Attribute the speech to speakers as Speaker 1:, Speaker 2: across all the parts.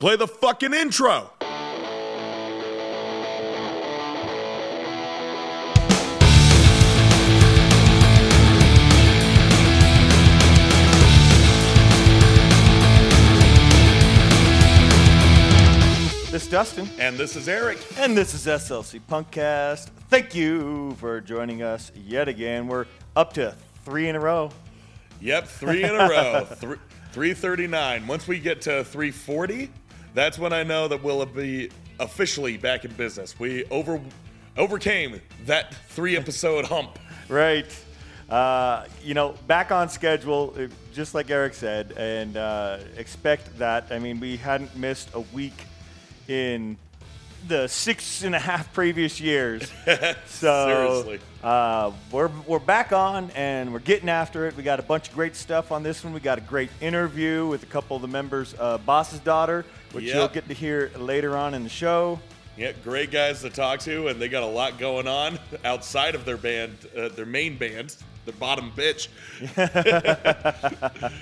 Speaker 1: Play the fucking intro.
Speaker 2: This is Dustin,
Speaker 1: And this is Eric.
Speaker 2: and this is SLC Punkcast. Thank you for joining us yet again. We're up to three in a row.
Speaker 1: Yep, three in a row. Three, 339. Once we get to 340, that's when I know that we'll be officially back in business. We over overcame that three episode hump.
Speaker 2: Right. Uh, you know, back on schedule, uh, just like Eric said, and uh, expect that. I mean, we hadn't missed a week in the six and a half previous years. so
Speaker 1: Seriously.
Speaker 2: Uh, we're, we're back on and we're getting after it. We got a bunch of great stuff on this one. We got a great interview with a couple of the members of Boss's Daughter, which
Speaker 1: Yep.
Speaker 2: you'll get to hear later on in the show.
Speaker 1: Yeah, great guys to talk to, and they got a lot going on outside of their band, uh, their main band, the bottom bitch.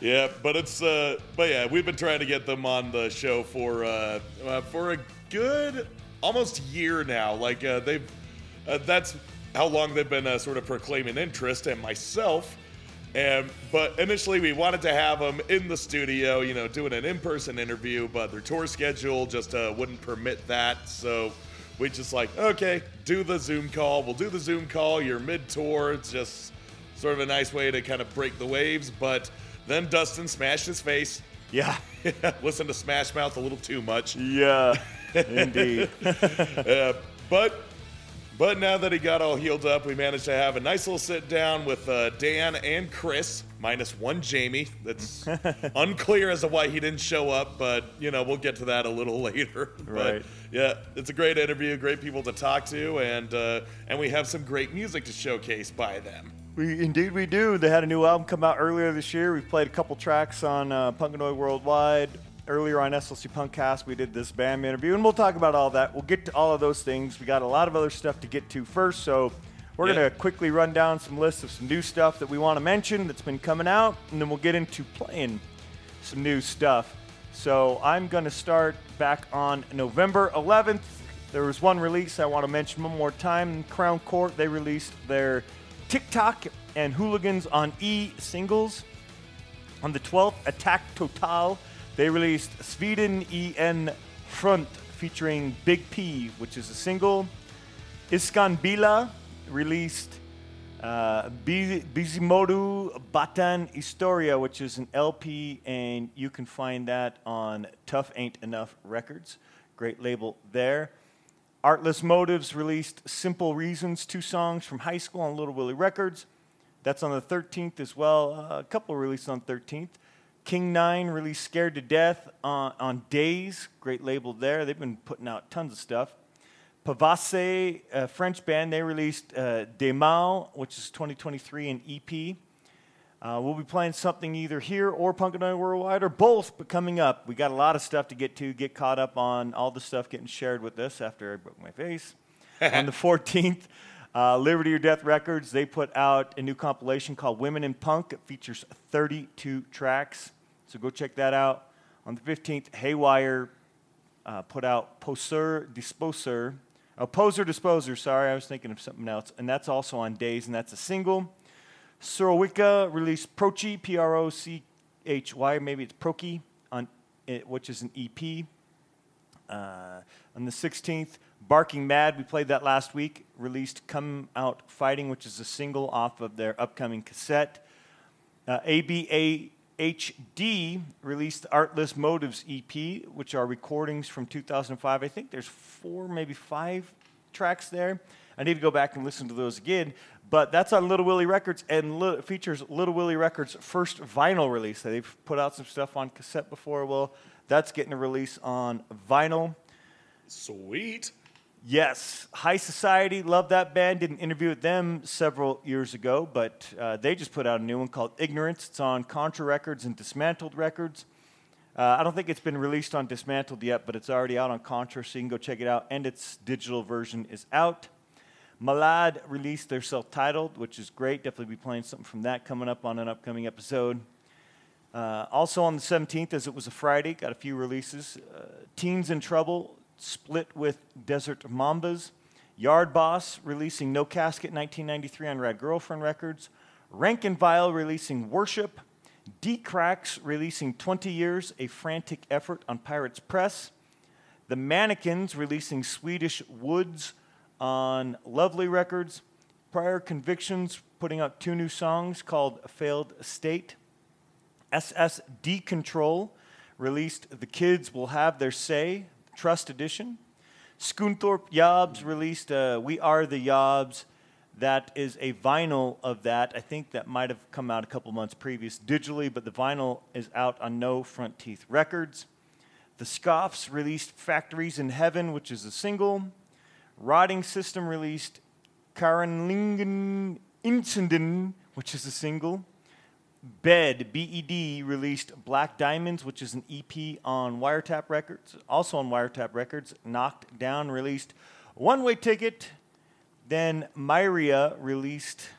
Speaker 1: yeah, but it's uh, but yeah, we've been trying to get them on the show for uh, uh for a good almost year now. Like uh, they've uh, that's how long they've been uh, sort of proclaiming interest, and myself. And but initially we wanted to have them in the studio, you know, doing an in-person interview, but their tour schedule just uh, wouldn't permit that. So we just like, okay, do the Zoom call. We'll do the Zoom call. You're mid-tour. It's just sort of a nice way to kind of break the waves. But then Dustin smashed his face.
Speaker 2: Yeah.
Speaker 1: Listen to Smash Mouth a little too much.
Speaker 2: Yeah. Indeed.
Speaker 1: Uh, but but now that he got all healed up, we managed to have a nice little sit down with uh, Dan and Chris, minus one Jamie. That's unclear as to why he didn't show up, but you know we'll get to that a little later.
Speaker 2: Right.
Speaker 1: But yeah, it's a great interview, great people to talk to, and uh, and we have some great music to showcase by them.
Speaker 2: We indeed we do. They had a new album come out earlier this year. We played a couple tracks on uh, Punkanoid Worldwide. Earlier on SLC Punkcast, we did this band interview, and we'll talk about all that. We'll get to all of those things. We got a lot of other stuff to get to first, so we're
Speaker 1: Yeah.
Speaker 2: gonna quickly run down some lists of some new stuff that we want to mention that's been coming out, and then we'll get into playing some new stuff. So I'm gonna start back on November 11th. There was one release I want to mention one more time. Crown Court they released their TikTok and Hooligans on E singles. On the 12th, Attack Total, they released Sweden EN Front featuring Big P, which is a single. Iskan Bila released uh, Bi- Bizimodu Batan Historia, which is an LP, and you can find that on Tough Ain't Enough Records. Great label there. Artless Motives released Simple Reasons, two songs from high school on Little Willie Records. That's on the 13th as well. Uh, a couple released on 13th. King Nine released Scared to Death on, on Daze. Great label there. They've been putting out tons of stuff. Pavasse, a French band, they released uh, Des Maux, which is 2023, an EP. Uh, we'll be playing something either here or Punkanoid Worldwide or both, but coming up. We got a lot of stuff to get to, get caught up on all the stuff getting shared with us after I broke my face. on the 14th, uh, Liberty or Death Records, they put out a new compilation called Women in Punk. It features 32 tracks, so go check that out. On the 15th, Haywire uh, put out Poser Disposer, oh, Poser Disposer, sorry, I was thinking of something else, and that's also on Daze, and that's a single. Sorowika released Prochi, P R O C H Y, maybe it's Proki, on which is an EP. Uh, on the 16th, Barking Mad, we played that last week, released Come Out Fighting, which is a single off of their upcoming cassette. Uh, ABAHD released Artless Motives EP, which are recordings from 2005. I think there's four, maybe five tracks there. I need to go back and listen to those again. But that's on Little Willie Records and li- features Little Willie Records' first vinyl release. They've put out some stuff on cassette before. Well, that's getting a release on vinyl.
Speaker 1: Sweet.
Speaker 2: Yes, High Society, love that band. Did an interview with them several years ago, but uh, they just put out a new one called Ignorance. It's on Contra Records and Dismantled Records. Uh, I don't think it's been released on Dismantled yet, but it's already out on Contra, so you can go check it out. And its digital version is out. Malad released their self-titled, which is great. Definitely be playing something from that coming up on an upcoming episode. Uh, also on the 17th, as it was a Friday, got a few releases. Uh, Teens in Trouble split with Desert Mambas. Yard Boss releasing No Casket 1993 on Rad Girlfriend Records. Rank and Vile releasing Worship. D Cracks releasing 20 Years, a frantic effort on Pirates Press. The Mannequins releasing Swedish Woods on Lovely Records. Prior Convictions putting out two new songs called Failed State. SSD Control released The Kids Will Have Their Say, Trust Edition. Scunthorpe Yobs released uh, We Are the Yobs. That is a vinyl of that. I think that might have come out a couple months previous digitally, but the vinyl is out on No Front Teeth Records. The Scoffs released Factories in Heaven, which is a single. Rotting System released Karenlingen Inzinden, which is a single. Bed, BED, released Black Diamonds, which is an EP on Wiretap Records. Also on Wiretap Records, Knocked Down released One Way Ticket. Then Myria released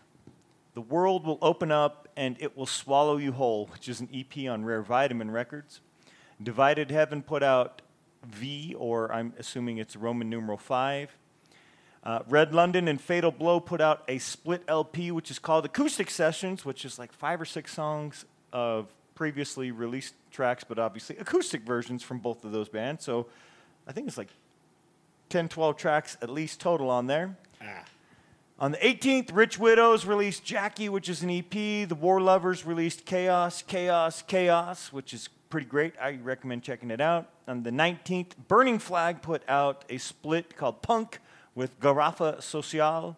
Speaker 2: The World Will Open Up and It Will Swallow You Whole, which is an EP on Rare Vitamin Records. Divided Heaven put out V, or I'm assuming it's Roman numeral 5. Uh, Red London and Fatal Blow put out a split LP, which is called Acoustic Sessions, which is like five or six songs of previously released tracks, but obviously acoustic versions from both of those bands. So I think it's like 10, 12 tracks at least total on there.
Speaker 1: Ah.
Speaker 2: On the 18th, Rich Widows released Jackie, which is an EP. The War Lovers released Chaos, Chaos, Chaos, which is pretty great. I recommend checking it out. On the 19th, Burning Flag put out a split called Punk with Garrafa Social.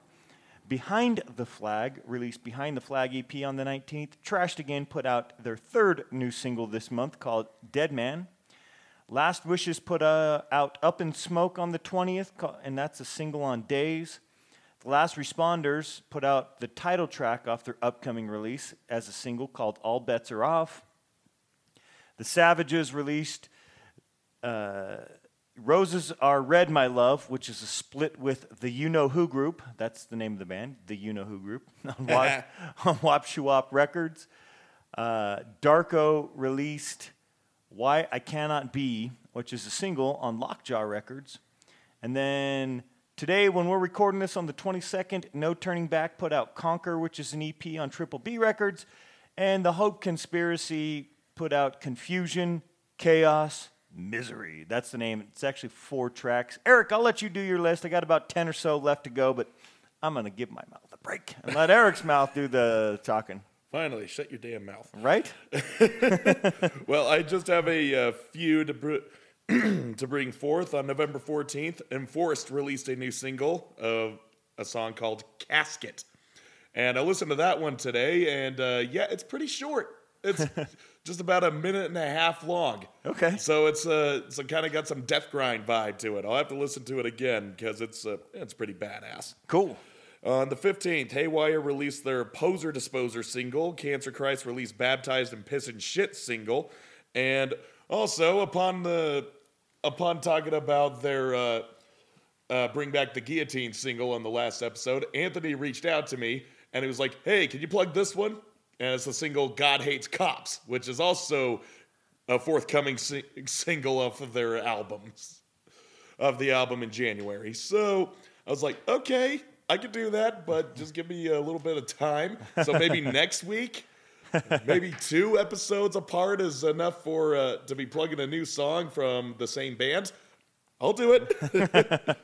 Speaker 2: Behind the Flag released Behind the Flag EP on the 19th. Trashed Again put out their third new single this month called Dead Man. Last Wishes put uh, out Up in Smoke on the 20th, and that's a single on Daze. The Last Responders put out the title track off their upcoming release as a single called All Bets Are Off. The Savages released uh, Roses Are Red, My Love, which is a split with the You Know Who group. That's the name of the band, the You Know Who group, on, Wap, on Wap Shwap Records. Uh, Darko released Why I Cannot Be, which is a single on Lockjaw Records. And then today, when we're recording this on the 22nd, No Turning Back put out Conquer, which is an EP on Triple B Records. And The Hope Conspiracy put out Confusion, Chaos, Misery. That's the name. It's actually four tracks. Eric, I'll let you do your list. I got about 10 or so left to go, but I'm going to give my mouth a break and let Eric's mouth do the talking.
Speaker 1: Finally, shut your damn mouth.
Speaker 2: Right?
Speaker 1: well, I just have a uh, few to, br- to bring forth. On November 14th, Enforced released a new single of a song called Casket. And I listened to that one today, and uh, yeah, it's pretty short. It's just about a minute and a half long.
Speaker 2: Okay.
Speaker 1: So it's uh, it's kind of got some death grind vibe to it. I'll have to listen to it again because it's uh, it's pretty badass.
Speaker 2: Cool.
Speaker 1: On the 15th, Haywire released their Poser Disposer single. Cancer Christ released Baptized in Piss and Shit single. And also, upon the upon talking about their uh, uh, Bring Back the Guillotine single on the last episode, Anthony reached out to me and he was like, Hey, can you plug this one? And it's the single God Hates Cops, which is also a forthcoming si- single off of their albums, of the album in January. So I was like, Okay, I could do that, but just give me a little bit of time. So maybe next week, maybe two episodes apart is enough for uh, to be plugging a new song from the same band. I'll do it.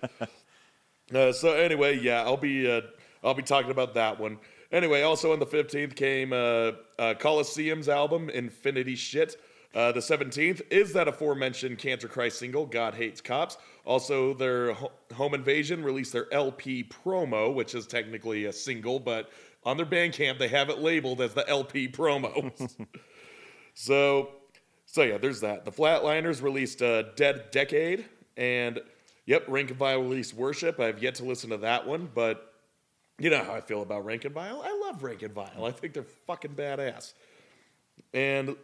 Speaker 1: uh, so anyway, yeah, I'll be uh, I'll be talking about that one. Anyway, also on the fifteenth came uh, uh, Coliseum's album Infinity Shit. Uh, the 17th is that aforementioned Cancer Christ single, God Hates Cops. Also, their ho- Home Invasion released their LP promo, which is technically a single, but on their Bandcamp, they have it labeled as the LP promo. so, so yeah, there's that. The Flatliners released uh, Dead Decade, and yep, Rank and Vile released Worship. I've yet to listen to that one, but you know how I feel about Rank and Vile. I love Rank and Vile. I think they're fucking badass. And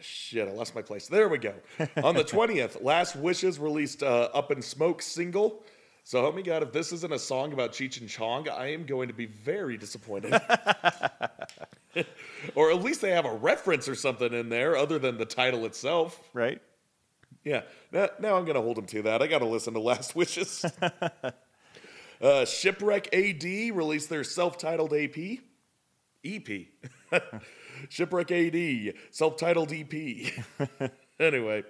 Speaker 1: Shit, I lost my place. There we go. On the 20th, Last Wishes released uh, Up in Smoke single. So help me God, if this isn't a song about Cheech and Chong, I am going to be very disappointed. or at least they have a reference or something in there other than the title itself.
Speaker 2: right?
Speaker 1: Yeah, now, now I'm gonna hold them to that. I gotta listen to Last Wishes. uh, Shipwreck AD released their self-titled AP, EP. Shipwreck AD, self-titled EP. anyway,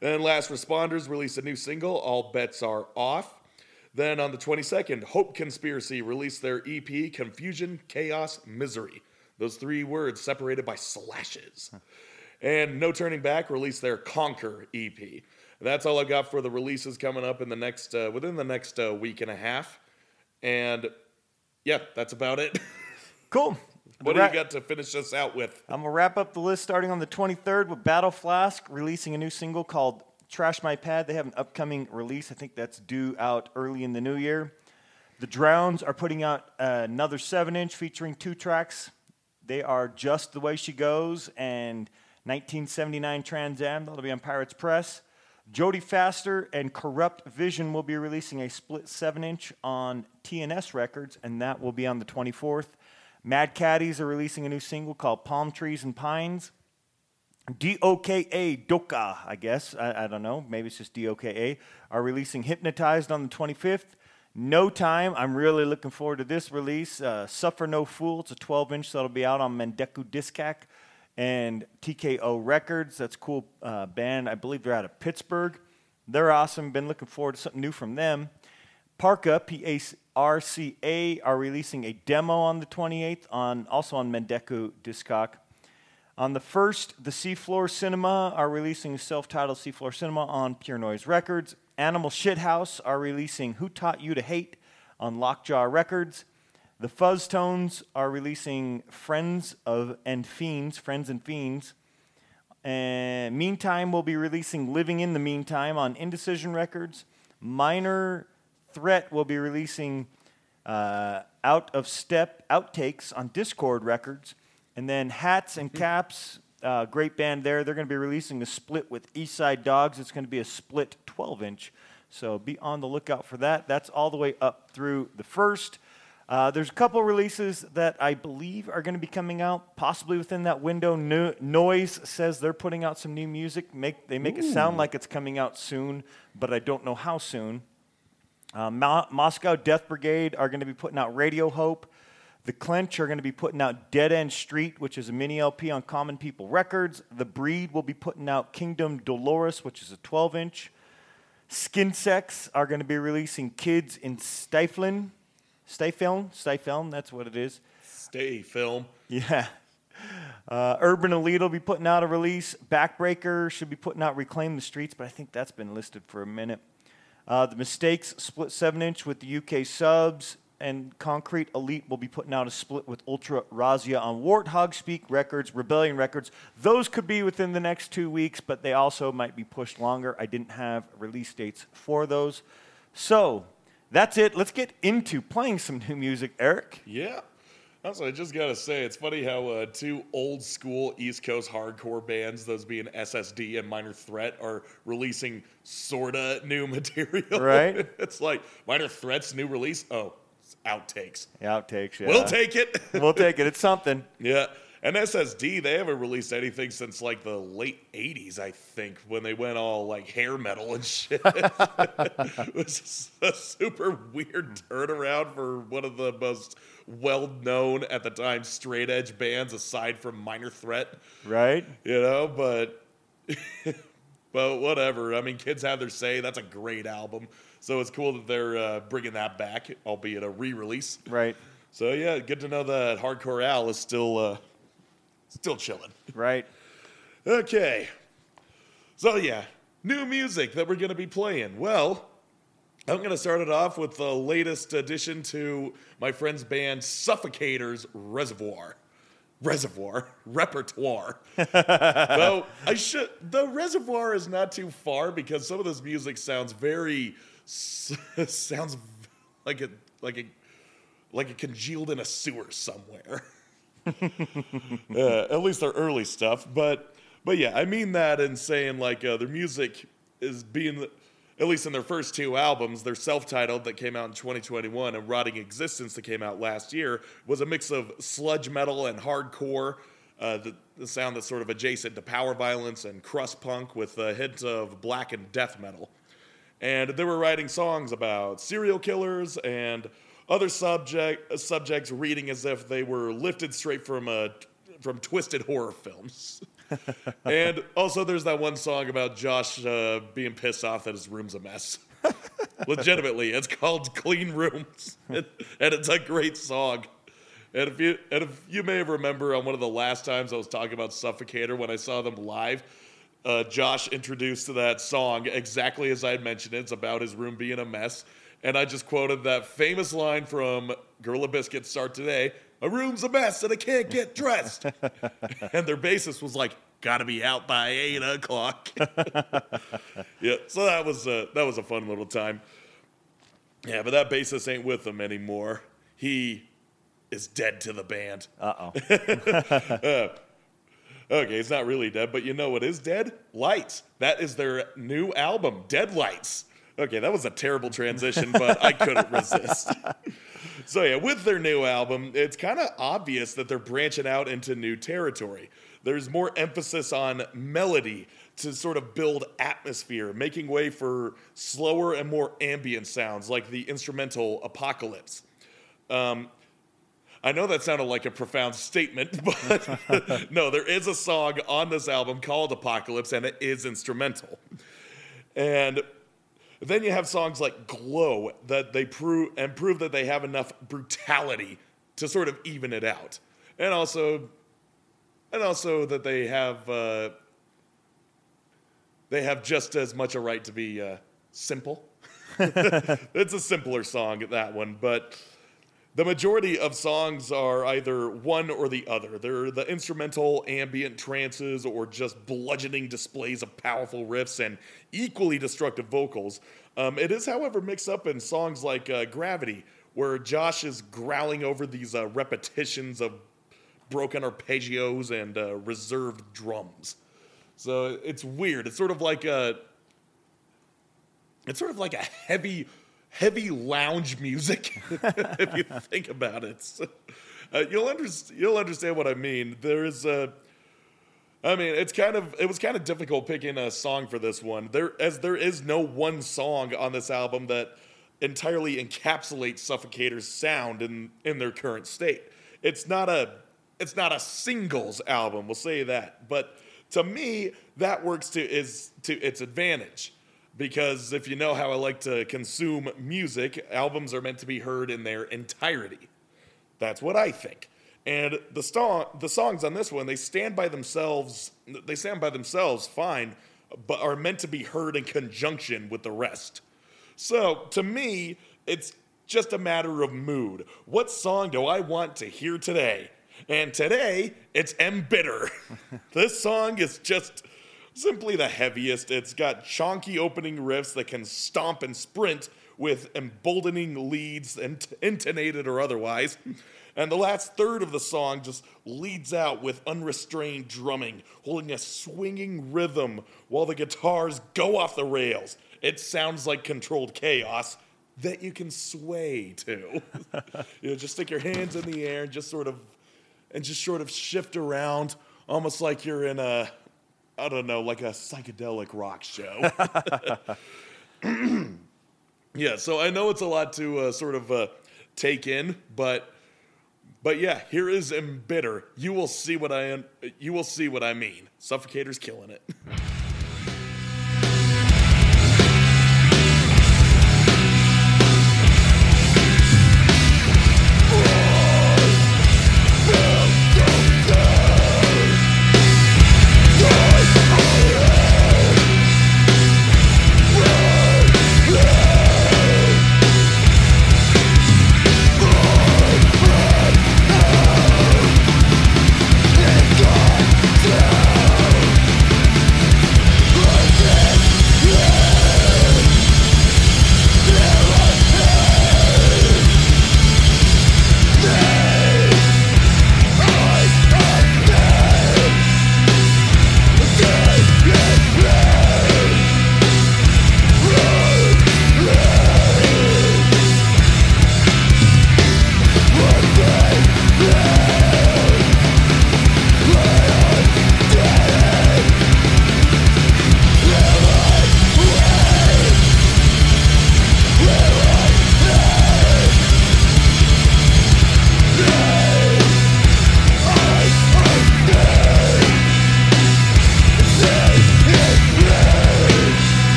Speaker 1: then Last Responders released a new single, All Bets Are Off. Then on the 22nd, Hope Conspiracy released their EP, Confusion, Chaos, Misery. Those three words separated by slashes. And No Turning Back released their Conquer EP. That's all I got for the releases coming up in the next uh, within the next uh, week and a half. And yeah, that's about it.
Speaker 2: Cool.
Speaker 1: what do you got to finish us out with?
Speaker 2: I'm gonna wrap up the list starting on the 23rd with Battle Flask releasing a new single called "Trash My Pad." They have an upcoming release. I think that's due out early in the new year. The Drowns are putting out another seven-inch featuring two tracks. They are "Just the Way She Goes" and 1979 Trans Am. That'll be on Pirates Press. Jodie Faster and Corrupt Vision will be releasing a split 7 inch on TNS Records, and that will be on the 24th. Mad Caddies are releasing a new single called Palm Trees and Pines. DOKA, Doka, I guess, I, I don't know, maybe it's just DOKA, are releasing Hypnotized on the 25th. No Time, I'm really looking forward to this release. Uh, Suffer No Fool, it's a 12 inch that'll be out on Mendeku Diskak and TKO Records. That's a cool uh, band. I believe they're out of Pittsburgh. They're awesome. Been looking forward to something new from them. Parka, P-A-R-C-A, are releasing a demo on the 28th, on also on Mendeku Diskak. On the 1st, the Seafloor Cinema are releasing a self-titled Seafloor Cinema on Pure Noise Records. Animal Shithouse are releasing Who Taught You to Hate on Lockjaw Records. The Fuzz Tones are releasing Friends of and Fiends, Friends and Fiends. And Meantime we'll be releasing Living in the Meantime on Indecision Records. Minor Threat will be releasing uh, Out of Step Outtakes on Dischord Records. And then Hats and Caps, uh, great band there. They're going to be releasing a split with Eastside Dogs. It's going to be a split 12 inch. So be on the lookout for that. That's all the way up through the first. Uh, there's a couple releases that I believe are going to be coming out, possibly within that window. No- Noise says they're putting out some new music. Make they make it sound like it's coming out soon, but I don't know how soon. Uh, Mo- Moscow Death Brigade are going to be putting out Radio Hope. The Clench are going to be putting out Dead End Street, which is a mini LP on Common People Records. The Breed will be putting out Kingdom Dolores, which is a 12 inch. Skin Sex are going to be releasing Kids in Stiflin. Stifilm? Stifilm, that's what it is.
Speaker 1: Stay film.
Speaker 2: Yeah. Uh, Urban Elite will be putting out a release. Backbreaker should be putting out Reclaim the Streets, but I think that's been listed for a minute. Uh, the Mistakes split 7 inch with the UK subs, and Concrete Elite will be putting out a split with Ultra Razia on Warthog Speak Records, Rebellion Records. Those could be within the next two weeks, but they also might be pushed longer. I didn't have release dates for those. So that's it. Let's get into playing some new music, Eric.
Speaker 1: Yeah. Also, I just gotta say, it's funny how uh, two old school East Coast hardcore bands, those being SSD and Minor Threat, are releasing sorta new material.
Speaker 2: Right.
Speaker 1: it's like Minor Threat's new release. Oh, it's outtakes.
Speaker 2: Outtakes, yeah.
Speaker 1: We'll take it.
Speaker 2: we'll take it. It's something.
Speaker 1: yeah. And SSD, they haven't released anything since like the late 80s, I think, when they went all like hair metal and shit. it was a super weird turnaround for one of the most well known at the time straight edge bands aside from Minor Threat,
Speaker 2: Right?
Speaker 1: you know, but. But whatever. I mean, kids have their say. That's a great album. So it's cool that they're uh, bringing that back, albeit a re-release.
Speaker 2: Right.
Speaker 1: So yeah, good to know that Hardcore Al is still uh, still chilling.
Speaker 2: Right.
Speaker 1: Okay. So yeah, new music that we're gonna be playing. Well, I'm gonna start it off with the latest addition to my friend's band Suffocater's Reservoir. Reservoir repertoire. well, I should. The reservoir is not too far because some of this music sounds very sounds like it like a like it congealed in a sewer somewhere. uh, at least their early stuff, but but yeah, I mean that in saying like uh, their music is being at least in their first two albums, their self-titled that came out in 2021 and Rotting Existence that came out last year was a mix of sludge metal and hardcore. Uh, the, the sound that's sort of adjacent to power violence and crust punk with a hint of black and death metal. And they were writing songs about serial killers and other subject, subjects reading as if they were lifted straight from, a, from twisted horror films. and also, there's that one song about Josh uh, being pissed off that his room's a mess. Legitimately, it's called "Clean Rooms," and it's a great song. And if you and if you may remember on one of the last times I was talking about Suffocater when I saw them live, uh, Josh introduced that song exactly as I had mentioned it. It's about his room being a mess, and I just quoted that famous line from Gorilla Biscuit "Start Today." A room's a mess and I can't get dressed. and their bassist was like, "Gotta be out by eight o'clock." yeah, so that was a, that was a fun little time. Yeah, but that bassist ain't with them anymore. He is dead to the band.
Speaker 2: Uh-oh.
Speaker 1: uh, okay, it's not really dead, but you know what is dead? Lights. That is their new album, Dead Lights. Okay, that was a terrible transition, but I couldn't resist. so yeah, with their new album, it's kind of obvious that they're branching out into new territory. There's more emphasis on melody to sort of build atmosphere, making way for slower and more ambient sounds like the instrumental Apocalypse. Um, I know that sounded like a profound statement, but no, there is a song on this album called Apocalypse, and it is instrumental. And then you have songs like Glow that they prove and prove that they have enough brutality to sort of even it out. And also and also that they have uh, they have just as much a right to be uh, simple. it's a simpler song, at that one, but the majority of songs are either one or the other. They're the instrumental, ambient trances, or just bludgeoning displays of powerful riffs and equally destructive vocals. Um, it is, however, mixed up in songs like uh, Gravity, where Josh is growling over these uh, repetitions of broken arpeggios and uh, reserved drums. So it's weird. It's sort of like a. It's sort of like a heavy heavy lounge music, if you think about it. So, uh, you'll, under, you'll understand what I mean. There is a. I mean, it's kind of it was kind of difficult picking a song for this one. There as there is no one song on this album that entirely encapsulates Suffocater's sound in in their current state. It's not a it's not a singles album, we'll say that. But to me, that works to is to its advantage because if you know how I like to consume music, albums are meant to be heard in their entirety. That's what I think. And the song, the songs on this one, they stand by themselves. They stand by themselves fine, but are meant to be heard in conjunction with the rest. So to me, it's just a matter of mood. What song do I want to hear today? And today, it's Embitter. this song is just simply the heaviest. It's got chonky opening riffs that can stomp and sprint with emboldening leads, and intonated or otherwise. And the last third of the song just leads out with unrestrained drumming, holding a swinging rhythm while the guitars go off the rails. It sounds like controlled chaos that you can sway to. you know, just stick your hands in the air and just sort of and just sort of shift around, almost like you're in a I don't know, like a psychedelic rock show. yeah, so I know it's a lot to uh, sort of uh, take in, but but yeah, here is Embitter. You will see what I am. you will see what I mean. Suffocater's killing it.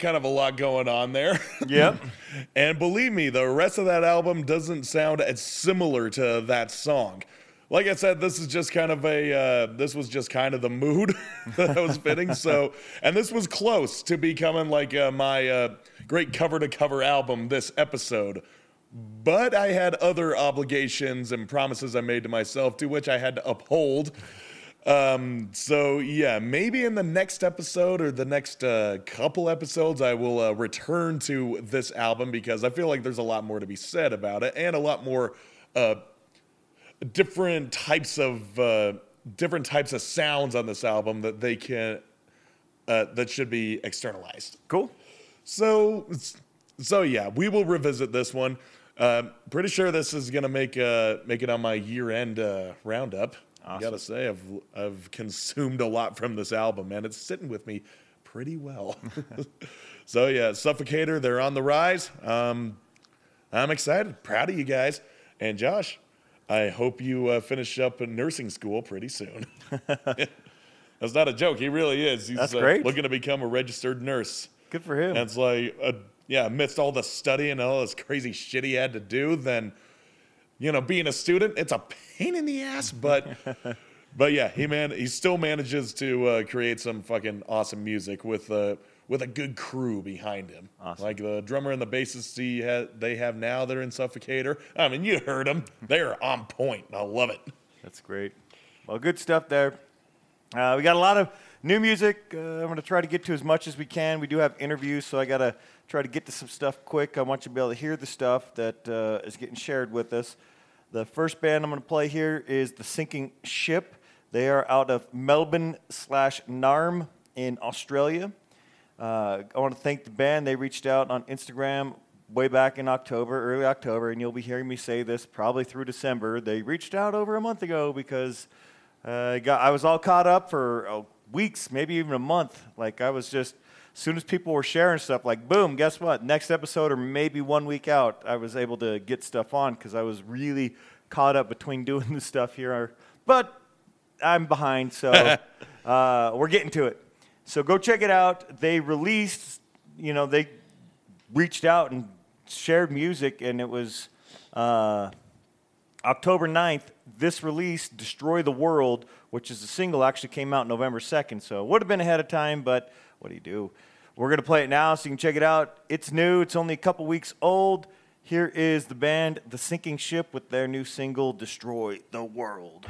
Speaker 1: kind of a lot going on there.
Speaker 2: Yep.
Speaker 1: and believe me, the rest of that album doesn't sound as similar to that song. Like I said, this is just kind of a uh, this was just kind of the mood that I was fitting. So, and this was close to becoming like uh, my uh, great cover to cover album this episode. But I had other obligations and promises I made to myself, to which I had to uphold. Um, so yeah, maybe in the next episode or the next uh, couple episodes, I will uh, return to this album because I feel like there's a lot more to be said about it and a lot more uh, different types of uh, different types of sounds on this album that they can uh, that should be externalized.
Speaker 2: Cool.
Speaker 1: So so yeah, we will revisit this one. Um, pretty sure this is gonna make uh, make it on my year end uh, roundup. I gotta say, I've I've consumed a lot from this album, and it's sitting with me pretty well. so yeah, Suffocater, they're on the rise. Um, I'm excited, proud of you guys, and Josh. I hope you uh, finish up in nursing school pretty soon. That's not a joke. He really is. He's
Speaker 2: That's
Speaker 1: uh,
Speaker 2: great.
Speaker 1: looking to become a registered nurse.
Speaker 2: Good for him.
Speaker 1: And it's like, uh, yeah, amidst all the study and all this crazy shit he had to do, then, you know, being a student, it's a pain in the ass. But, but yeah, he man, he still manages to uh, create some fucking awesome music with uh, with a good crew behind him.
Speaker 2: Awesome.
Speaker 1: Like the drummer and the bassist he ha- they have now, they're in Suffocater. I mean, you heard them; they're on point. I love it.
Speaker 2: That's great. Well, good stuff there. Uh, we got a lot of new music. Uh, I'm going to try to get to as much as we can. We do have interviews, so I got to try to get to some stuff quick. I want you to be able to hear the stuff that uh, is getting shared with us. The first band I'm going to play here is The Sinking Ship. They are out of Melbourne slash Naarm in Australia. Uh, I want to thank the band. They reached out on Instagram way back in October, early October, and you'll be hearing me say this probably through December. They reached out over a month ago because uh, I got I was all caught up for uh, weeks, maybe even a month. Like I was just as soon as people were sharing stuff, like boom, guess what? Next episode or maybe one week out, I was able to get stuff on because I was really caught up between doing the stuff here. But I'm behind, so uh, we're getting to it. So go check it out. They released, you know, they reached out and shared music, and it was uh, October 9th. This release, Destroy the World, which is a single, actually came out November 2nd. So it would have been ahead of time, but what do you do? We're going to play it now so you can check it out. It's new, it's only a couple weeks old. Here is the band The Sinking Ship with their new single, Destroy the World.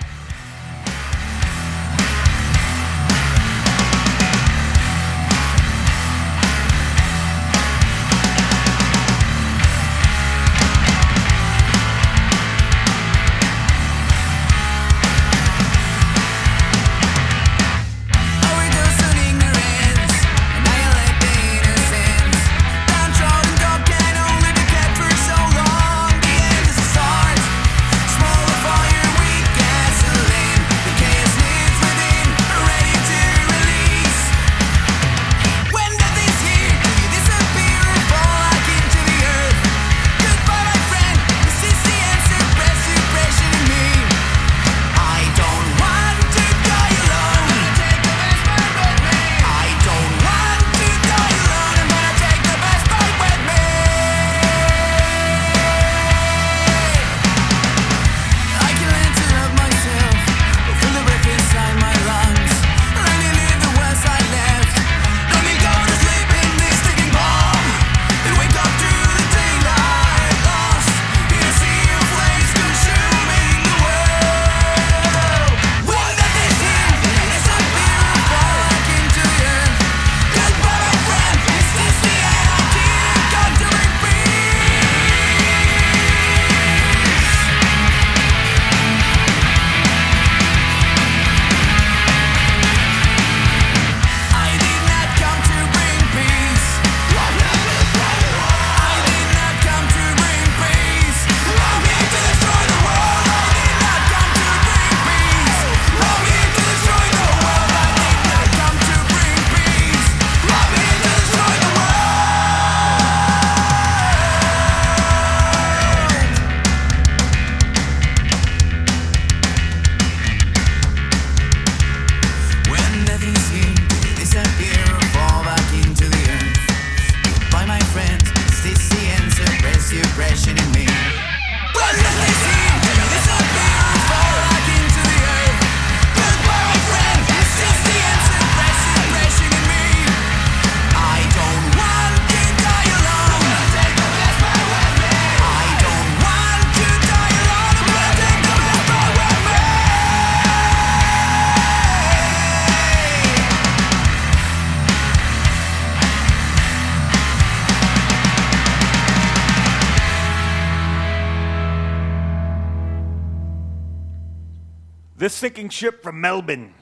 Speaker 2: Ship from Melbourne.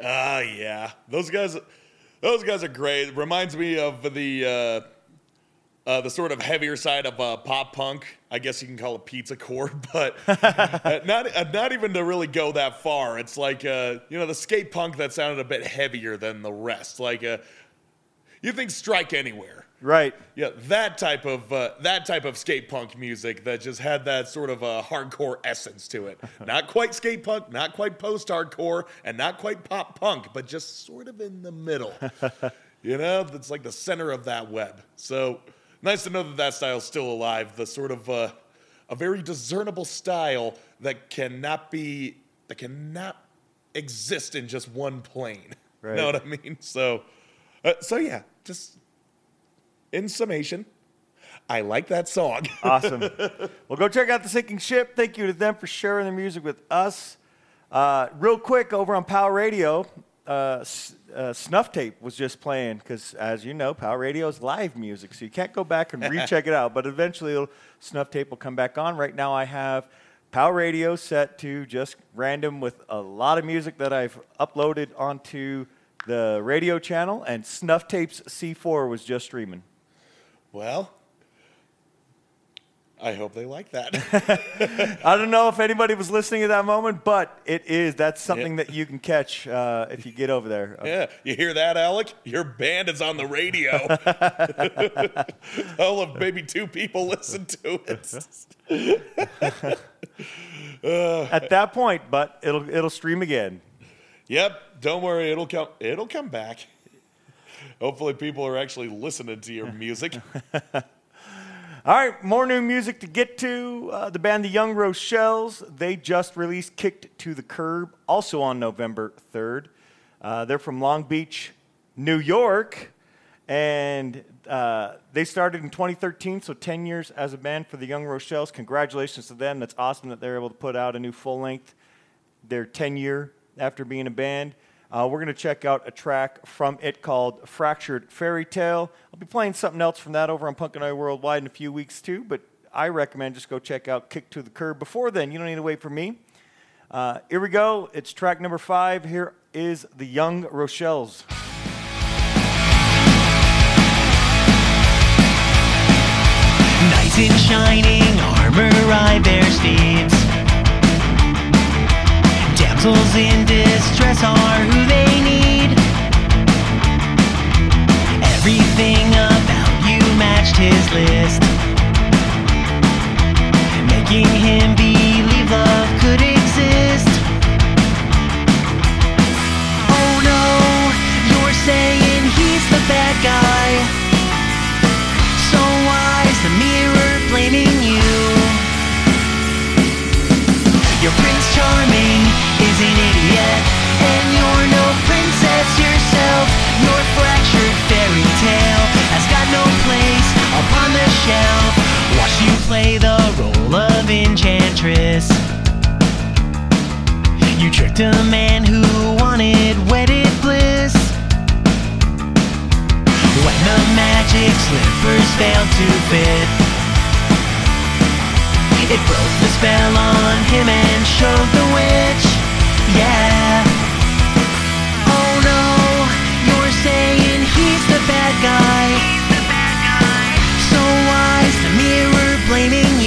Speaker 1: Ah, yeah. Those guys, those guys are great. Reminds me of the uh, uh, the sort of heavier side of uh, pop punk. I guess you can call it pizza core, but uh, not uh, not even to really go that far. It's like uh, you know the skate punk that sounded a bit heavier than the rest. Like uh, you think Strike Anywhere.
Speaker 2: Right.
Speaker 1: Yeah, that type of uh, that type of skate punk music that just had that sort of uh, hardcore essence to it. not quite skate punk, not quite post hardcore, and not quite pop punk, but just sort of in the middle. you know, it's like the center of that web. So nice to know that that style's still alive. The sort of uh, a very discernible style that cannot be that cannot exist in just one plane.
Speaker 2: Right.
Speaker 1: Know what I mean? So, uh, so yeah, just in summation, I like that song.
Speaker 2: Awesome. well, go check out the sinking ship. Thank you to them for sharing their music with us. Uh, real quick, over on Power Radio, uh, S- uh, Snuff Tape was just playing because, as you know, Power Radio is live music, so you can't go back and recheck it out. But eventually, Snuff Tape will come back on. Right now, I have Power Radio set to just random with a lot of music that I've uploaded onto the radio channel, and Snuff Tapes C4 was just streaming.
Speaker 1: Well, I hope they like that.
Speaker 2: I don't know if anybody was listening at that moment, but it is. That's something
Speaker 1: Yeah.
Speaker 2: that you can catch uh, if you get over there.
Speaker 1: yeah, you hear that, Alec? Your band is on the radio. All of maybe two people listen to it.
Speaker 2: At that point, but it'll it'll stream again.
Speaker 1: Yep, don't worry, it'll come. It'll come back. Hopefully, people are actually listening to your music.
Speaker 2: All right, more new music to get to. Uh, the band The Young Rochelles, they just released Kicked to the Curb, also on November 3rd. Uh, they're from Long Beach, New York, and uh, they started in 2013, so 10 years as a band for The Young Rochelles. Congratulations to them. That's awesome that they're able to put out a new full length, their 10 year after being a band. Uh, we're going to check out a track from it called Fractured Fairy Tale. I'll be playing something else from that over on Punk and I Worldwide in a few weeks too, but I recommend just go check out Kick to the Curb. Before then, you don't need to wait for me. Uh, here we go. It's track number five. Here is The Young Rochelles.
Speaker 3: Knights in shining armor ride their steeds. Damsels in distress are who they need. Everything about you matched his list, making him believe love could exist. Oh no, you're saying he's the bad guy. So why is the mirror blaming you? Your Prince Charming is an idiot, and you're no princess yourself. Your fractured fairy tale has got no place upon the shelf. Watch you play the role of enchantress. You tricked a man who wanted wedded bliss. When the magic slippers failed to fit, it broke the spell on him and showed the witch. Yeah. Oh no, you're saying he's the bad guy. So why's the mirror blaming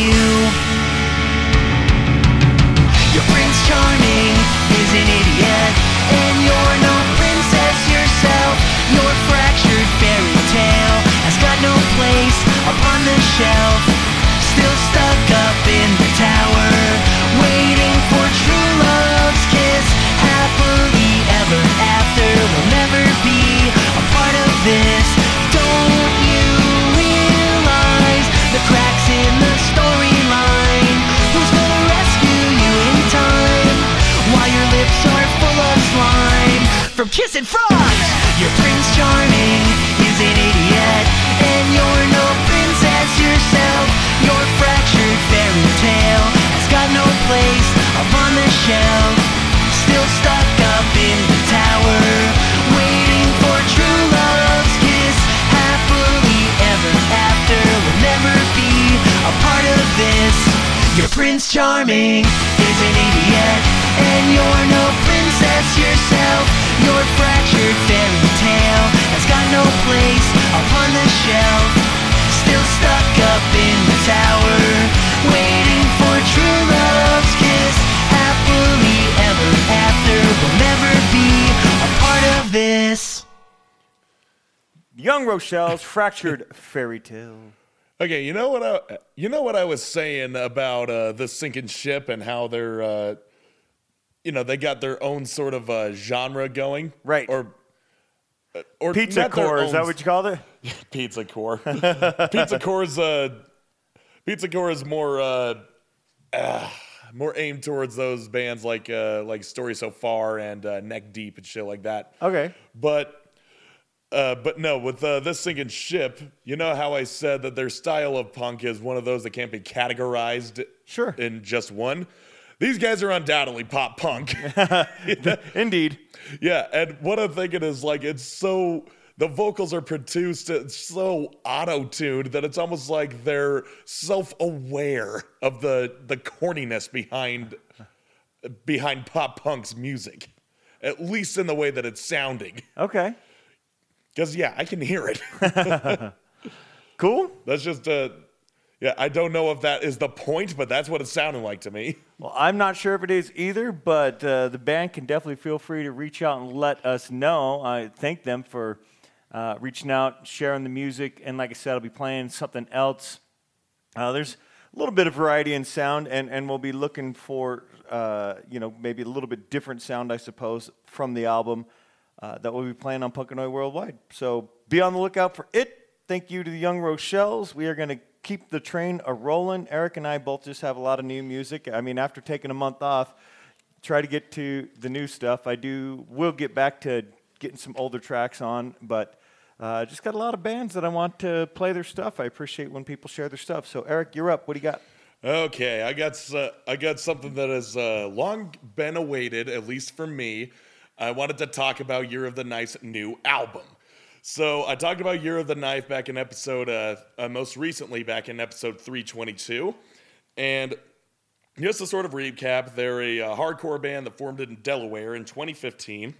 Speaker 3: from kissing frogs. Your Prince Charming is an idiot, and you're no princess yourself. Your fractured fairy tale has got no place upon the shelf. Still stuck up in the tower, waiting for true love's kiss. Happily ever after will never be a part of this. Your Prince Charming place upon the shelf Still stuck up in the tower Waiting for true love's kiss Happily ever after will never be a part of this
Speaker 2: Young Rochelle's fractured fairy tale.
Speaker 1: Okay, you know what I you know what I was saying about uh, the sinking ship and how they're uh, you know they got their own sort of uh, genre going,
Speaker 2: right?
Speaker 1: Or or
Speaker 2: Pizza Core, is that what you called it?
Speaker 1: Pizza Core? Pizza Core's uh, Pizza Core is more uh, uh, more aimed towards those bands like uh, like Story So Far and uh, Neck Deep and shit like that.
Speaker 2: Okay.
Speaker 1: But uh, but no, with uh, this sinking ship, you know how I said that their style of punk is one of those that can't be categorized
Speaker 2: Sure.
Speaker 1: in just one. These guys are undoubtedly pop punk.
Speaker 2: Indeed.
Speaker 1: Yeah, and what I'm thinking is like it's so the vocals are produced it's so auto-tuned that it's almost like they're self-aware of the the corniness behind behind pop punk's music. At least in the way that it's sounding.
Speaker 2: Okay.
Speaker 1: Because yeah, I can hear it.
Speaker 2: Cool.
Speaker 1: That's just uh yeah, I don't know if that is the point, but that's what it sounded like to me.
Speaker 2: Well, I'm not sure if it is either, but uh, the band can definitely feel free to reach out and let us know. I thank them for uh, reaching out, sharing the music, and like I said, I'll be playing something else. Uh, there's a little bit of variety in sound, and, and we'll be looking for uh, you know maybe a little bit different sound, I suppose, from the album uh, that we'll be playing on Punkanoid Worldwide. So be on the lookout for it. Thank you to the Young Rochelles. We are going to keep the train a rolling. Eric and I both just have a lot of new music. I mean, after taking a month off, try to get to the new stuff. I do. We'll get back to getting some older tracks on, but uh, just got a lot of bands that I want to play their stuff. I appreciate when people share their stuff. So, Eric, you're up. What do you got?
Speaker 1: Okay, I got uh, I got something that has uh, long been awaited, at least for me. I wanted to talk about Year of the Knife's new album. So I talked about Year of the Knife back in episode, uh, uh, most recently back in episode 322, and just to sort of recap, they're a uh, hardcore band that formed in Delaware in 2015.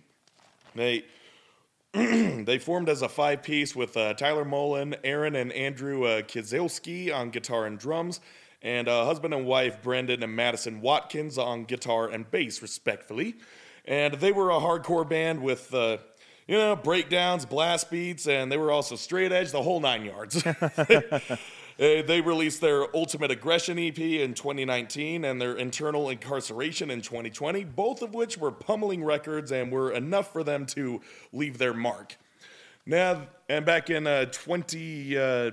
Speaker 1: They they formed as a five piece with uh, Tyler Mullen, Aaron and Andrew uh, Kizilski on guitar and drums, and uh, husband and wife Brendan and Madison Watkins on guitar and bass, respectfully. And they were a hardcore band with, uh, you know, breakdowns, blast beats, and they were also straight edge, the whole nine yards. They released their Ultimate Aggression EP in 2019 and their Internal Incarceration in 2020, both of which were pummeling records and were enough for them to leave their mark. Now, and back in uh, 20, uh,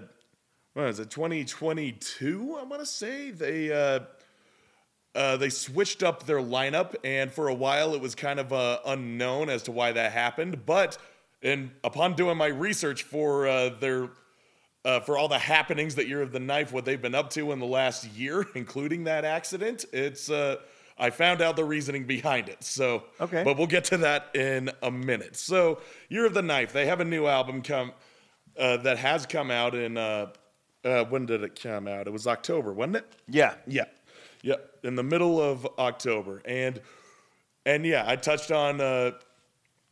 Speaker 1: what is it, 2022, I want to say, they. Uh, uh, they switched up their lineup, and for a while it was kind of uh, unknown as to why that happened. But and upon doing my research for uh, their uh, for all the happenings that year of the knife, what they've been up to in the last year, including that accident, it's uh, I found out the reasoning behind it. So
Speaker 2: Okay.
Speaker 1: but we'll get to that in a minute. So year of the knife, they have a new album come uh, that has come out in uh, uh, when did it come out? It was October, wasn't it?
Speaker 2: Yeah.
Speaker 1: Yeah, yeah, in the middle of October, and and yeah, I touched on uh,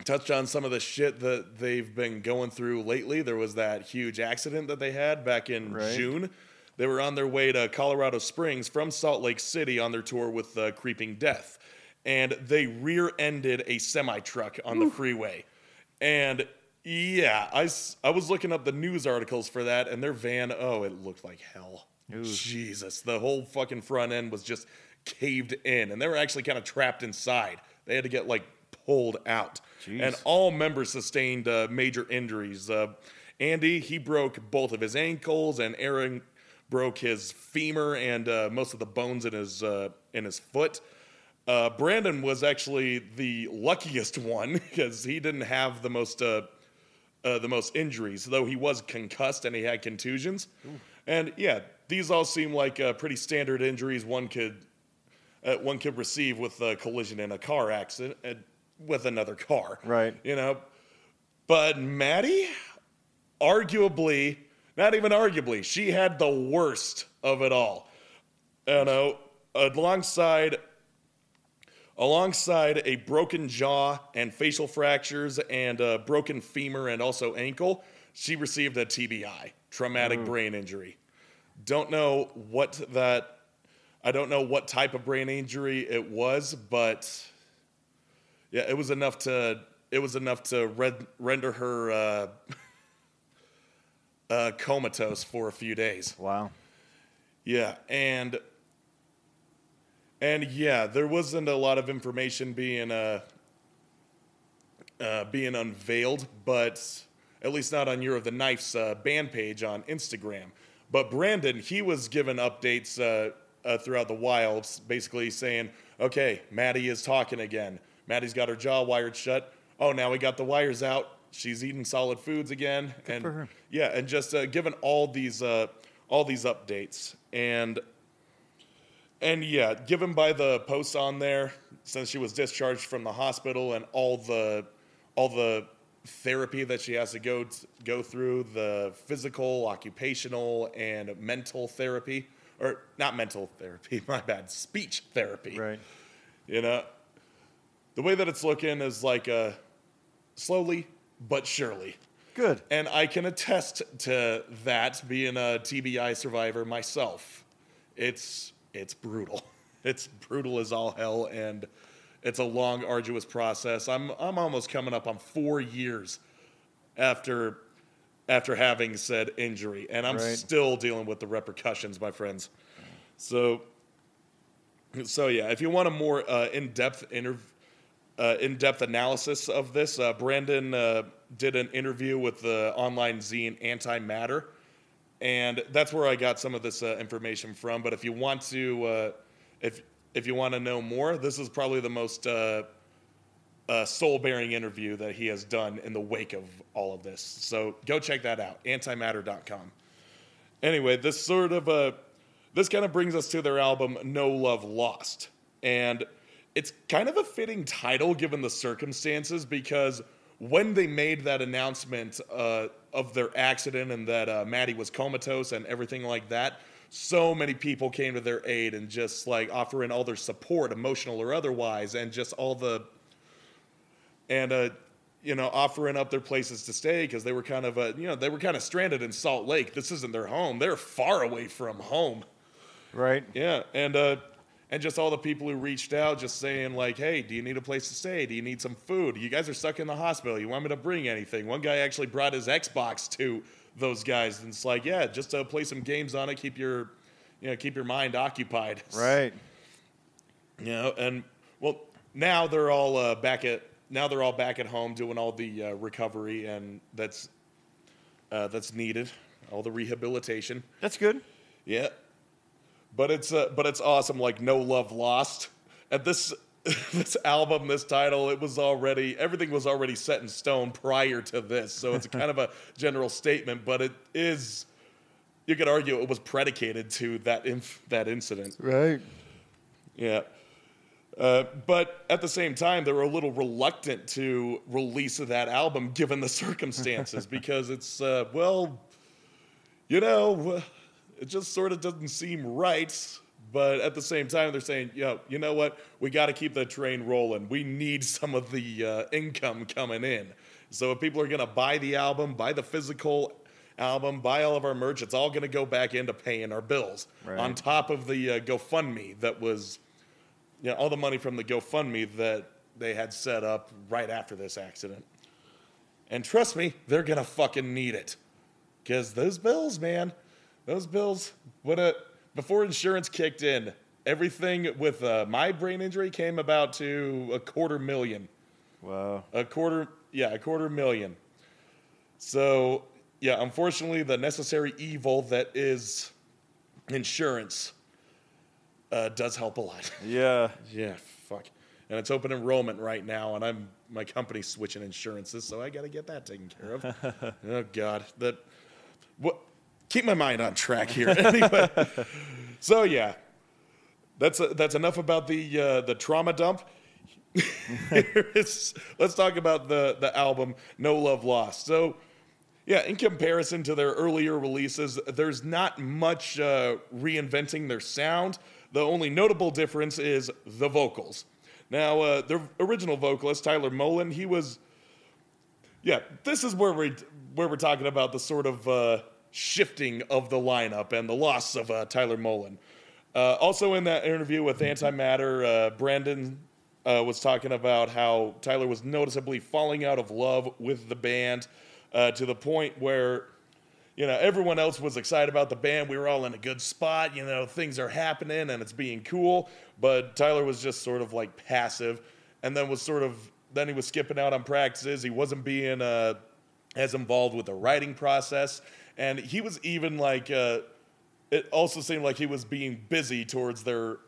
Speaker 1: touched on some of the shit that they've been going through lately. There was that huge accident that they had back in
Speaker 2: Right.
Speaker 1: June. They were on their way to Colorado Springs from Salt Lake City on their tour with uh, Creeping Death, and they rear-ended a semi truck on the freeway, and. Yeah, I, I was looking up the news articles for that, and their van, oh, it looked like hell. Jesus, the whole fucking front end was just caved in, and they were actually kind of trapped inside. They had to get like pulled out, and all members sustained uh, major injuries. Uh, Andy, he broke both of his ankles, and Aaron broke his femur and uh, most of the bones in his uh, in his foot. Uh, Brandon was actually the luckiest one because he didn't have the most uh, uh, the most injuries, though he was concussed and he had contusions. And yeah, these all seem like uh, pretty standard injuries one could uh, one could receive with a collision in a car accident uh, with another car.
Speaker 2: Right.
Speaker 1: You know, but Maddie, arguably, not even arguably, she had the worst of it all. You know, alongside alongside a broken jaw and facial fractures and a broken femur and also ankle, she received a TBI, traumatic brain injury. Don't know what that I don't know what type of brain injury it was, but yeah, it was enough to it was enough to red, render her uh, uh, comatose for a few days.
Speaker 2: Wow.
Speaker 1: Yeah, and and yeah, there wasn't a lot of information being uh, uh, being unveiled, but at least not on Year of the Knife's uh, band page on Instagram. But Brandon, he was given updates uh, uh, throughout the wilds, basically saying, "Okay, Maddie is talking again. Maddie's got her jaw wired shut. Oh, now we got the wires out. She's eating solid foods again, and
Speaker 2: for her.
Speaker 1: yeah, and just uh, given all these uh, all these updates and." And yeah, given by the posts on there, since she was discharged from the hospital and all the all the therapy that she has to go go through, the physical, occupational, and mental therapy, or not mental therapy, my bad, speech therapy.
Speaker 2: Right.
Speaker 1: You know, the way that it's looking is like uh, slowly but surely.
Speaker 2: Good.
Speaker 1: And I can attest to that being a TBI survivor myself. It's it's brutal. It's brutal as all hell and it's a long arduous process. I'm I'm almost coming up on 4 years after after having said injury and I'm
Speaker 2: Right.
Speaker 1: still dealing with the repercussions, my friends. So so yeah, if you want a more uh, in-depth uh, in-depth analysis of this. Uh, Brandon uh, did an interview with the online zine Antimatter, and that's where I got some of this uh, information from. But if you want to, uh, if if you want to know more, this is probably the most uh, uh, soul-bearing interview that he has done in the wake of all of this. So go check that out, antimatter.com. Anyway, this sort of uh, this kind of brings us to their album No Love Lost, and it's kind of a fitting title given the circumstances because when they made that announcement uh, of their accident and that uh, Maddie was comatose and everything like that, so many people came to their aid and just like offering all their support, emotional or otherwise, and just all the and uh, you know offering up their places to stay because they were kind of uh, you know they were kind of stranded in Salt Lake. This isn't their home; they're far away from home.
Speaker 2: Right.
Speaker 1: Yeah, and uh, and just all the people who reached out, just saying like, "Hey, do you need a place to stay? Do you need some food? You guys are stuck in the hospital. You want me to bring anything?" One guy actually brought his Xbox to those guys, and it's like, "Yeah, just to play some games on it, keep your, you know, keep your mind occupied."
Speaker 2: Right.
Speaker 1: You know, and well, now they're all uh, back at now they're all back at home doing all the uh, recovery and that's uh, that's needed, all the rehabilitation.
Speaker 2: That's good.
Speaker 1: Yeah, but it's uh, but it's awesome. Like no love lost. At this this album, this title, it was already everything was already set in stone prior to this. So it's kind of a general statement, but it is. You could argue it was predicated to that inf- that incident.
Speaker 2: Right.
Speaker 1: Yeah. Uh, but at the same time, they were a little reluctant to release that album given the circumstances because it's, uh, well, you know, it just sort of doesn't seem right. But at the same time, they're saying, yo, you know what? We got to keep the train rolling. We need some of the uh, income coming in. So if people are going to buy the album, buy the physical album, buy all of our merch, it's all going to go back into paying our bills.
Speaker 2: Right.
Speaker 1: On top of the uh, GoFundMe that was you know, all the money from the GoFundMe that they had set up right after this accident. And trust me, they're gonna fucking need it. Cause those bills, man, those bills, what a before insurance kicked in, everything with uh, my brain injury came about to a quarter million.
Speaker 2: Wow.
Speaker 1: A quarter, yeah, a quarter million. So, yeah, unfortunately, the necessary evil that is insurance uh, does help a lot.
Speaker 2: Yeah.
Speaker 1: Yeah, fuck. And it's open enrollment right now, and I'm my company's switching insurances, so I got to get that taken care of. oh God, that what? Keep my mind on track here. so yeah, that's that's enough about the uh, the trauma dump. Let's talk about the the album No Love Lost. So. Yeah, in comparison to their earlier releases, there's not much uh, reinventing their sound. The only notable difference is the vocals. Now, uh, the original vocalist, Tyler Mullen, he was. Yeah, this is where we where we're talking about the sort of uh, shifting of the lineup and the loss of uh, Tyler Mullen. Uh, also, in that interview with Antimatter, uh, Brandon uh, was talking about how Tyler was noticeably falling out of love with the band uh, to the point where you know, everyone else was excited about the band. We were all in a good spot. You know, things are happening and it's being cool. But Tyler was just sort of like passive, and then was sort of then he was skipping out on practices. He wasn't being uh, as involved with the writing process, and he was even like. Uh, it also seemed like he was being busy towards their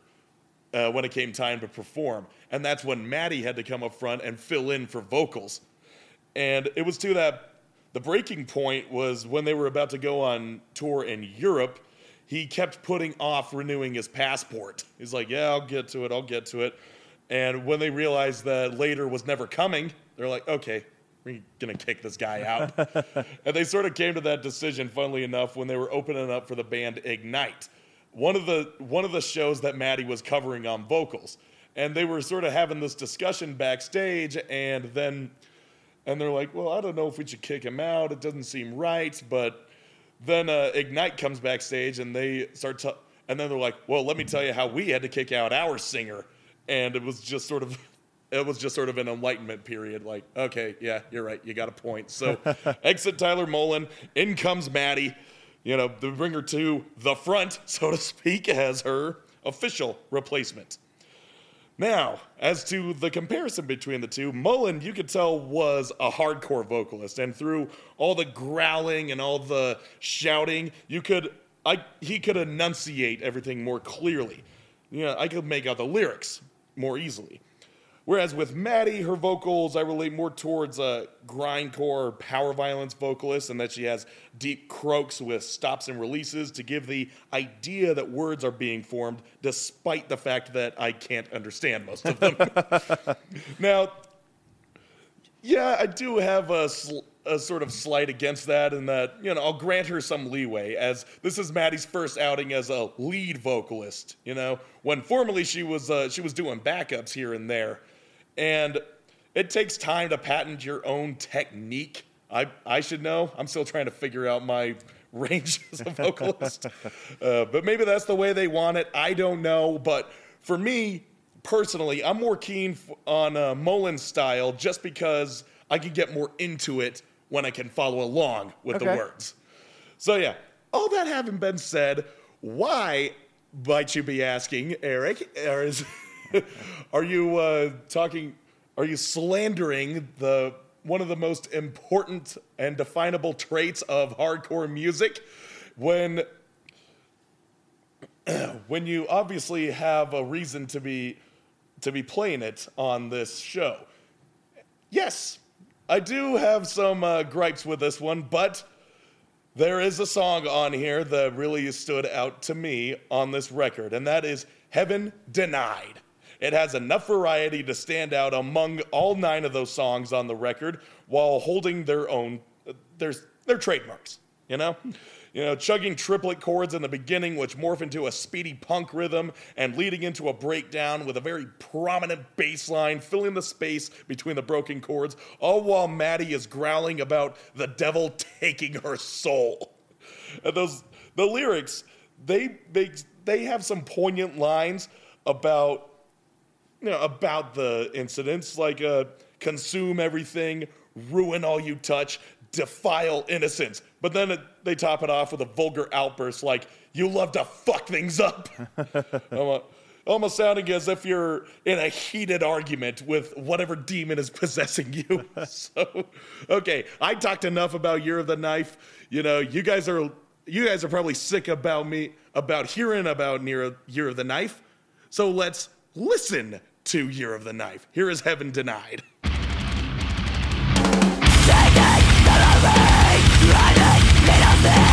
Speaker 1: uh, when it came time to perform. And that's when Maddie had to come up front and fill in for vocals. And it was to that, the breaking point was when they were about to go on tour in Europe. He kept putting off renewing his passport. He's like, Yeah, I'll get to it, I'll get to it. And when they realized that later was never coming, they're like, Okay, we're gonna kick this guy out. and they sort of came to that decision, funnily enough, when they were opening up for the band Ignite one of the one of the shows that Maddie was covering on vocals, and they were sort of having this discussion backstage, and then and they're like, well, I don't know if we should kick him out. It doesn't seem right, but then uh, Ignite comes backstage, and they start to, and then they're like, well, let me tell you how we had to kick out our singer, and it was just sort of. It was just sort of an enlightenment period. Like, okay, yeah, you're right. You got a point. So, exit Tyler Mullen. In comes Maddie you know, the bring her to the front, so to speak, as her official replacement. Now, as to the comparison between the two, Mullen, you could tell, was a hardcore vocalist, and through all the growling and all the shouting, you could, I, he could enunciate everything more clearly. You know, I could make out the lyrics more easily. Whereas with Maddie, her vocals, I relate more towards a grindcore power violence vocalist, and that she has deep croaks with stops and releases to give the idea that words are being formed, despite the fact that I can't understand most of them. now, yeah, I do have a, sl- a sort of slight against that, in that, you know, I'll grant her some leeway, as this is Maddie's first outing as a lead vocalist, you know, when formerly she was, uh, she was doing backups here and there. And it takes time to patent your own technique. I, I should know. I'm still trying to figure out my range as a vocalist. uh, but maybe that's the way they want it. I don't know. But for me, personally, I'm more keen on uh, Mullen's style just because I can get more into it when I can follow along with the words. So, yeah, all that having been said, why might you be asking, Eric? Or is, are you uh, talking, are you slandering the one of the most important and definable traits of hardcore music when when you obviously have a reason to be to be playing it on this show. Yes, I do have some uh, gripes with this one, but there is a song on here that really stood out to me on this record, and that is Heaven Denied. It has enough variety to stand out among all nine of those songs on the record while holding their own their, their trademarks, you know? You know, chugging triplet chords in the beginning, which morph into a speedy punk rhythm, and leading into a breakdown with a very prominent bass line filling the space between the broken chords, all while Maddie is growling about the devil taking her soul. And those the lyrics, they they they have some poignant lines about you know about the incidents, like uh, consume everything, ruin all you touch, defile innocence. But then it, they top it off with a vulgar outburst like, "You love to fuck things up." Almo- Almost sounding as if you're in a heated argument with whatever demon is possessing you. so, okay, I talked enough about Year of the Knife. You know, you guys are you guys are probably sick about me about hearing about Near Year of the Knife. So let's listen to Year of the Knife. Here is Heaven Denied.
Speaker 4: Yeah,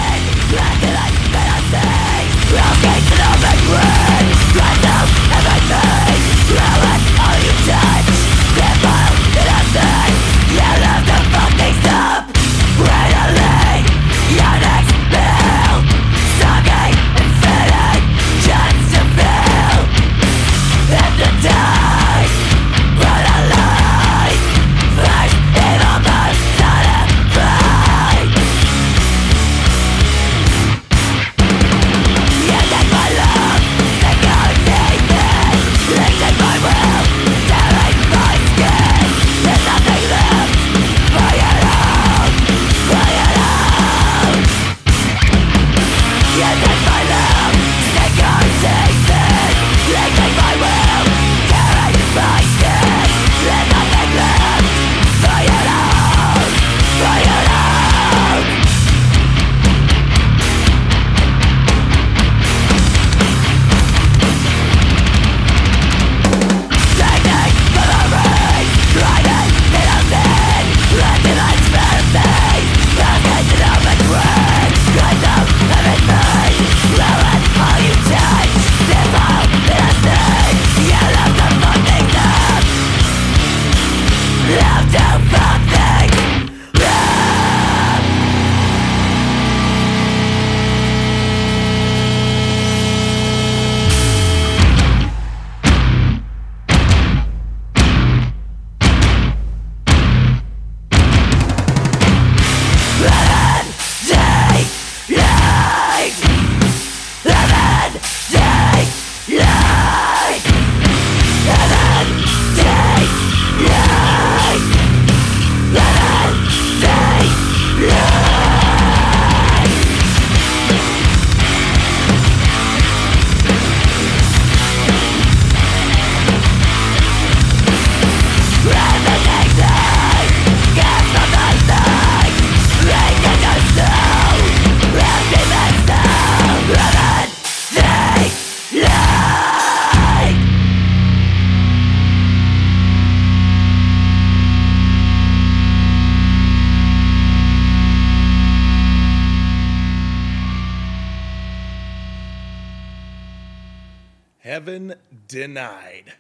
Speaker 1: denied.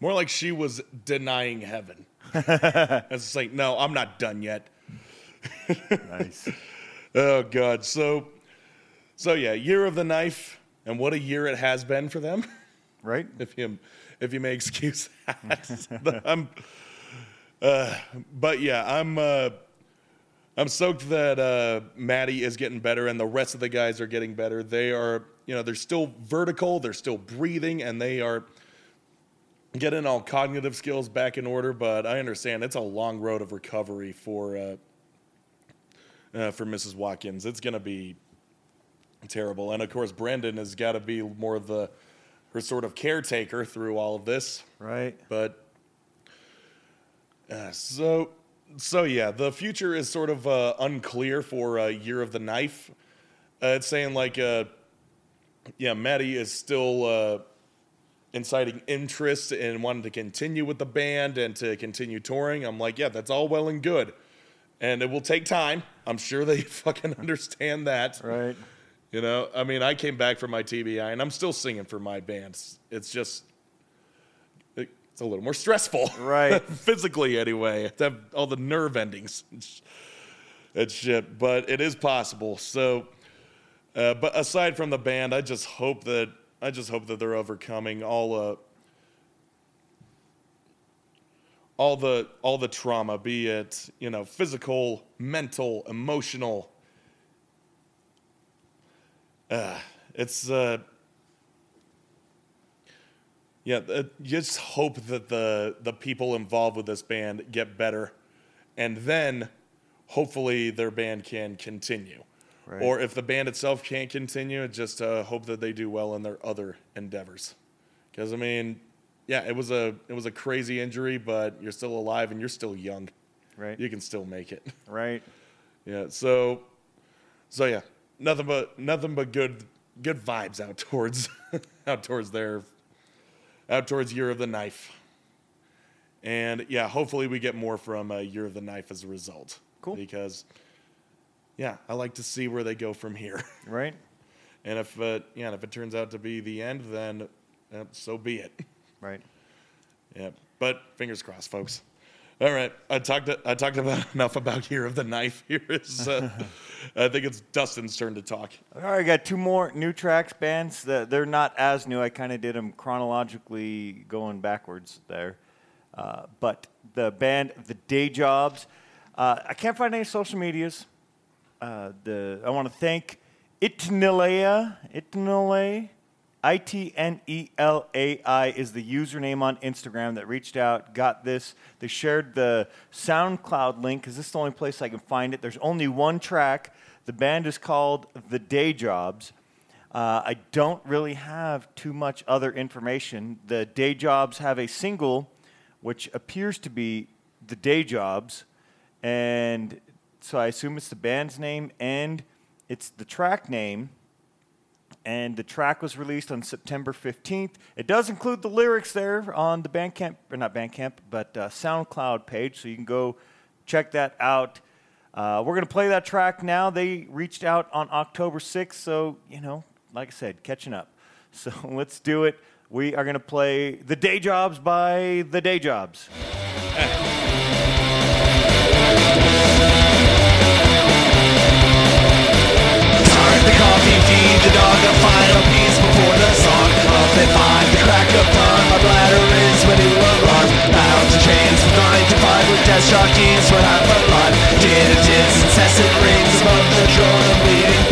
Speaker 1: More like she was denying heaven. it's like, no, I'm not done yet.
Speaker 2: Nice.
Speaker 1: Oh God. So, so yeah, year of the knife, and what a year it has been for them.
Speaker 2: right?
Speaker 1: if you if you may excuse that. I'm, uh, but yeah, I'm uh, I'm soaked that uh, Maddie is getting better and the rest of the guys are getting better. They are, you know, they're still vertical, they're still breathing, and they are getting all cognitive skills back in order. But I understand it's a long road of recovery for uh, uh, for Mrs. Watkins. It's gonna be terrible. And of course, Brendan has got to be more of the her sort of caretaker through all of this.
Speaker 2: Right.
Speaker 1: But uh, so so yeah, the future is sort of uh, unclear for uh, Year of the Knife. Uh, it's saying like, uh, yeah, Maddie is still uh, inciting interest in wanting to continue with the band and to continue touring. I'm like, yeah, that's all well and good, and it will take time. I'm sure they fucking understand that.
Speaker 2: Right.
Speaker 1: You know, I mean, I came back from my TBI and I'm still singing for my bands. It's just, it's a little more stressful.
Speaker 2: Right.
Speaker 1: Physically, anyway. To have all the nerve endings. It's shit. But it is possible. So, uh, but aside from the band, I just hope that, I just hope that they're overcoming all, uh, all the all the trauma, be it you know physical, mental, emotional, uh, it's uh, yeah. Uh, just hope that the the people involved with this band get better, and then hopefully their band can continue.
Speaker 2: Right.
Speaker 1: Or if the band itself can't continue, just uh, hope that they do well in their other endeavors. Because I mean, yeah, it was a it was a crazy injury, but you're still alive and you're still young.
Speaker 2: Right.
Speaker 1: You can still make it.
Speaker 2: Right.
Speaker 1: Yeah. So, so yeah, nothing but nothing but good good vibes out towards out towards their out towards Year of the Knife. And yeah, hopefully we get more from uh, Year of the Knife as a result.
Speaker 2: Cool.
Speaker 1: Because yeah, I like to see where they go from here.
Speaker 2: Right.
Speaker 1: and if uh, yeah, and if it turns out to be the end, then uh, so be it.
Speaker 2: Right.
Speaker 1: Yeah, but fingers crossed, folks. All right, I talked. I talked about enough about Year of the Knife. Here is, uh, I think it's Dustin's turn to talk.
Speaker 2: All right, I got two more new tracks bands. that They're not as new. I kind of did them chronologically going backwards there. Uh, but the band, The Dayjobs, uh, I can't find any social medias. Uh, the I want to thank Itnelea, Itnelea, I T N E L A I is the username on Instagram that reached out, got this. They shared the SoundCloud link because this is the only place I can find it. There's only one track. The band is called The Dayjobs. Uh, I don't really have too much other information. The Dayjobs have a single which appears to be The Dayjobs, and so I assume it's the band's name and it's the track name and the track was released on September 15th. It does include the lyrics there on the Bandcamp, or not Bandcamp, but uh, SoundCloud page, so you can go check that out. Uh, we're going to play that track now. They reached out on October 6th, so, you know, like I said, catching up. So let's do it. We are going to play The Dayjobs by The
Speaker 4: Dayjobs. the coffee, feed the dog a final piece before the song. Up at five, the crack of dawn. My bladder is ready to alarm. Bound to chains from nine to five with desk jockeys for half a lot. Did is incessant rings above the drone of bleeding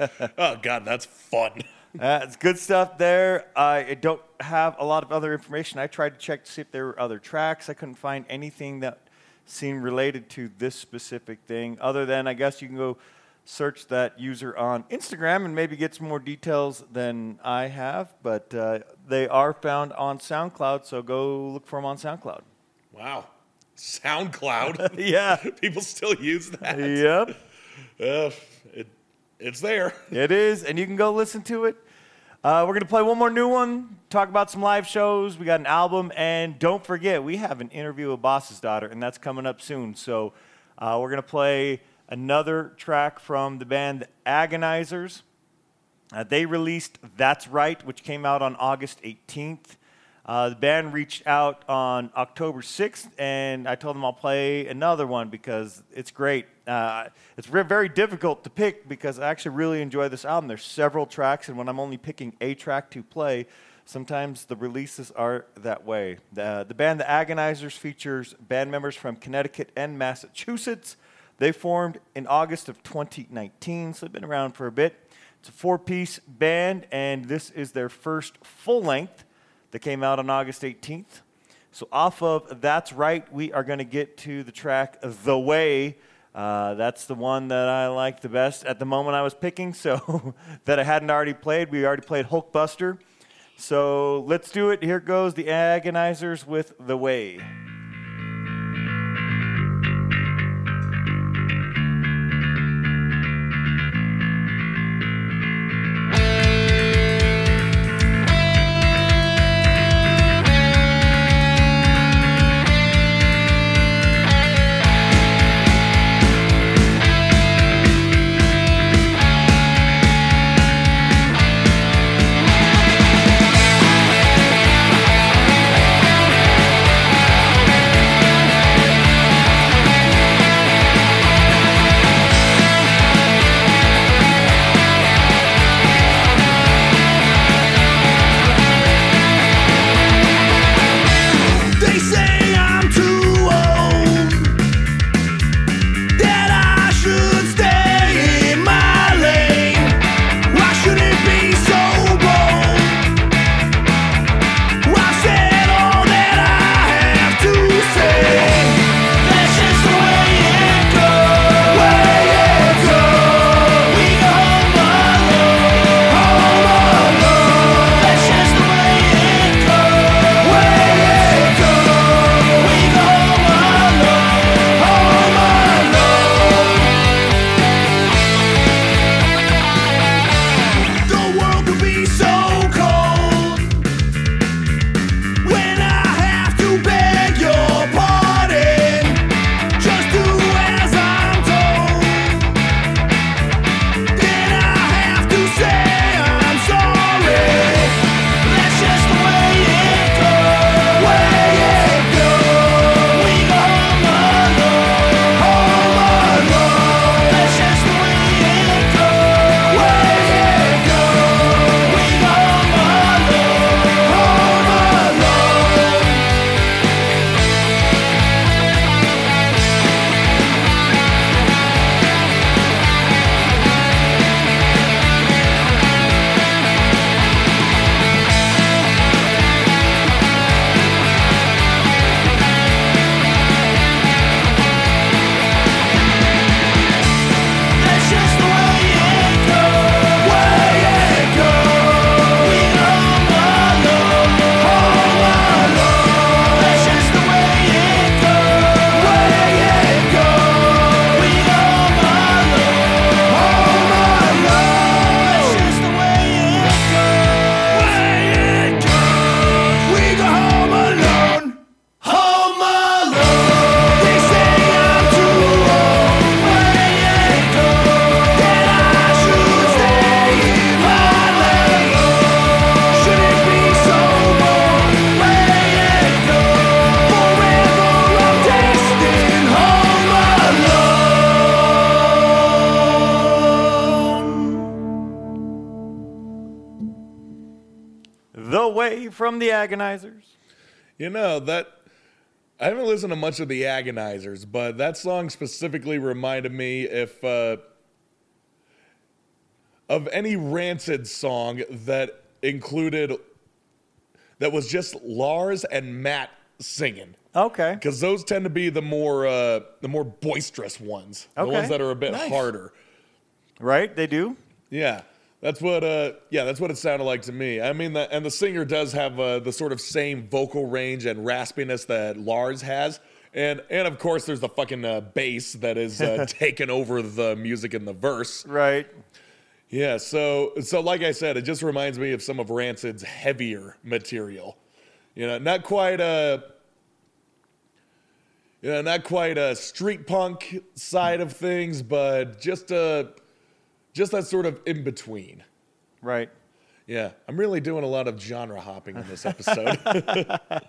Speaker 1: oh, God, that's fun.
Speaker 2: That's good stuff there. I don't have a lot of other information. I tried to check to see if there were other tracks. I couldn't find anything that seemed related to this specific thing, other than I guess you can go search that user on Instagram and maybe get some more details than I have. But uh, they are found on SoundCloud, so go look for them on SoundCloud.
Speaker 1: Wow. SoundCloud.
Speaker 2: yeah.
Speaker 1: People still use that.
Speaker 2: yep.
Speaker 1: Uh, it, it's there.
Speaker 2: It is, and you can go listen to it. Uh, we're going to play one more new one, talk about some live shows. We got an album, and don't forget, we have an interview with Boss's daughter, and that's coming up soon. So uh, we're going to play another track from the band The Agonizers. Uh, they released That's Right, which came out on August 18th. Uh, the band reached out on October 6th, and I told them I'll play another one because it's great. Uh, it's re- very difficult to pick because I actually really enjoy this album. There's several tracks, and when I'm only picking a track to play, sometimes the releases are that way. The, band The Agonizers features band members from Connecticut and Massachusetts. They formed in August of 2019, so they've been around for a bit. It's a four piece band, and this is their first full length that came out on August 18th. So, off of That's Right, we are going to get to the track The Way. Uh, that's the one that I like the best at the moment I was picking, so that I hadn't already played. We already played Hulkbuster. So, let's do it. Here goes the Agonizers with The Way.
Speaker 1: Much of the Agonizers, but that song specifically reminded me if uh, of any Rancid song that included that was just Lars and Matt singing.
Speaker 2: Okay.
Speaker 1: because those tend to be the more uh, the more boisterous ones, the ones that are a bit
Speaker 2: Nice.
Speaker 1: harder.
Speaker 2: Right? They do?
Speaker 1: Yeah, that's what. Uh, yeah, that's what it sounded like to me. I mean, the, and the singer does have uh, the sort of same vocal range and raspiness that Lars has, and and of course there's the fucking uh, bass that is uh, taking over the music in the verse.
Speaker 2: Right.
Speaker 1: Yeah, so so like I said, it just reminds me of some of Rancid's heavier material. You know, not quite a you know, not quite a street punk side of things, but just a just that sort of in between.
Speaker 2: Right.
Speaker 1: Yeah, I'm really doing a lot of genre hopping in this episode. At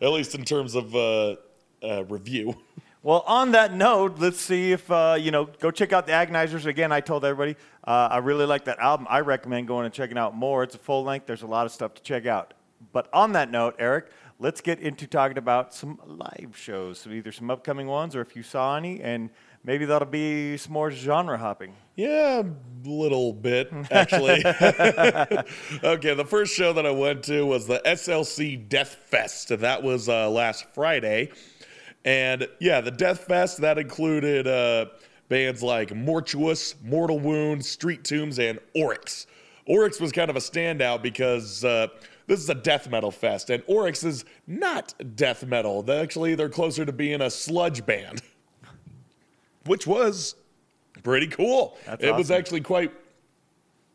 Speaker 1: least in terms of uh, uh, review.
Speaker 2: Well, on that note, let's see if, uh, you know, go check out the Agonizers. Again, I told everybody uh, I really like that album. I recommend going and checking out more. It's a full length, there's a lot of stuff to check out. But on that note, Eric, let's get into talking about some live shows. So either some upcoming ones or if you saw any, and maybe that'll be some more genre hopping.
Speaker 1: Yeah, a little bit, actually. okay, the first show that I went to was the SLC Death Fest. That was uh, last Friday. And yeah, the Death Fest, that included uh, bands like Mortuous, Mortal Wound, Street Tombs, and Oryx. Oryx was kind of a standout because uh, this is a death metal fest, and Oryx is not death metal. They actually, they're closer to being a sludge band, which was pretty cool.
Speaker 2: That's
Speaker 1: it was actually quite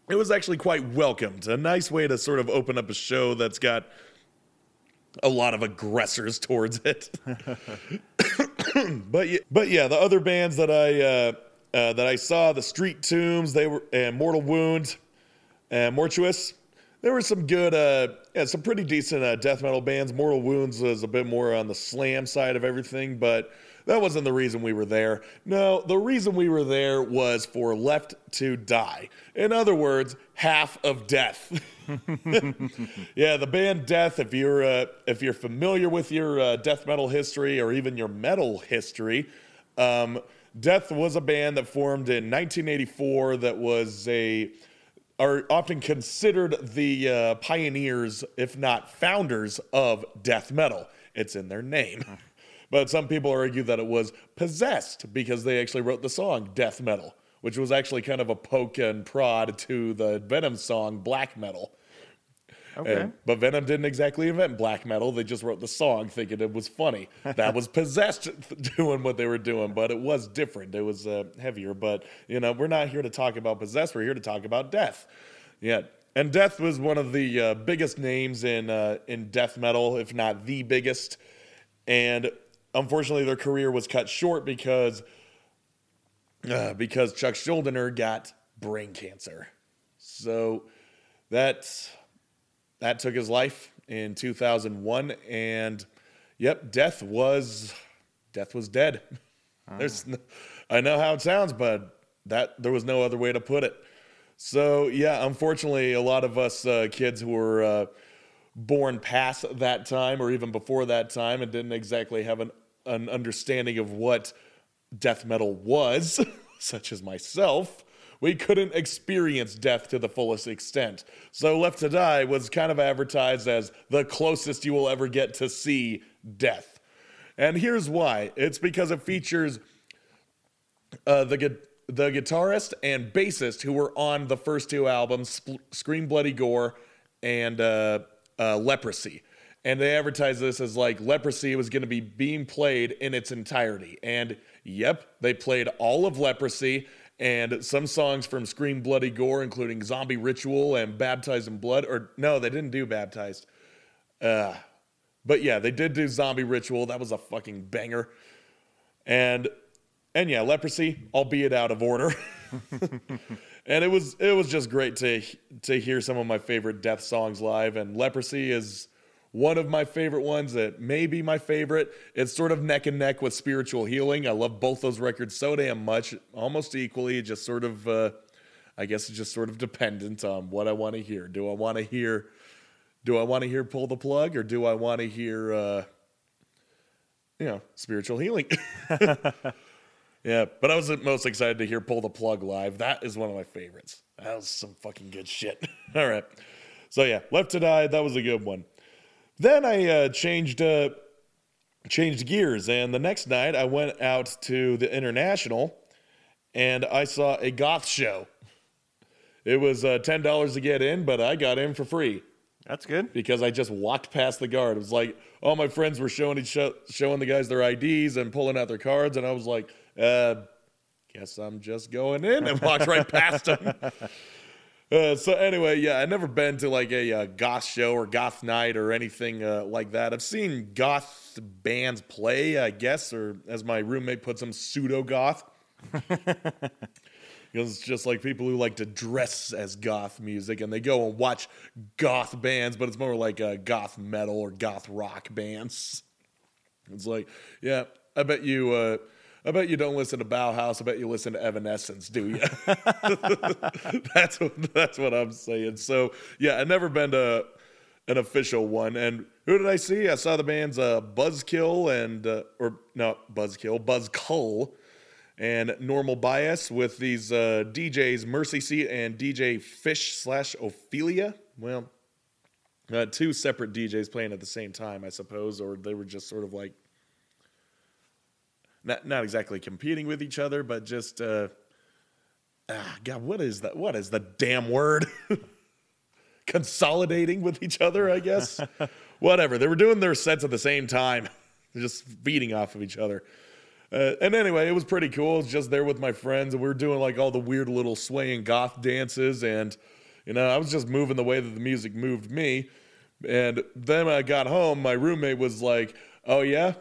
Speaker 1: it was actually quite welcomed. A nice way to sort of open up a show that's got a lot of aggressors towards it. but yeah, but yeah, the other bands that I uh, uh, that I saw, the Street Tombs, they were and Mortal Wound, and Mortuous. There were some good, uh, yeah, some pretty decent uh, death metal bands. Mortal Wounds was a bit more on the slam side of everything, but that wasn't the reason we were there. No, the reason we were there was for Left to Die. In other words, half of death. yeah, the band Death. If you're uh, if you're familiar with your uh, death metal history or even your metal history, um, Death was a band that formed in 1984. That was a are often considered the uh, pioneers, if not founders, of death metal. It's in their name. But some people argue that it was possessed because they actually wrote the song Death Metal, which was actually kind of a poke and prod to the Venom song Black Metal.
Speaker 2: Okay.
Speaker 1: And- but Venom didn't exactly invent black metal. They just wrote the song thinking it was funny. That was possessed doing what they were doing, but it was different. It was uh, heavier. But, you know, we're not here to talk about possessed. We're here to talk about death. Yeah. And Death was one of the uh, biggest names in, uh, in death metal, if not the biggest. And unfortunately, their career was cut short because, uh, because Chuck Schuldiner got brain cancer. So that that took his life in 2001 and yep death was death was dead. There's no, i know how it sounds but that there was no other way to put it. So yeah unfortunately a lot of us uh, kids who were uh, born past that time or even before that time and didn't exactly have an, an understanding of what death metal was such as myself we couldn't experience death to the fullest extent. So Left to Die was kind of advertised as the closest you will ever get to see death. And here's why it's because it features uh, the, gu- the guitarist and bassist who were on the first two albums, Sp- Scream Bloody Gore and uh, uh, Leprosy. And they advertised this as like Leprosy was going to be being played in its entirety. And yep, they played all of Leprosy and some songs from Scream Bloody Gore, including Zombie Ritual and Baptized in Blood. Or no, they didn't do Baptized. Uh, but yeah, they did do Zombie Ritual. That was a fucking banger. And and yeah, leprosy, albeit out of order. and it was it was just great to to hear some of my favorite death songs live. And leprosy is one of my favorite ones. That may be my favorite. It's sort of neck and neck with spiritual healing. I love both those records so damn much, almost equally. Just sort of, uh, I guess, it's just sort of dependent on what I want to hear. Do I want to hear? Do I want to hear pull the plug, or do I want to hear? Uh, you know, spiritual healing. yeah, but I was most excited to hear Pull the Plug live. That is one of my favorites. That was some fucking good shit. All right. So yeah, Left to Die, that was a good one. Then I uh, changed uh, changed gears, and the next night I went out to the International, and I saw a goth show. It was uh, ten dollars to get in, but I got in for free
Speaker 2: That's good.
Speaker 1: because I just walked past the guard. It was like all my friends were showing each showing the guys their IDs and pulling out their cards, and I was like, uh, "Guess I'm just going in," and walked right past them. Uh, so anyway, yeah, I've never been to like a uh, goth show or goth night or anything uh, like that. I've seen goth bands play, I guess, or as my roommate puts them, pseudo goth. Because it's just like people who like to dress as goth music and they go and watch goth bands, but it's more like uh, goth metal or goth rock bands. It's like, yeah, I bet you, uh, I bet you don't listen to Bauhaus. I bet you listen to Evanescence, do you? that's what that's what I'm saying. So yeah, I've never been to an official one. And who did I see? I saw the bands uh, Buzzkill and uh, or not Buzzkill, Buzzcull and Normal Bias with these uh, DJs Mercy Seat and DJ Fish slash Ophelia. Well, uh, two separate DJs playing at the same time, I suppose, or they were just sort of like not not exactly competing with each other, but just uh, ah, God, what is that? What is the damn word? Consolidating with each other, I guess. Whatever. They were doing their sets at the same time, just feeding off of each other. Uh, and anyway, it was pretty cool. I was just there with my friends, and we were doing like all the weird little swaying goth dances, and you know, I was just moving the way that the music moved me. And then when I got home, my roommate was like, "Oh yeah,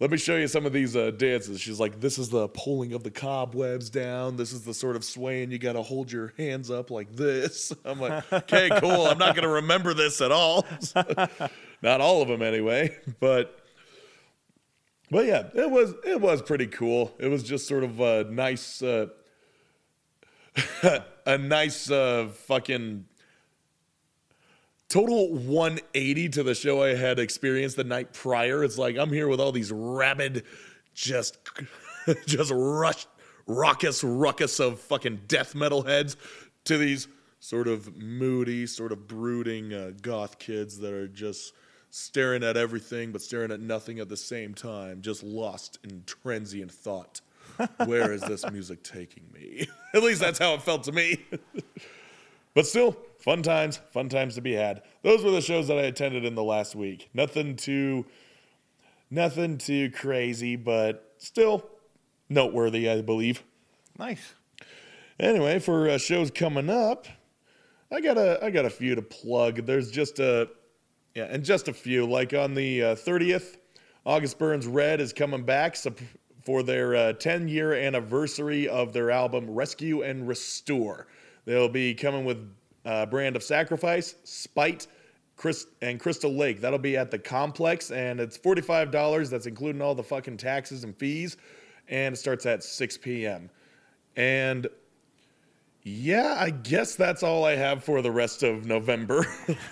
Speaker 1: let me show you some of these uh, dances." She's like, "This is the pulling of the cobwebs down. This is the sort of swaying. You got to hold your hands up like this." I'm like, "Okay, cool. I'm not going to remember this at all. not all of them anyway, but." But yeah, it was it was pretty cool. It was just sort of a nice, uh, a nice uh, fucking total 180 to the show I had experienced the night prior. It's like I'm here with all these rabid, just, just rush, raucous ruckus of fucking death metal heads to these sort of moody, sort of brooding uh, goth kids that are just staring at everything but staring at nothing at the same time, just lost in transient thought. Where is this music taking me? at least that's how it felt to me. But still, fun times, fun times to be had. Those were the shows that I attended in the last week. Nothing too, nothing too crazy, but still noteworthy, I believe.
Speaker 2: Nice.
Speaker 1: Anyway, for uh, shows coming up, I got a I got a few to plug. There's just a yeah, and just a few. Like on the uh, 30th, August Burns Red is coming back for their uh, 10 year anniversary of their album Rescue and Restore. They'll be coming with uh, Brand of Sacrifice, Spite, Chris, and Crystal Lake. That'll be at the complex, and it's $45. That's including all the fucking taxes and fees, and it starts at 6 p.m. And yeah, I guess that's all I have for the rest of November.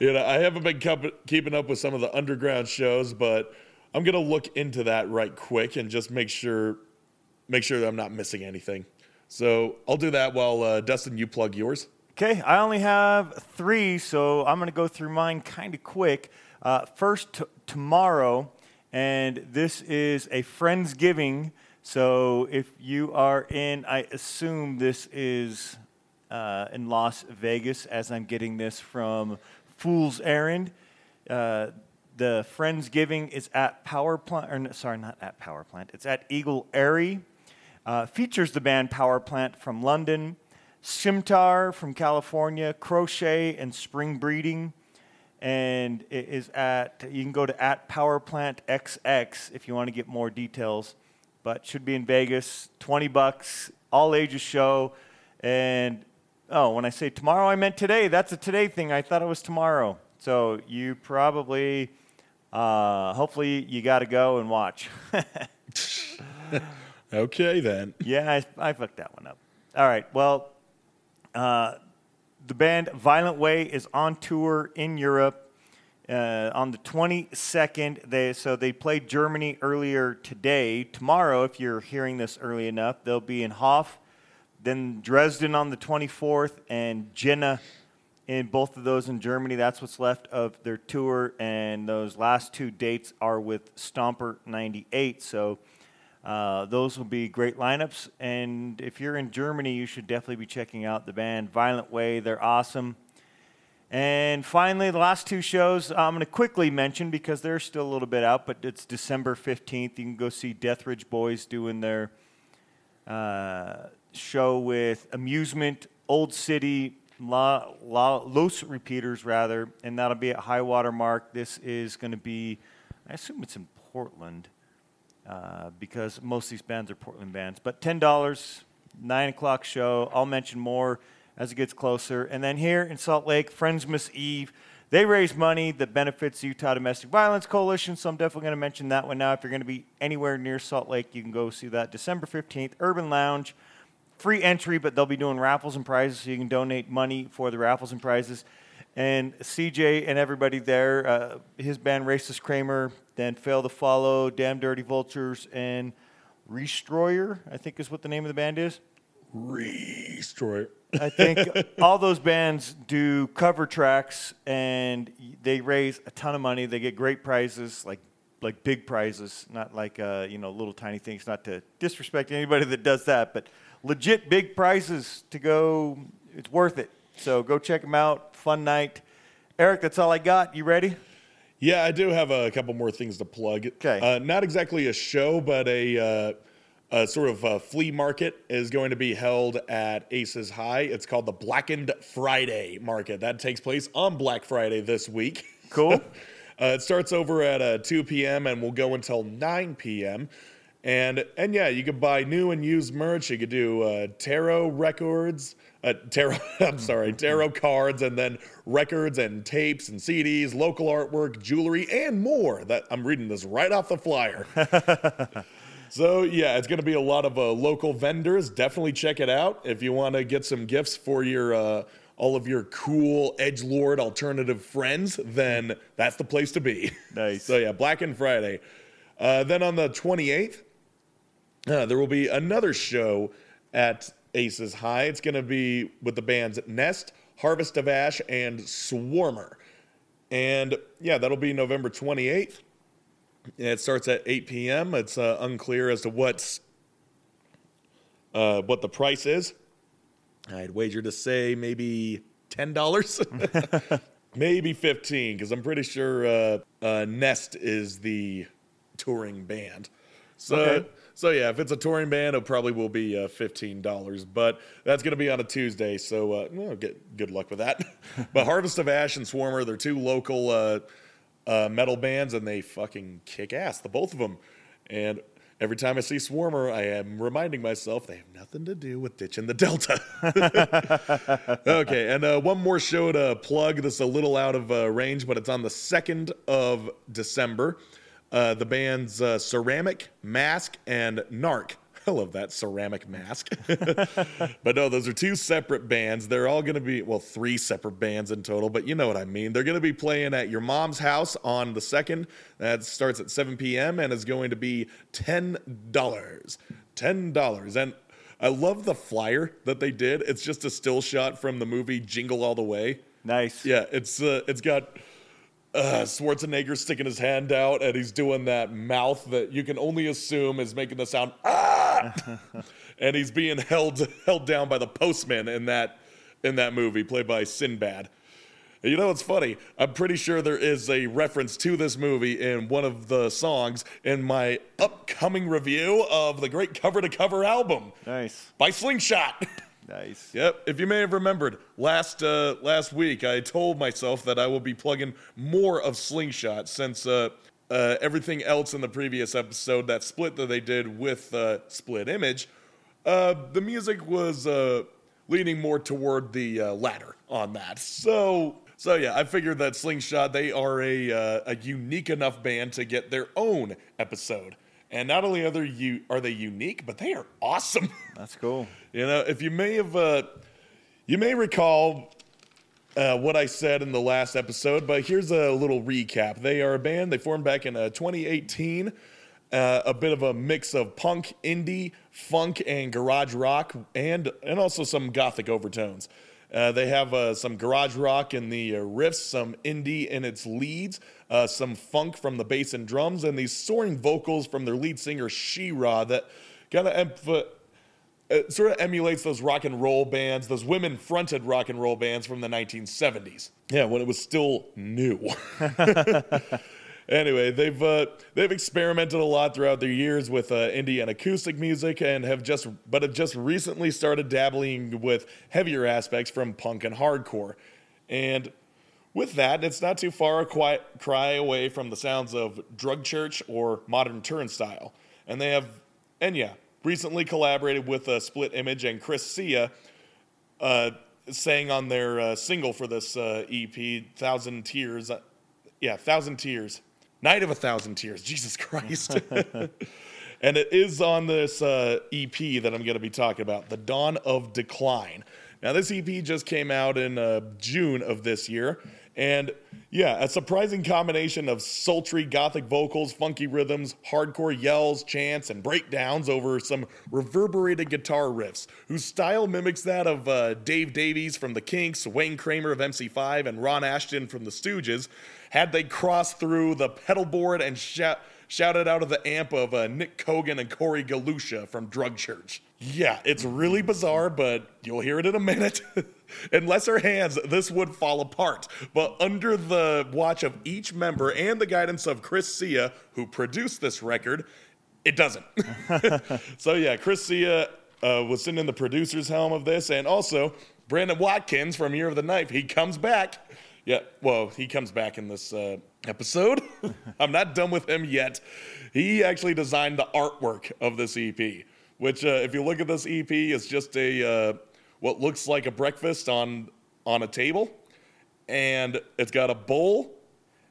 Speaker 1: you know, I haven't been keep- keeping up with some of the underground shows, but I'm gonna look into that right quick and just make sure make sure that I'm not missing anything. So I'll do that while uh, Dustin, you plug yours.
Speaker 2: Okay, I only have three, so I'm going to go through mine kind of quick. Uh, first, t- tomorrow, and this is a Friendsgiving. So if you are in, I assume this is uh, in Las Vegas, as I'm getting this from Fool's Errand. Uh, the Friendsgiving is at Power Plant, or no, sorry, not at Power Plant. It's at Eagle Aerie. Uh, features the band Power Plant from London, Simtar from California, Crochet and Spring Breeding, and it is at you can go to at Power Plant XX if you want to get more details. But should be in Vegas, twenty bucks, all ages show, and oh, when I say tomorrow, I meant today. That's a today thing. I thought it was tomorrow. So you probably, uh, hopefully, you got to go and watch.
Speaker 1: Okay, then.
Speaker 2: Yeah, I, I fucked that one up. All right. Well, uh, the band Violent Way is on tour in Europe, Uh, on the 22nd, they so they played Germany earlier today. Tomorrow, if you're hearing this early enough, they'll be in Hof, then Dresden on the 24th, and Jena in both of those in Germany. That's what's left of their tour, and those last two dates are with Stomper 98. So uh, those will be great lineups. And if you're in Germany, you should definitely be checking out the band Violent Way. They're awesome. And finally, the last two shows I'm going to quickly mention because they're still a little bit out, but it's December 15th. You can go see Deathridge Boys doing their uh, show with Amusement, Old City, La, La, Los Repeaters, rather, and that'll be at High Water Mark. This is going to be, I assume it's in Portland uh, because most of these bands are Portland bands. But $10, 9 o'clock show. I'll mention more as it gets closer. And then here in Salt Lake, Friendsmas Eve. They raise money that benefits the Utah Domestic Violence Coalition, so I'm definitely going to mention that one now. If you're going to be anywhere near Salt Lake, you can go see that December 15th, Urban Lounge. Free entry, but they'll be doing raffles and prizes, so you can donate money for the raffles and prizes. And CJ and everybody there, uh, his band Racist Kramer, then Fail to Follow, Damn Dirty Vultures, and Restroyer, I think is what the name of the band is.
Speaker 1: Destroyer.
Speaker 2: I think all those bands do cover tracks and they raise a ton of money. They get great prizes, like like big prizes, not like uh, you know little tiny things. Not to disrespect anybody that does that, but legit big prizes to go. It's worth it. So go check them out. Fun night. Eric, that's all I got. You ready?
Speaker 1: Yeah, I do have a couple more things to plug.
Speaker 2: 'Kay.
Speaker 1: Uh, not exactly a show, but a, uh, a sort of uh flea market is going to be held at Aces High. It's called the Blackened Friday Market. That takes place on Black Friday this week.
Speaker 2: Cool.
Speaker 1: Uh, it starts over at uh, 2 p.m. and will go until 9 p.m. And and yeah, you could buy new and used merch. You could do uh, tarot records, uh, tarot. I'm sorry, tarot cards, and then records and tapes and CDs, local artwork, jewelry, and more. That I'm reading this right off the flyer. So yeah, it's going to be a lot of uh, local vendors. Definitely check it out if you want to get some gifts for your uh, all of your cool edge lord alternative friends. Then that's the place to be.
Speaker 2: Nice.
Speaker 1: so yeah, Black and Friday. Uh, then on the 28th, uh, there will be another show at Aces High. It's going to be with the bands Nest, Harvest of Ash, and Swarmer. And yeah, that'll be November 28th. It starts at 8 p.m. It's uh, unclear as to what's uh, what the price is. I'd wager to say maybe ten dollars, maybe fifteen, because I'm pretty sure uh, uh, Nest is the touring band. So,
Speaker 2: Okay.
Speaker 1: So yeah, if it's a touring band, it probably will be uh, fifteen dollars. But that's going to be on a Tuesday, so uh, well, get good luck with that. but Harvest of Ash and Swarmer, they're two local uh, uh, metal bands, and they fucking kick ass, the both of them. And every time I see Swarmer, I am reminding myself they have nothing to do with ditching the Delta. okay, and uh, one more show to plug. This is a little out of uh, range, but it's on the 2nd of December. Uh, the bands uh, Ceramic, Mask, and Narc. I love that ceramic mask. but no, those are two separate bands. They're all going to be, well, three separate bands in total, but you know what I mean. They're going to be playing at your mom's house on the 2nd. That starts at 7 p.m. and is going to be $10. $10. And I love the flyer that they did. It's just a still shot from the movie Jingle All the Way.
Speaker 2: Nice.
Speaker 1: Yeah, it's uh, it's got uh, Schwarzenegger sticking his hand out, and he's doing that mouth that you can only assume is making the sound ah, and he's being held held down by the postman in that in that movie, played by Sinbad. And You know what's funny? I'm pretty sure there is a reference to this movie in one of the songs in my upcoming review of the great cover to cover album
Speaker 2: Nice.
Speaker 1: by Slingshot.
Speaker 2: Nice.
Speaker 1: Yep. If you may have remembered last uh, last week, I told myself that I will be plugging more of Slingshot since uh, uh, everything else in the previous episode, that split that they did with uh, Split Image, uh, the music was uh, leaning more toward the uh, latter on that. So. So yeah, I figured that Slingshot they are a uh, a unique enough band to get their own episode, and not only are they u- are they unique, but they are awesome.
Speaker 2: That's cool.
Speaker 1: You know, if you may have, uh, you may recall uh, what I said in the last episode, but here's a little recap. They are a band. They formed back in uh, 2018. Uh, a bit of a mix of punk, indie, funk, and garage rock, and and also some gothic overtones. Uh, they have uh, some garage rock in the uh, riffs, some indie in its leads, some funk from the bass and drums, and these soaring vocals from their lead singer She-Ra that kind of emph- it sort of emulates those rock and roll bands, those women fronted rock and roll bands from the 1970s. Yeah, when it was still new. anyway, they've uh, they've experimented a lot throughout their years with uh, indie and acoustic music, and have just but have just recently started dabbling with heavier aspects from punk and hardcore. And with that, it's not too far a quiet cry away from the sounds of Drug Church or Modern Turnstile. And they have, and yeah, recently collaborated with uh, Split Image and Chris Sia, uh, sang on their uh, single for this uh, EP, Thousand Tears. Uh, yeah, Thousand Tears. Night of a Thousand Tears. Jesus Christ. and it is on this uh, EP that I'm going to be talking about, The Dawn of Decline. Now, this EP just came out in uh, June of this year. And yeah, a surprising combination of sultry gothic vocals, funky rhythms, hardcore yells, chants, and breakdowns over some reverberated guitar riffs, whose style mimics that of uh, Dave Davies from The Kinks, Wayne Kramer of MC5, and Ron Asheton from The Stooges, had they crossed through the pedal board and shout shouted out of the amp of uh, Nick Cogan and Corey Galusha from Drug Church. Yeah, it's really bizarre, but you'll hear it in a minute. in lesser hands, this would fall apart. But under the watch of each member and the guidance of Chris Sia, who produced this record, it doesn't. so yeah, Chris Sia uh, was sitting in the producer's helm of this, and also Brandon Watkins from Year of the Knife. He comes back. Yeah, well, he comes back in this uh, episode. I'm not done with him yet. He actually designed the artwork of this EP, which, uh, if you look at this EP, is just a uh, what looks like a breakfast on on a table, and it's got a bowl,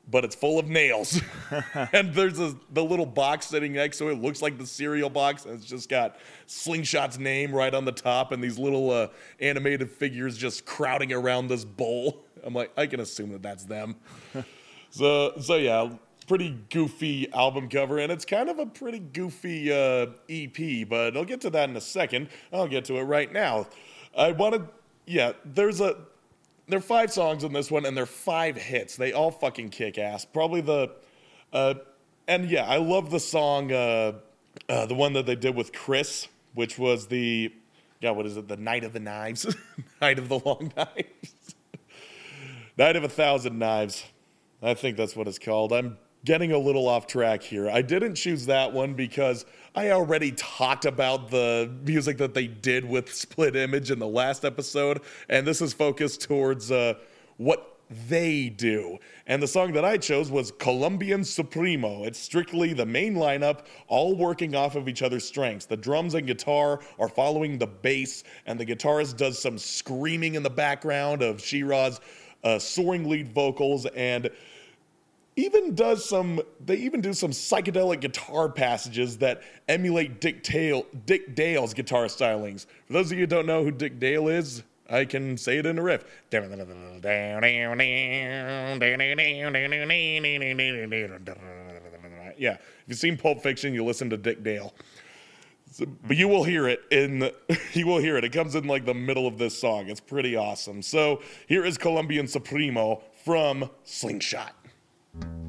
Speaker 1: but it's full of nails. and there's a, the little box sitting next to it. Looks like the cereal box, and it's just got Slingshot's name right on the top, and these little uh, animated figures just crowding around this bowl. I'm like, I can assume that that's them. so, so yeah, pretty goofy album cover, and it's kind of a pretty goofy uh, EP. But I'll get to that in a second. I'll get to it right now. I wanted, yeah, there's a there are five songs in this one, and they're five hits. They all fucking kick ass. Probably the, uh, and yeah, I love the song, uh, uh, the one that they did with Chris, which was the, yeah, what is it? The Night of the Knives, Night of the Long Knives, Night of a Thousand Knives. I think that's what it's called. I'm getting a little off track here. I didn't choose that one because I already talked about the music that they did with Split Image in the last episode, and this is focused towards uh, what they do. And the song that I chose was Colombian Supremo. It's strictly the main lineup, all working off of each other's strengths. The drums and guitar are following the bass, and the guitarist does some screaming in the background of She-Ra's uh, soaring lead vocals and even does some they even do some psychedelic guitar passages that emulate Dick Dale Dick Dale's guitar stylings. For those of you who don't know who Dick Dale is, I can say it in a riff. Yeah, if you've seen Pulp Fiction, you listen to Dick Dale. So- but you will hear it in the, you will hear it. It comes in like the middle of this song. It's pretty awesome. So here is Colombian Supremo from Slingshot.
Speaker 5: Reverse you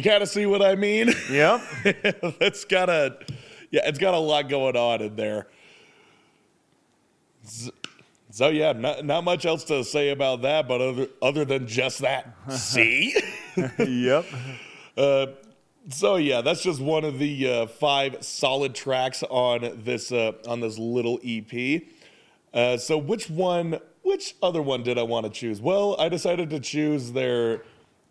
Speaker 1: you kind of see what I mean.
Speaker 2: Yep.
Speaker 1: it's got a yeah, it's got a lot going on in there. So yeah, not, not much else to say about that, but other other than just that, see.
Speaker 2: yep.
Speaker 1: So yeah, that's just one of the uh, five solid tracks on this uh, on this little EP. Uh, so which one, which other one did I want to choose? Well, I decided to choose their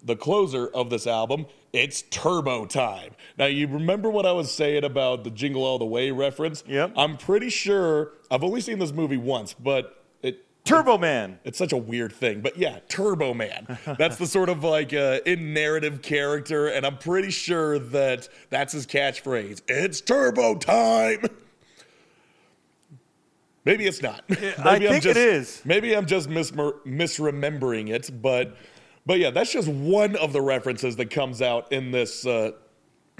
Speaker 1: the closer of this album. It's Turbo Time. Now you remember what I was saying about the Jingle All the Way reference?
Speaker 2: Yep.
Speaker 1: I'm pretty sure I've only seen this movie once, but it
Speaker 2: Turbo Man.
Speaker 1: it's such a weird thing, but yeah, Turbo Man. That's the sort of like uh, in narrative character, and I'm pretty sure that that's his catchphrase. It's Turbo time. Maybe it's not. Maybe
Speaker 2: I
Speaker 1: I'm
Speaker 2: think it
Speaker 1: just,
Speaker 2: is.
Speaker 1: Maybe I'm just mismer- misremembering it, but but yeah, that's just one of the references that comes out in this uh,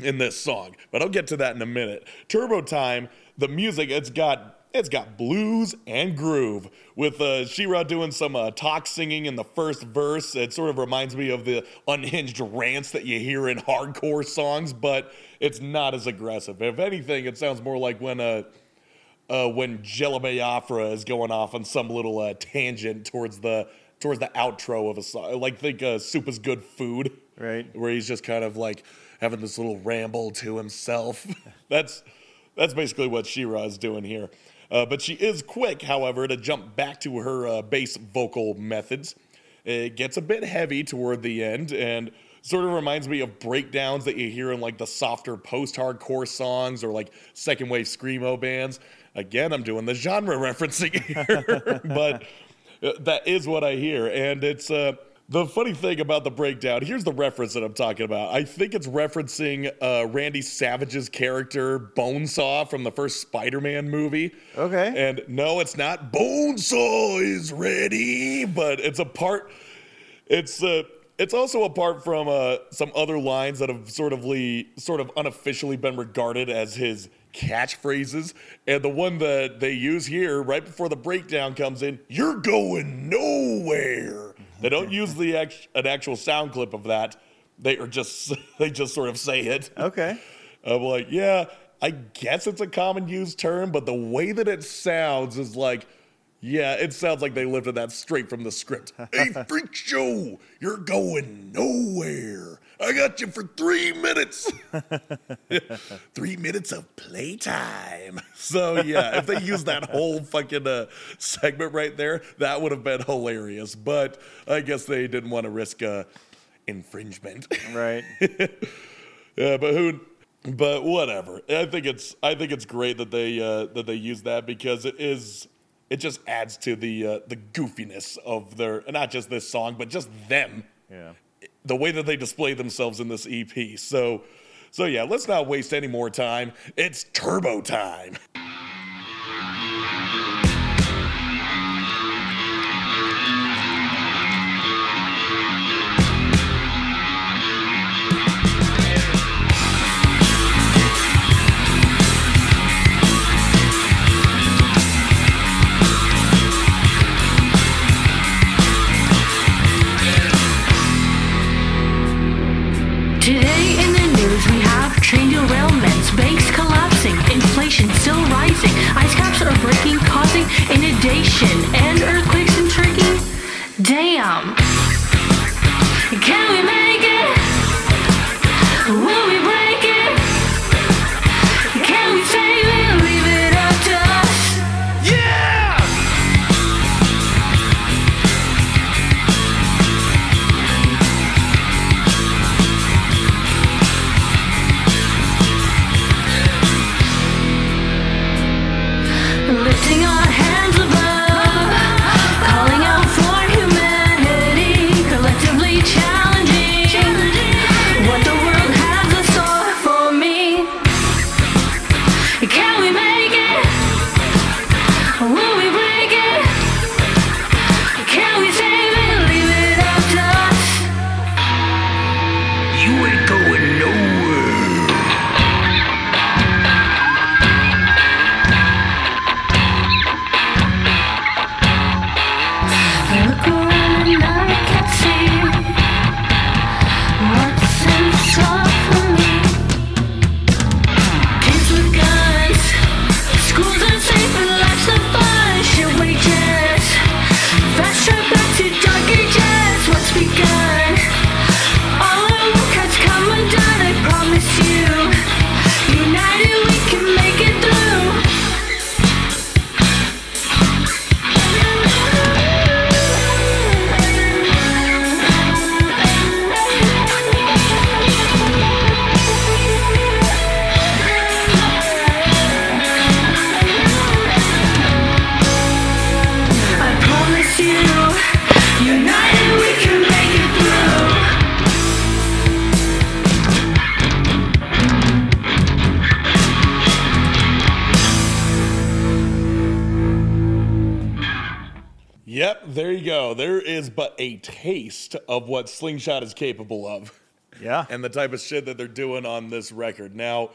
Speaker 1: in this song. But I'll get to that in a minute. Turbo Time, the music, it's got it's got blues and groove with uh, Shira doing some uh, talk singing in the first verse. It sort of reminds me of the unhinged rants that you hear in hardcore songs, but it's not as aggressive. If anything, it sounds more like when uh, uh, when Jello Biafra is going off on some little uh, tangent towards the towards the outro of a song. Like think uh, "Soup is Good Food,"
Speaker 2: Right.
Speaker 1: Where he's just kind of like having this little ramble to himself. that's that's basically what Shira is doing here. Uh, but she is quick, however, to jump back to her uh, bass vocal methods. It gets a bit heavy toward the end and sort of reminds me of breakdowns that you hear in like the softer post-hardcore songs or like second wave screamo bands. Again, I'm doing the genre referencing here, but that is what I hear, and it's uh, the funny thing about the breakdown. Here's the reference that I'm talking about. I think it's referencing uh, Randy Savage's character Bonesaw from the first Spider-Man movie.
Speaker 2: Okay.
Speaker 1: And no, it's not. Bonesaw is ready, but it's a part. It's uh, it's also apart from uh, some other lines that have sort of le- sort of unofficially been regarded as his catchphrases. And the one that they use here right before the breakdown comes in, "You're going nowhere." They don't use the act- an actual sound clip of that. They are just they just sort of say it.
Speaker 2: Okay.
Speaker 1: I'm like, yeah, I guess it's a common used term, but the way that it sounds is like, yeah, it sounds like they lifted that straight from the script. hey, freak show, you're going nowhere. I got you for three minutes. three minutes of playtime. So yeah, if they used that whole fucking uh, segment right there, that would have been hilarious. But I guess they didn't want to risk uh, infringement.
Speaker 2: Right.
Speaker 1: Yeah, but who? But whatever. I think it's I think it's great that they uh, that they use that because it is it just adds to the uh, the goofiness of their not just this song but just them
Speaker 2: Yeah.
Speaker 1: The way that they display themselves in this EP. So so yeah, let's not waste any more time. It's turbo time.
Speaker 5: Today in the news we have train derailments, banks collapsing, inflation still rising, ice caps are breaking, causing inundation, and earthquakes in Turkey. Damn. Can we make it? Will we break
Speaker 1: a taste of what Slingshot is capable of.
Speaker 2: Yeah.
Speaker 1: and the type of shit that they're doing on this record. Now,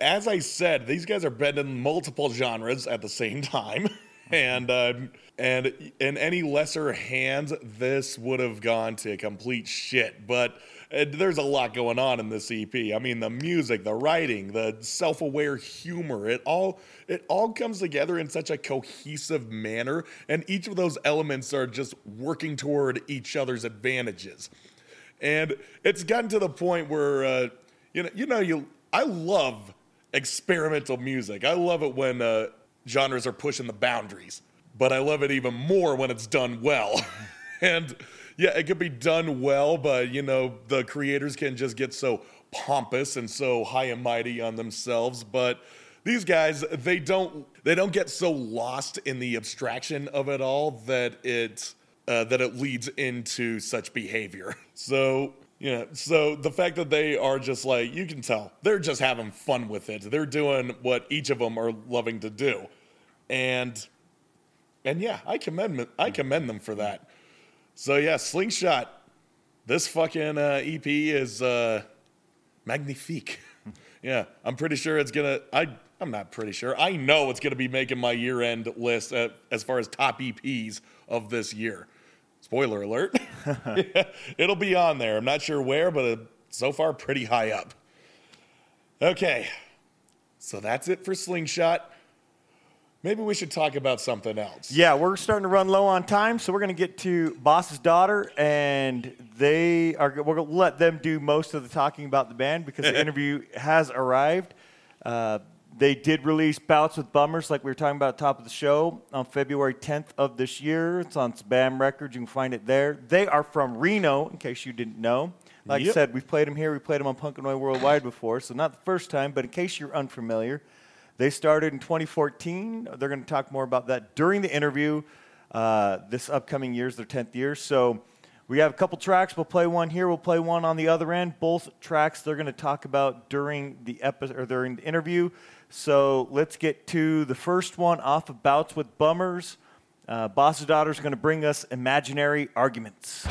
Speaker 1: as I said, these guys are bending multiple genres at the same time, and um, and in any lesser hands, this would have gone to complete shit. But uh, there's a lot going on in this EP. I mean, the music, the writing, the self-aware humor, it all it all comes together in such a cohesive manner, and each of those elements are just working toward each other's advantages and it's gotten to the point where uh, you know you know you I love experimental music. I love it when uh, genres are pushing the boundaries, but I love it even more when it's done well. and yeah, it could be done well, but you know the creators can just get so pompous and so high and mighty on themselves, but these guys they don't they don't get so lost in the abstraction of it all that it uh, that it leads into such behavior. So, know, so the fact that they are just like, you can tell, they're just having fun with it. They're doing what each of them are loving to do. And, and yeah, I commend, I commend them for that. So yeah, Slingshot, this fucking uh, EP is uh, magnifique. yeah, I'm pretty sure it's gonna, I, I'm not pretty sure. I know it's gonna be making my year-end list uh, as far as top EPs of this year. Spoiler alert. It'll be on there. I'm not sure where, but uh, so far pretty high up. Okay. So that's it for Slingshot. Maybe we should talk about something else.
Speaker 2: Yeah, we're starting to run low on time, so we're going to get to Boss's daughter, and they are. We're going to let them do most of the talking about the band because the interview has arrived. Uh, they did release Bouts with Bummers, like we were talking about at the top of the show, on February 10th of this year. It's on Spam Records. You can find it there. They are from Reno, in case you didn't know. Like I said, we've played them here. We played them on Punk and Noise Worldwide before, so not the first time, but in case you're unfamiliar, they started in 2014. They're going to talk more about that during the interview. Uh, this upcoming year is their 10th year. So we have a couple tracks. We'll play one here. We'll play one on the other end. Both tracks they're going to talk about during the episode or during the interview. So let's get to the first one off of Bouts with Bummers. Uh, Boss's daughter is going to bring us imaginary arguments.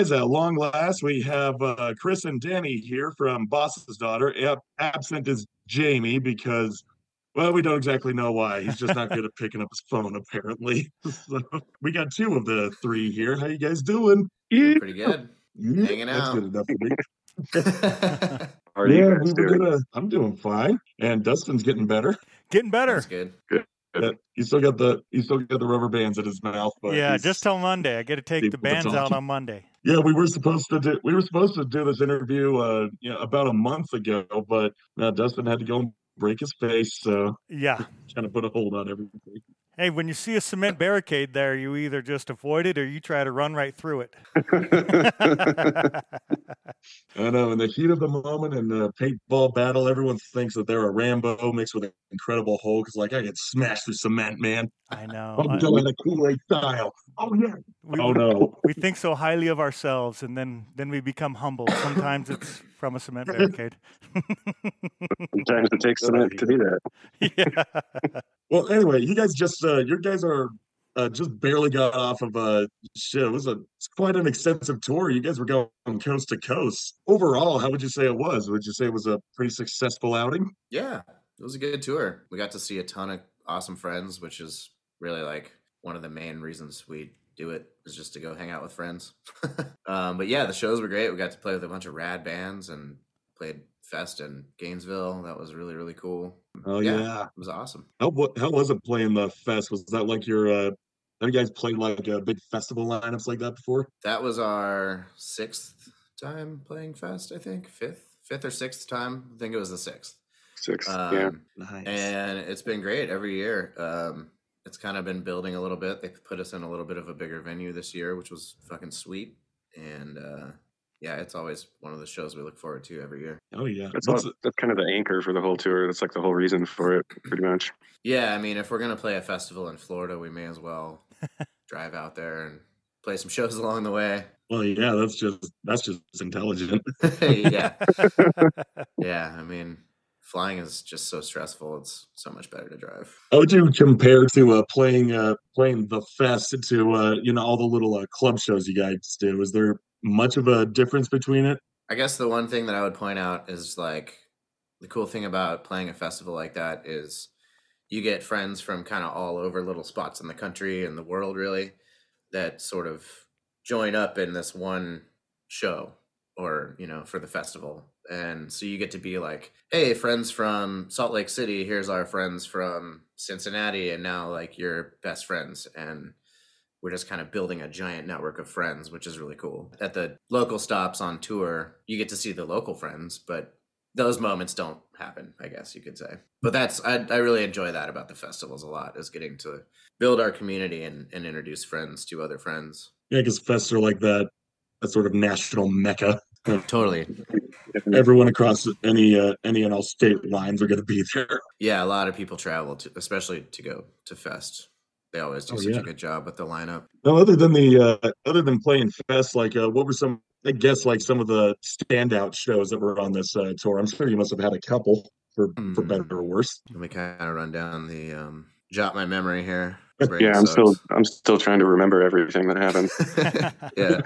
Speaker 1: Guys. At long last, we have uh, Chris and Danny here from Boss's Daughter. Ab- absent is Jamie because, well, we don't exactly know why. He's just not good at picking up his phone, apparently. So we got two of the three here. How you guys doing?
Speaker 6: Pretty good.
Speaker 1: Yeah,
Speaker 6: Hanging
Speaker 1: That's
Speaker 6: out.
Speaker 1: good enough for me.
Speaker 7: How are you
Speaker 1: Yeah,
Speaker 7: guys
Speaker 1: we were
Speaker 7: doing?
Speaker 1: gonna. I'm doing fine, and Dustin's getting better.
Speaker 2: Getting better.
Speaker 6: That's good.
Speaker 1: Yeah, he still got the he still got the rubber bands in his mouth. But
Speaker 2: Yeah, just till Monday. I got to take the bands out on Monday.
Speaker 1: Yeah, we were supposed to do we were supposed to do this interview uh you know, about a month ago, but uh, Dustin had to go and break his face, so
Speaker 2: Yeah.
Speaker 1: kind of put a hold on everything.
Speaker 2: Hey, when you see a cement barricade there, you either just avoid it or you try to run right through it.
Speaker 1: I know in the heat of the moment in the paintball battle, everyone thinks that they're a Rambo mixed with an Incredible Hulk. It's like I get smash through cement, man.
Speaker 2: I know.
Speaker 1: I'm doing the Kool-Aid style. Oh yeah.
Speaker 2: we,
Speaker 1: Oh no.
Speaker 2: we think so highly of ourselves, and then then we become humble. Sometimes it's from a cement barricade.
Speaker 7: Sometimes it takes cement to do that.
Speaker 2: yeah.
Speaker 1: Well, anyway, you guys just uh you guys are uh, just barely got off of a shit. It was a it's quite an extensive tour. You guys were going coast to coast. Overall, how would you say it was? Would you say it was a pretty successful outing?
Speaker 6: Yeah, it was a good tour. We got to see a ton of awesome friends, which is really like one of the main reasons we do it is just to go hang out with friends. um, but yeah, the shows were great. We got to play with a bunch of rad bands and played Fest in Gainesville. That was really really cool.
Speaker 1: Oh
Speaker 6: Yeah.
Speaker 1: yeah.
Speaker 6: It was awesome.
Speaker 1: How how was it playing the fest? Was that like your uh have you guys played like a big festival lineups like that before?
Speaker 6: That was our sixth time playing Fest. I think fifth, fifth or sixth time. I think it was the sixth.
Speaker 7: Six.
Speaker 6: Um,
Speaker 7: yeah.
Speaker 1: Nice.
Speaker 6: and it's been great every year. Um, it's kind of been building a little bit. They put us in a little bit of a bigger venue this year, which was fucking sweet. And uh, yeah, it's always one of the shows we look forward to every year.
Speaker 1: oh yeah.
Speaker 7: That's,
Speaker 1: What's
Speaker 7: all, that's kind of the anchor for the whole tour. That's like the whole reason for it, pretty much.
Speaker 6: Yeah, I mean, if we're gonna play a festival in Florida, we may as well drive out there and play some shows along the way.
Speaker 1: well yeah, that's just that's just intelligent.
Speaker 6: yeah, yeah. I mean, flying is just so stressful. It's so much better to drive.
Speaker 1: How would you compare to uh, playing uh, playing the fest to uh, you know all the little uh, club shows you guys do? Is there much of a difference between it?
Speaker 6: I guess the one thing that I would point out is like the cool thing about playing a festival like that is you get friends from kind of all over little spots in the country and the world really that sort of join up in this one show or you know for the festival and so you get to be like hey friends from salt lake city here's our friends from cincinnati and now like you're best friends and we're just kind of building a giant network of friends, which is really cool. At the local stops on tour, you get to see the local friends, but those moments don't happen, I guess you could say. But that's I, I really enjoy that about the festivals a lot, is getting to build our community and, and introduce friends to other friends.
Speaker 1: Yeah, because fests are like that a sort of national mecca.
Speaker 6: Totally.
Speaker 1: Everyone across any uh, any and all state lines are going to be there.
Speaker 6: Yeah, a lot of people travel to especially to go to Fest. They always do
Speaker 1: Oh,
Speaker 6: such
Speaker 1: yeah.
Speaker 6: a good job with the lineup.
Speaker 1: Now, other than the uh, other than playing fest, like uh, what were some? I guess like some of the standout shows that were on this uh, tour. I'm sure you must have had a couple for for
Speaker 6: Hmm.
Speaker 1: better or worse.
Speaker 6: Let me kind of run down the um jot my memory here.
Speaker 7: Yeah, I'm still I'm still trying to remember everything that happened.
Speaker 6: yeah.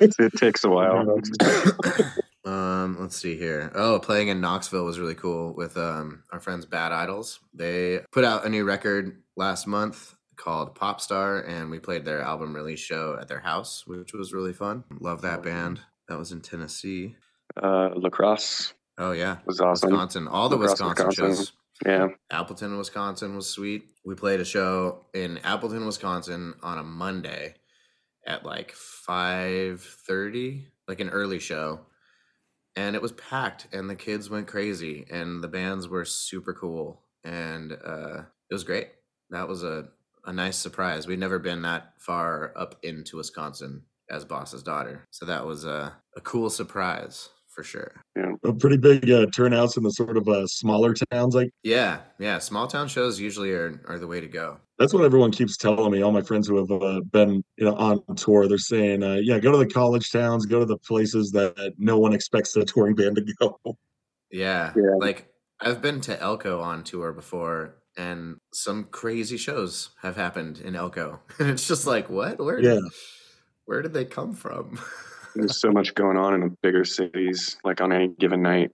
Speaker 7: it, it takes a while.
Speaker 6: Um, let's see here. Oh, playing in Knoxville was really cool with um our friends Bad Idols. They put out a new record last month called Pop Star, and we played their album release show at their house, which was really fun. Love that band. That was in Tennessee.
Speaker 7: Uh, La Crosse
Speaker 6: Oh yeah,
Speaker 7: was awesome.
Speaker 6: Wisconsin. All the
Speaker 7: La Crosse,
Speaker 6: Wisconsin,
Speaker 7: Wisconsin.
Speaker 6: shows.
Speaker 7: Yeah,
Speaker 6: Appleton, Wisconsin was sweet. We played a show in Appleton, Wisconsin on a Monday at like 5:30, like an early show. And it was packed and the kids went crazy and the bands were super cool and uh it was great. That was a a nice surprise. We'd never been that far up into Wisconsin as Boss's daughter. So that was a a cool surprise for sure.
Speaker 1: A pretty big uh, turnouts in the sort of uh, smaller towns. Like
Speaker 6: Yeah, yeah, small town shows usually are are the way to go.
Speaker 1: that's what everyone keeps telling me. All my friends who have uh, been you know on tour, they're saying, uh, yeah, go to the college towns, go to the places that no one expects a touring band to go.
Speaker 6: Yeah.
Speaker 7: Yeah.
Speaker 6: Like I've been to Elko on tour before and some crazy shows have happened in Elko. And it's just like, what? Where
Speaker 1: Yeah.
Speaker 6: where did they come from?
Speaker 7: There's so much going on in the bigger cities, like on any given night.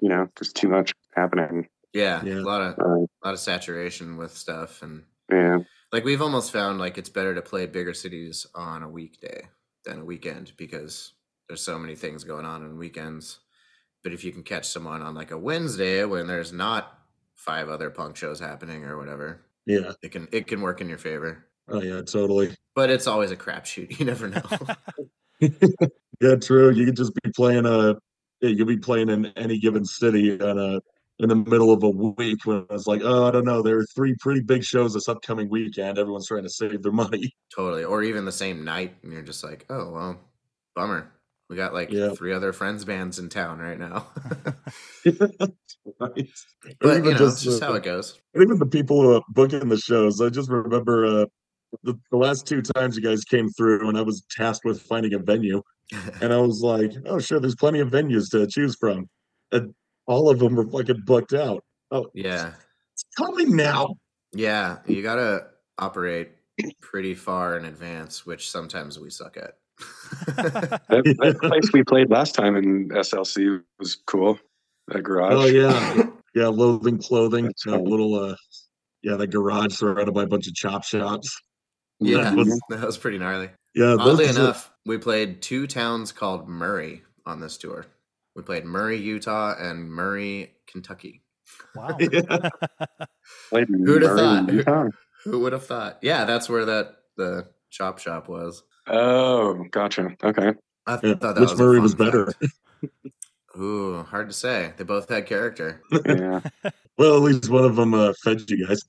Speaker 7: You know, there's too much happening.
Speaker 6: yeah,
Speaker 1: Yeah.
Speaker 6: a lot of
Speaker 7: Uh,
Speaker 6: a lot of saturation with stuff and
Speaker 7: yeah,
Speaker 6: like we've almost found like it's better to play bigger cities on a weekday than a weekend because there's so many things going on on weekends but if you can catch someone on like a wednesday when there's not five other punk shows happening or whatever
Speaker 1: Yeah.
Speaker 6: it can it can work in your favor
Speaker 1: Oh yeah, totally.
Speaker 6: but it's always a crapshoot you never know
Speaker 1: Yeah, true. You could just be playing a. You'll be playing in any given city on a in the middle of a week when it's like, oh, I don't know. There are three pretty big shows this upcoming weekend. Everyone's trying to save their money.
Speaker 6: totally or even the same night and you're just like oh well bummer we got like
Speaker 1: Yeah.
Speaker 6: three other friends bands in town right now
Speaker 1: Right?
Speaker 6: But you know it's just
Speaker 1: uh,
Speaker 6: how it goes
Speaker 1: even the people who are booking the shows. I just remember uh, the, the last two times you guys came through, and I was tasked with finding a venue, and I was like, "Oh, sure, there's plenty of venues to choose from," and all of them were fucking booked out. Oh,
Speaker 6: yeah
Speaker 1: it's coming now.
Speaker 6: Yeah, you gotta operate pretty far in advance, which sometimes we suck at.
Speaker 7: that, that place we played last time in SLC was cool. That garage.
Speaker 1: Oh yeah, yeah. Loathing clothing.
Speaker 7: That's
Speaker 1: A
Speaker 7: fun.
Speaker 1: little, uh, yeah, the garage surrounded by a bunch of chop shops.
Speaker 6: Yeah,
Speaker 1: That was-
Speaker 6: that was pretty gnarly.
Speaker 1: Yeah,
Speaker 6: Oddly
Speaker 1: those are-
Speaker 6: enough, we played two towns called Murray on this tour. We played Murray, Utah, and Murray, Kentucky.
Speaker 2: Wow.
Speaker 1: Yeah.
Speaker 7: Played in
Speaker 6: Who'd have thought?
Speaker 7: Utah.
Speaker 6: Who would have thought? Yeah, that's where that the chop shop was.
Speaker 7: Oh, gotcha. Okay.
Speaker 6: I
Speaker 1: Yeah,
Speaker 6: thought that
Speaker 1: which
Speaker 6: was
Speaker 1: Murray was better?
Speaker 6: Ooh, hard to say. They both had character.
Speaker 7: Yeah.
Speaker 1: Well, at least one of them uh, fed you guys.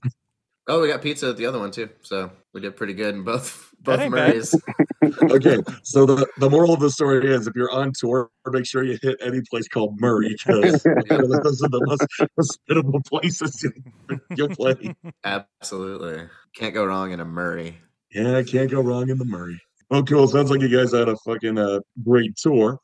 Speaker 6: Oh, we got pizza at the other one too, so we did pretty good in both both
Speaker 2: ain't.
Speaker 6: Murrays.
Speaker 1: okay, so the, the moral of the story is if you're on tour, make sure you hit any place called Murray because those are the most hospitable places you'll, you'll play.
Speaker 6: Absolutely, can't go wrong in a Murray.
Speaker 1: Yeah, can't go wrong in the Murray. Oh, cool. Sounds like you guys had a fucking uh, great tour.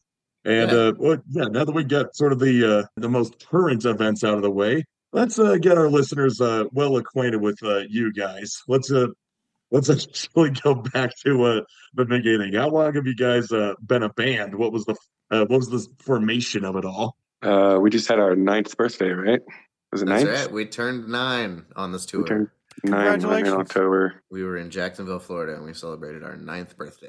Speaker 1: And
Speaker 6: Yeah.
Speaker 1: uh, well, yeah, now that we got sort of the uh, the most current events out of the way, let's uh, get our listeners uh, well acquainted with uh, you guys. Let's uh, let's actually go back to uh, the beginning. How long have you guys uh, been a band? What was the uh, what was the formation of it all?
Speaker 7: Uh, we just had our ninth birthday, right? Was it
Speaker 6: That's
Speaker 7: ninth?
Speaker 6: right. We turned nine on this tour.
Speaker 7: We turned nine right in
Speaker 2: Congratulations.
Speaker 7: October.
Speaker 6: We were in Jacksonville, Florida, and we celebrated our ninth birthday.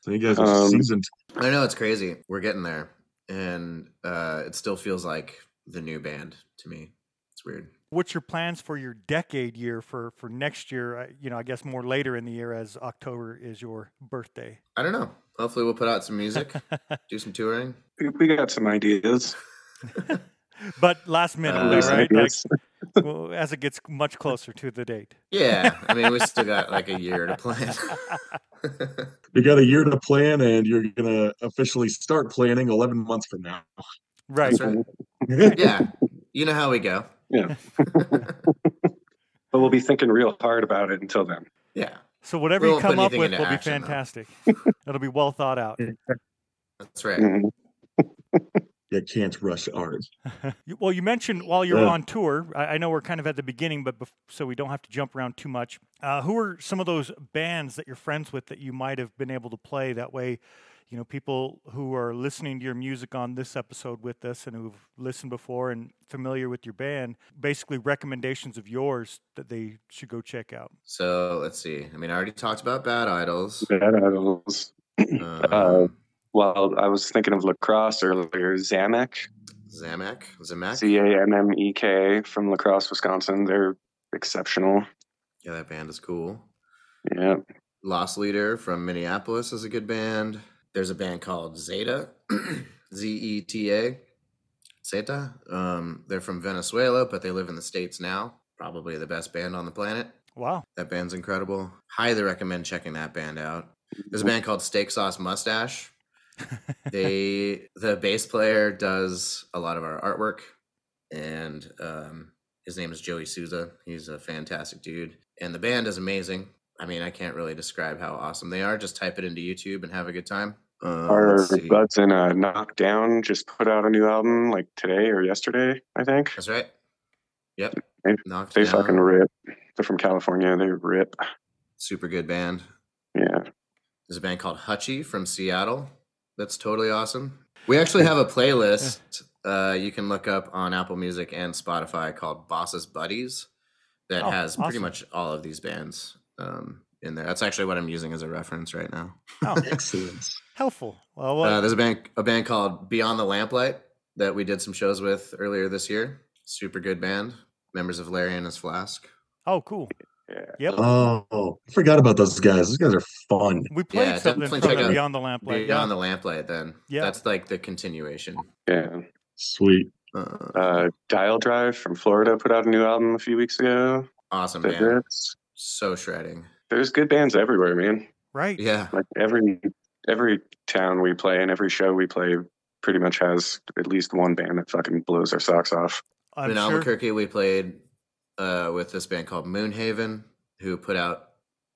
Speaker 1: So you guys are
Speaker 7: Um,
Speaker 1: seasoned.
Speaker 6: I know it's crazy. We're getting there, and uh, it still feels like the new band to me. It's weird.
Speaker 2: What's your plans for your decade year for for next year? uh, You know, I guess more later in the year as October is your birthday.
Speaker 6: I don't know. Hopefully, we'll put out some music, do some touring.
Speaker 7: We, we got some ideas.
Speaker 2: But last minute,
Speaker 6: Uh,
Speaker 2: right? Like, well, as it gets much closer to the date.
Speaker 6: Yeah, I mean, we still got like a year to plan.
Speaker 1: You got a year to plan, and you're gonna officially start planning 11 months from now.
Speaker 2: Right.
Speaker 6: Right. Yeah, you know how we go.
Speaker 7: Yeah. but we'll be thinking real hard about it until then.
Speaker 6: Yeah,
Speaker 2: So whatever
Speaker 6: We
Speaker 2: you
Speaker 6: won't put
Speaker 2: come up with will be
Speaker 6: action, though.
Speaker 2: fantastic. It'll be well thought out.
Speaker 6: that's right.
Speaker 7: Mhm.
Speaker 1: You can't rush art.
Speaker 2: Well, you mentioned while you're
Speaker 1: Yeah.
Speaker 2: on tour, I, I know we're kind of at the beginning, but bef- so we don't have to jump around too much. Uh, who are some of those bands that you're friends with that you might have been able to play? That way, you know, people who are listening to your music on this episode with us and who've listened before and familiar with your band, basically recommendations of yours that they should go check out.
Speaker 6: So let's see. I mean, I already talked about Bad Idols.
Speaker 7: Bad Idols. Uh,
Speaker 6: Um,
Speaker 7: Well, I was thinking of La Crosse earlier. Zammek,
Speaker 6: Zammek, Zammek.
Speaker 7: Z A M M E K from La Crosse, Wisconsin. They're exceptional.
Speaker 6: Yeah, that band is cool.
Speaker 7: Yeah.
Speaker 6: Lost Leader from Minneapolis is a good band. There's a band called Zeta, Z E T A, Zeta. Um, they're from Venezuela, but they live in the States now. Probably the best band on the planet.
Speaker 2: Wow.
Speaker 6: That band's incredible. Highly recommend checking that band out. There's a band called Steak Sauce Mustache. They the bass player does a lot of our artwork, and um, his name is Joey Souza. He's a fantastic dude, and the band is amazing. I mean, I can't really describe how awesome they are. Just type it into YouTube and have a good time. Uh,
Speaker 7: Our buds in a Knockdown just put out a new album like today or yesterday, I think.
Speaker 6: That's right. Yep.
Speaker 7: They-
Speaker 6: Knocked
Speaker 7: They
Speaker 6: Down.
Speaker 7: fucking rip. They're from California. They rip.
Speaker 6: super good band.
Speaker 7: Yeah.
Speaker 6: There's a band called Hutchie from Seattle. That's totally awesome. We actually have a playlist uh, you can look up on Apple Music and Spotify called Boss's Buddies that
Speaker 2: Oh,
Speaker 6: has pretty much all of these bands um, in there. That's actually what I'm using as a reference right now.
Speaker 2: Oh,
Speaker 8: Excellent.
Speaker 2: helpful. Well,
Speaker 6: Uh, there's a band a band called Beyond the Lamplight that we did some shows with earlier this year. Super good band. Members of Larry and his Flask.
Speaker 2: oh, cool.
Speaker 7: Yeah.
Speaker 2: Yep.
Speaker 8: Oh, I forgot about those guys. Those guys are fun.
Speaker 2: we played
Speaker 6: yeah,
Speaker 2: something
Speaker 6: definitely
Speaker 2: from
Speaker 6: check
Speaker 2: the
Speaker 6: out
Speaker 2: Beyond the Lamplight.
Speaker 6: Beyond
Speaker 2: yeah.
Speaker 6: the Lamplight. Then
Speaker 2: Yeah.
Speaker 6: that's like the continuation.
Speaker 7: Yeah.
Speaker 8: Sweet.
Speaker 6: Uh,
Speaker 7: Uh, Dial Drive from Florida put out a new album a few weeks ago.
Speaker 6: awesome
Speaker 7: The
Speaker 6: band.
Speaker 7: hits.
Speaker 6: So shredding.
Speaker 7: There's good bands everywhere, man.
Speaker 2: right.
Speaker 6: Yeah.
Speaker 7: Like every every town we play and every show we play pretty much has at least one band that fucking blows our socks off.
Speaker 2: I'm
Speaker 6: in
Speaker 2: sure.
Speaker 6: Albuquerque, we played uh, with this band called Moonhaven, who put out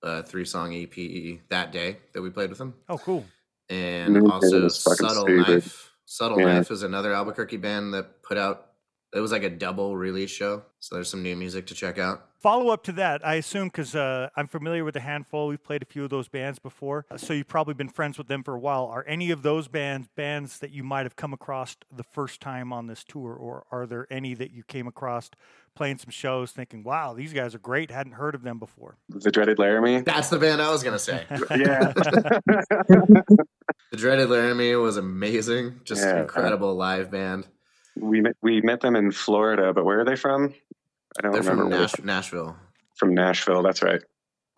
Speaker 6: a three song EP that day that we played with them.
Speaker 2: Oh, cool.
Speaker 6: And
Speaker 7: Moonhaven
Speaker 6: also Subtle
Speaker 7: stupid.
Speaker 6: Knife. Subtle
Speaker 7: Yeah.
Speaker 6: Knife is another Albuquerque band that put out it was like a double release show. So there's some new music to check out.
Speaker 2: Follow up to that, I assume, because uh, I'm familiar with a handful. We've played a few of those bands before, so you've probably been friends with them for a while. Are any of those bands bands that you might have come across the first time on this tour, or are there any that you came across playing some shows, thinking, "Wow, these guys are great"? Hadn't heard of them before.
Speaker 7: The Dreaded Laramie.
Speaker 6: That's the band I was gonna say.
Speaker 7: yeah.
Speaker 6: the Dreaded Laramie was amazing. Just
Speaker 7: Yeah.
Speaker 6: incredible live band.
Speaker 7: we met we met them in Florida, but where are they from? I don't
Speaker 6: They're
Speaker 7: remember.
Speaker 6: from Nash- Nashville.
Speaker 7: from Nashville. That's right.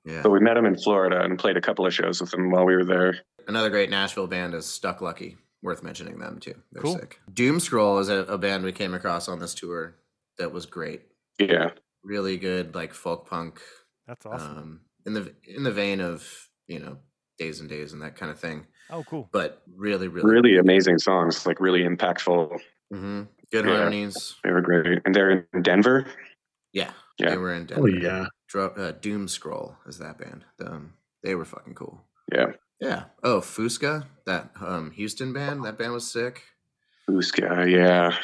Speaker 6: Yeah.
Speaker 7: But we met them in Florida and played a couple of shows with them while we were there.
Speaker 6: Another great Nashville band is Stuck Lucky. Worth mentioning them too. They're
Speaker 2: Cool.
Speaker 6: sick. Doom Scroll is a, a band we came across on this tour that was great.
Speaker 7: Yeah.
Speaker 6: Really good, like folk punk.
Speaker 2: That's awesome.
Speaker 6: Um, in the in the vein of you know Days N' Daze and that kind of thing.
Speaker 2: oh, cool.
Speaker 6: But really, really,
Speaker 7: Really amazing songs, like really impactful.
Speaker 6: hmm good
Speaker 7: Yeah.
Speaker 6: harmonies.
Speaker 7: They were great. And they're in Denver.
Speaker 6: Yeah,
Speaker 7: Yeah.
Speaker 6: they were in Denver.
Speaker 8: Oh yeah.
Speaker 6: Dro- uh, Doom Scroll is that band. Um, they were fucking cool.
Speaker 7: Yeah.
Speaker 6: Yeah. Oh, Fusca, that um Houston band. That band was sick.
Speaker 7: Fusca, yeah.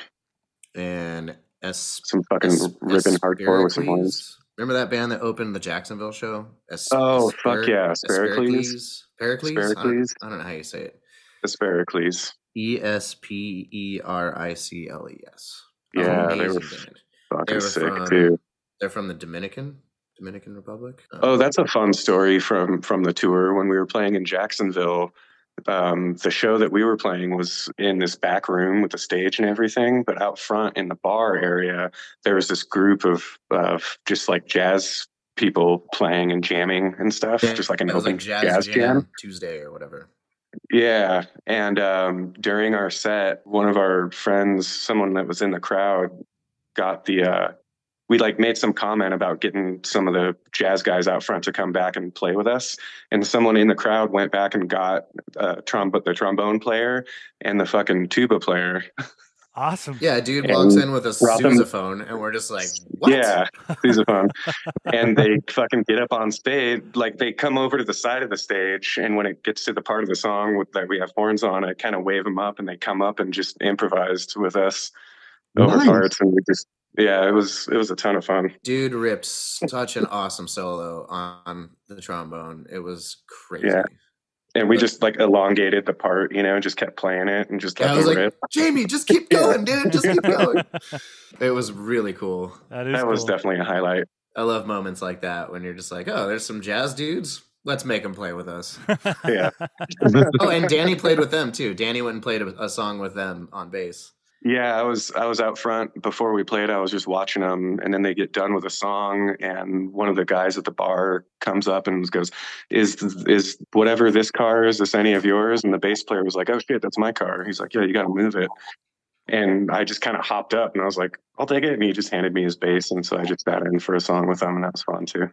Speaker 6: And S.
Speaker 7: Some fucking
Speaker 6: Es-
Speaker 7: ripping hardcore with some horns.
Speaker 6: Remember that band that opened the Jacksonville show? Es-
Speaker 7: Oh,
Speaker 6: Asper-
Speaker 7: fuck yeah, Espericles.
Speaker 6: Espericles. Pericles? I don't-
Speaker 7: Espericles.
Speaker 6: I don't know how you say it.
Speaker 7: Espericles.
Speaker 6: E S P E R I C L E S.
Speaker 7: Yeah, they were
Speaker 6: band.
Speaker 7: Fucking sick
Speaker 6: from-. They're from the Dominican Dominican Republic. Um,
Speaker 7: Oh, that's a fun story from from the tour when we were playing in Jacksonville. Um, the show that we were playing was in this back room with the stage and everything, but out front in the bar area, there was this group of of just like jazz people playing and jamming and stuff, just like an open
Speaker 6: like jazz,
Speaker 7: jazz,
Speaker 6: jam,
Speaker 7: jam.
Speaker 6: Tuesday or whatever.
Speaker 7: Yeah, and um, during our set, one of our friends, someone that was in the crowd, got the. Uh, we like made some comment about getting some of the jazz guys out front to come back and play with us, and someone in the crowd went back and got uh, trom- the trombone player and the fucking tuba player.
Speaker 2: Awesome.
Speaker 6: Yeah, dude
Speaker 7: And
Speaker 6: walks in with a
Speaker 7: brought them-
Speaker 6: sousaphone, and we're just like, what?
Speaker 7: Yeah, sousaphone. and they fucking get up on stage, like they come over to the side of the stage, and when it gets to the part of the song with, that we have horns on, I kind of wave them up, and they come up and just improvised with us over
Speaker 8: Nice.
Speaker 7: parts, and we just yeah, it was it was a ton of fun.
Speaker 6: Dude ripped such an awesome solo on the trombone. It was crazy.
Speaker 7: Yeah. And we just like elongated the part, you know, and just kept playing it and just
Speaker 6: Yeah,
Speaker 7: kept
Speaker 6: I was like,
Speaker 7: rip.
Speaker 6: Jamie, just keep going, dude. Just keep going. It was really cool.
Speaker 2: That is
Speaker 7: That was definitely a highlight.
Speaker 6: I love moments like that when you're just like, oh, there's some jazz dudes. Let's make them play with us.
Speaker 7: Yeah.
Speaker 6: Oh, and Danny played with them too. Danny went and played a, a song with them on bass.
Speaker 7: Yeah, I was I was out front before we played. I was just watching them, and then they get done with a song, and one of the guys at the bar comes up and goes, "Is is whatever this car is? This any of yours?" And the bass player was like, "Oh shit, that's my car." He's like, "Yeah, you got to move it." And I just kind of hopped up, and I was like, "I'll take it." And he just handed me his bass, and so I just sat in for a song with him, and that was fun too.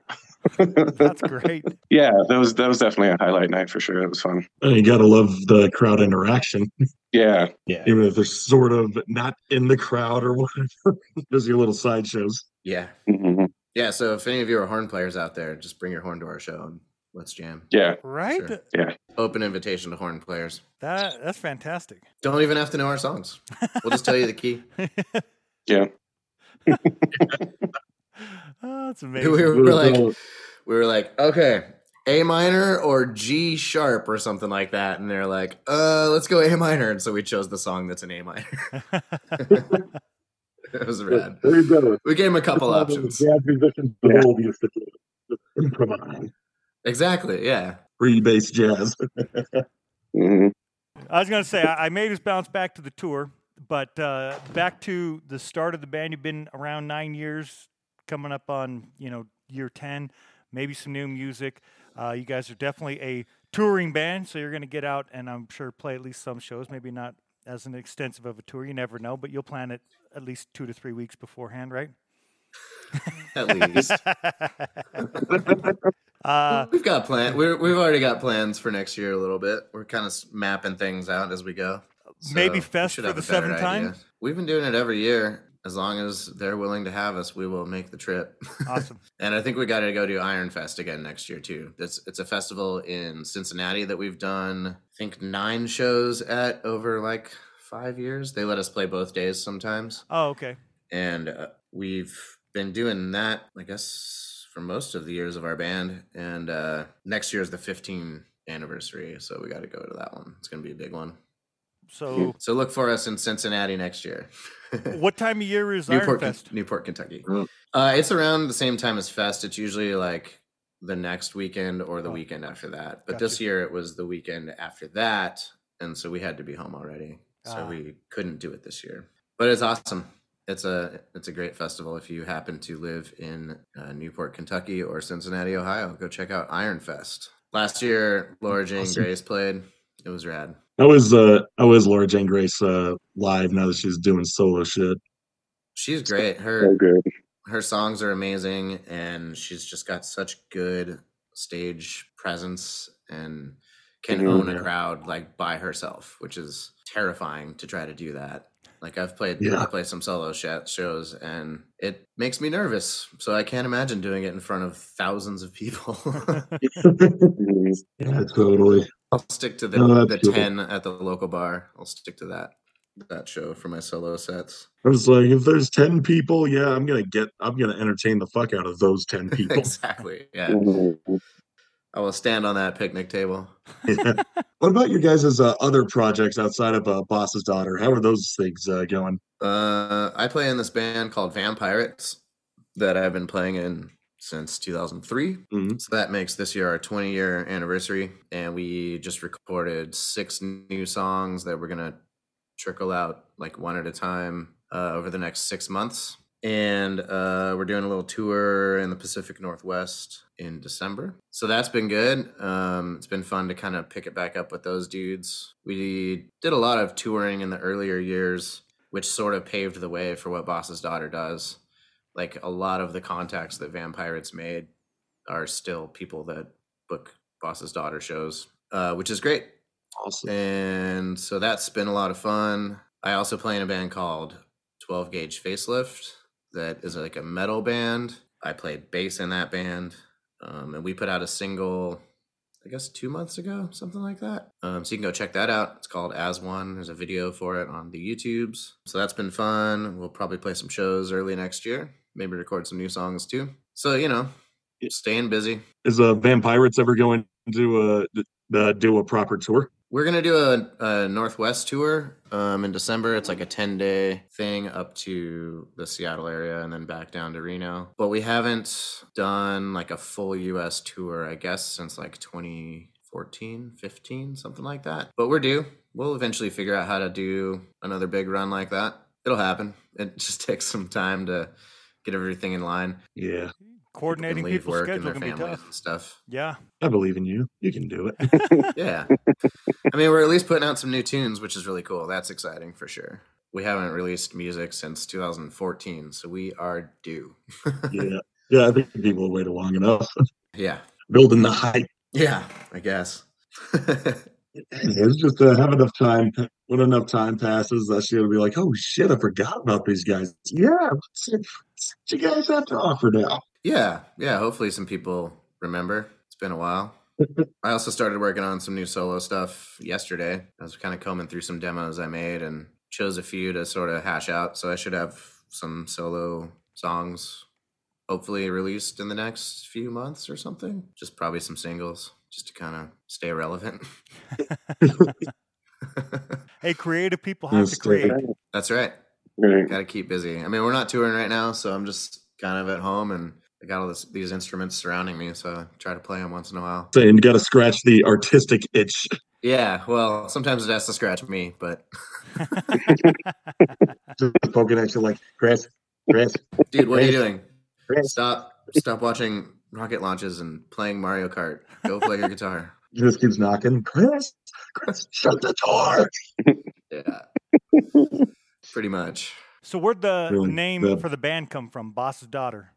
Speaker 2: That's great.
Speaker 7: yeah, that was that was definitely a highlight night for sure. It was fun.
Speaker 8: And you gotta love the crowd interaction,
Speaker 7: Yeah, Yeah.
Speaker 8: even if they're sort of not in the crowd or whatever. Just your little sideshows.
Speaker 6: Yeah.
Speaker 7: hmm
Speaker 6: Yeah. So if any of you are horn players out there, just bring your horn to our show and let's jam.
Speaker 7: yeah.
Speaker 2: Right?
Speaker 6: Sure. Open invitation to horn players.
Speaker 2: That that's fantastic.
Speaker 6: Don't even have to know our songs. We'll just tell you the key.
Speaker 7: Yeah.
Speaker 2: Oh, that's
Speaker 6: we
Speaker 2: amazing.
Speaker 6: were, we were like, we were like, okay, A minor or G sharp or something like that, and they're like, "Uh, let's go A minor," and so we chose the song that's an A minor. it was rad.
Speaker 8: There you go.
Speaker 6: We gave him a couple
Speaker 8: That's
Speaker 6: options.
Speaker 8: Jazz musicians the
Speaker 7: Yeah.
Speaker 8: old used to do. Just improvise.
Speaker 6: Exactly. Yeah.
Speaker 8: Free bass jazz.
Speaker 7: hmm
Speaker 2: I was going to say, I, I made us bounce back to the tour, but uh, back to the start of the band. You've been around nine years, coming up on you know year ten. Maybe some new music. Uh, you guys are definitely a touring band, so you're going to get out and I'm sure play at least some shows. Maybe not as an extensive of a tour. You never know, but you'll plan it at least two to three weeks beforehand, right?
Speaker 6: At least
Speaker 2: Uh,
Speaker 6: we've got plan. We're, we've already got plans for next year a little bit. We're kind of mapping things out as we go.
Speaker 2: Maybe
Speaker 6: we
Speaker 2: Fest for the seventh time?
Speaker 6: idea. We've been doing it every year. As long as they're willing to have us, we will make the trip.
Speaker 2: awesome.
Speaker 6: And I think we got to go to Iron Fest again next year too. It's it's a festival in Cincinnati that we've done I think nine shows at over like five years. They let us play both days sometimes,
Speaker 2: Oh, okay.
Speaker 6: and uh, we've been doing that I guess for most of the years of our band. And uh, next year is the 15th anniversary, so we got to go to that one. It's gonna be a big one.
Speaker 2: So,
Speaker 6: So look for us in Cincinnati next year.
Speaker 2: what time of year is Iron
Speaker 6: Newport, Ken-
Speaker 2: Fest?
Speaker 6: Newport, Kentucky.
Speaker 8: Mm.
Speaker 6: Uh, it's around the same time as Fest. It's usually like the next weekend or the
Speaker 2: Oh.
Speaker 6: weekend after that. But this
Speaker 2: Gotcha.
Speaker 6: year it was the weekend after that, and so we had to be home already, so
Speaker 2: Ah.
Speaker 6: we couldn't do it this year. But it's awesome. It's a it's a great festival. If you happen to live in uh, Newport, Kentucky, or Cincinnati, Ohio, go check out Iron Fest. Last year, Laura Jane
Speaker 8: Awesome.
Speaker 6: Grace played. It was rad.
Speaker 8: How is uh how is Laura Jane Grace uh live now that she's doing solo shit?
Speaker 6: She's great.
Speaker 7: So
Speaker 6: Her
Speaker 7: good.
Speaker 6: her songs are amazing and she's just got such good stage presence and can
Speaker 7: Mhm.
Speaker 6: own a crowd like by herself which is terrifying to try to do that like i've played
Speaker 8: Yeah.
Speaker 6: i play some solo sh- shows and it makes me nervous so i can't imagine doing it in front of thousands of people.
Speaker 8: Yeah, totally.
Speaker 6: i'll stick to the,
Speaker 8: No,
Speaker 6: the
Speaker 8: cool.
Speaker 6: 10 at the local bar i'll stick to that that show for my solo sets
Speaker 8: I was like, if there's ten people, yeah, I'm gonna get I'm gonna entertain the fuck out of those ten people.
Speaker 6: exactly yeah. I will stand on that picnic table
Speaker 8: Yeah. What about your guys' uh, other projects outside of uh, Boss's Daughter? How are those things uh, going?
Speaker 6: Uh, I play in this band called Vampirates that I've been playing in since 2003.
Speaker 8: Mhm.
Speaker 6: So that makes this year our 20 year anniversary. And we just recorded six new songs that we're going to trickle out like one at a time uh, over the next six months. And uh, we're doing a little tour in the Pacific Northwest in December. So that's been good. Um, it's been fun to kind of pick it back up with those dudes. We did a lot of touring in the earlier years, which sort of paved the way for what Boss's Daughter does. Like a lot of the contacts that Vampirates made are still people that book Boss's Daughter shows, uh, which is great.
Speaker 8: Awesome.
Speaker 6: And so that's been a lot of fun. I also play in a band called 12 Gauge Facelift that is like a metal band. I played bass in that band. Um, and we put out a single, I guess, two months ago, something like that. Um, so you can go check that out. It's called As One. There's a video for it on the YouTubes. So that's been fun. We'll probably play some shows early next year, maybe record some new songs too. So, you know, staying busy.
Speaker 8: Is uh, Vampirates ever going to uh, uh, do a proper tour?
Speaker 6: We're gonna do a, a Northwest tour um, in December. It's like a ten day thing up to the Seattle area and then back down to Reno. But we haven't done like a full U.S. tour, I guess, since like 2014, 15, something like that. But we're due. We'll eventually figure out how to do another big run like that. It'll happen. It just takes some time to get everything in line.
Speaker 8: Yeah,
Speaker 2: Coordinating
Speaker 6: can leave
Speaker 2: people's
Speaker 6: work and
Speaker 2: schedule
Speaker 6: their
Speaker 2: can
Speaker 6: families and stuff.
Speaker 2: Yeah.
Speaker 8: I believe in you. You can do it.
Speaker 6: Yeah. I mean, we're at least putting out some new tunes, which is really cool. That's exciting for sure. We haven't released music since 2014, so we are due.
Speaker 8: yeah, yeah. I think people have waited long enough.
Speaker 6: yeah.
Speaker 8: Building the hype.
Speaker 6: Yeah, I guess.
Speaker 8: It's just uh, have enough time. When enough time passes, that shit will be like, oh shit, I forgot about these guys. Yeah, what's it- what's you guys have to offer now?
Speaker 6: Yeah. Yeah. Hopefully, some people remember. It's been a while. I also started working on some new solo stuff yesterday. I was kind of combing through some demos I made and chose a few to sort of hash out. So I should have some solo songs hopefully released in the next few months or something. Just probably some singles just to kind of stay relevant.
Speaker 2: Hey, creative people have
Speaker 1: Yes,
Speaker 2: to create.
Speaker 6: That's right.
Speaker 7: Right.
Speaker 6: Got to keep busy. I mean, we're not touring right now, so I'm just kind of at home and I got all this, these instruments surrounding me, so I try to play them once in a while.
Speaker 1: Saying you got to scratch the artistic itch.
Speaker 6: Yeah, well, sometimes it has to scratch me, but
Speaker 1: Just poking at you like, Chris, Chris,
Speaker 6: dude, what are you doing?
Speaker 1: Chris.
Speaker 6: Stop, stop watching rocket launches and playing Mario Kart. Go play your guitar.
Speaker 1: He just keeps knocking. Chris, Chris, shut the door.
Speaker 6: Yeah, pretty much.
Speaker 2: So where'd the
Speaker 1: Really
Speaker 2: name
Speaker 1: good.
Speaker 2: for the band come from? Boss's daughter.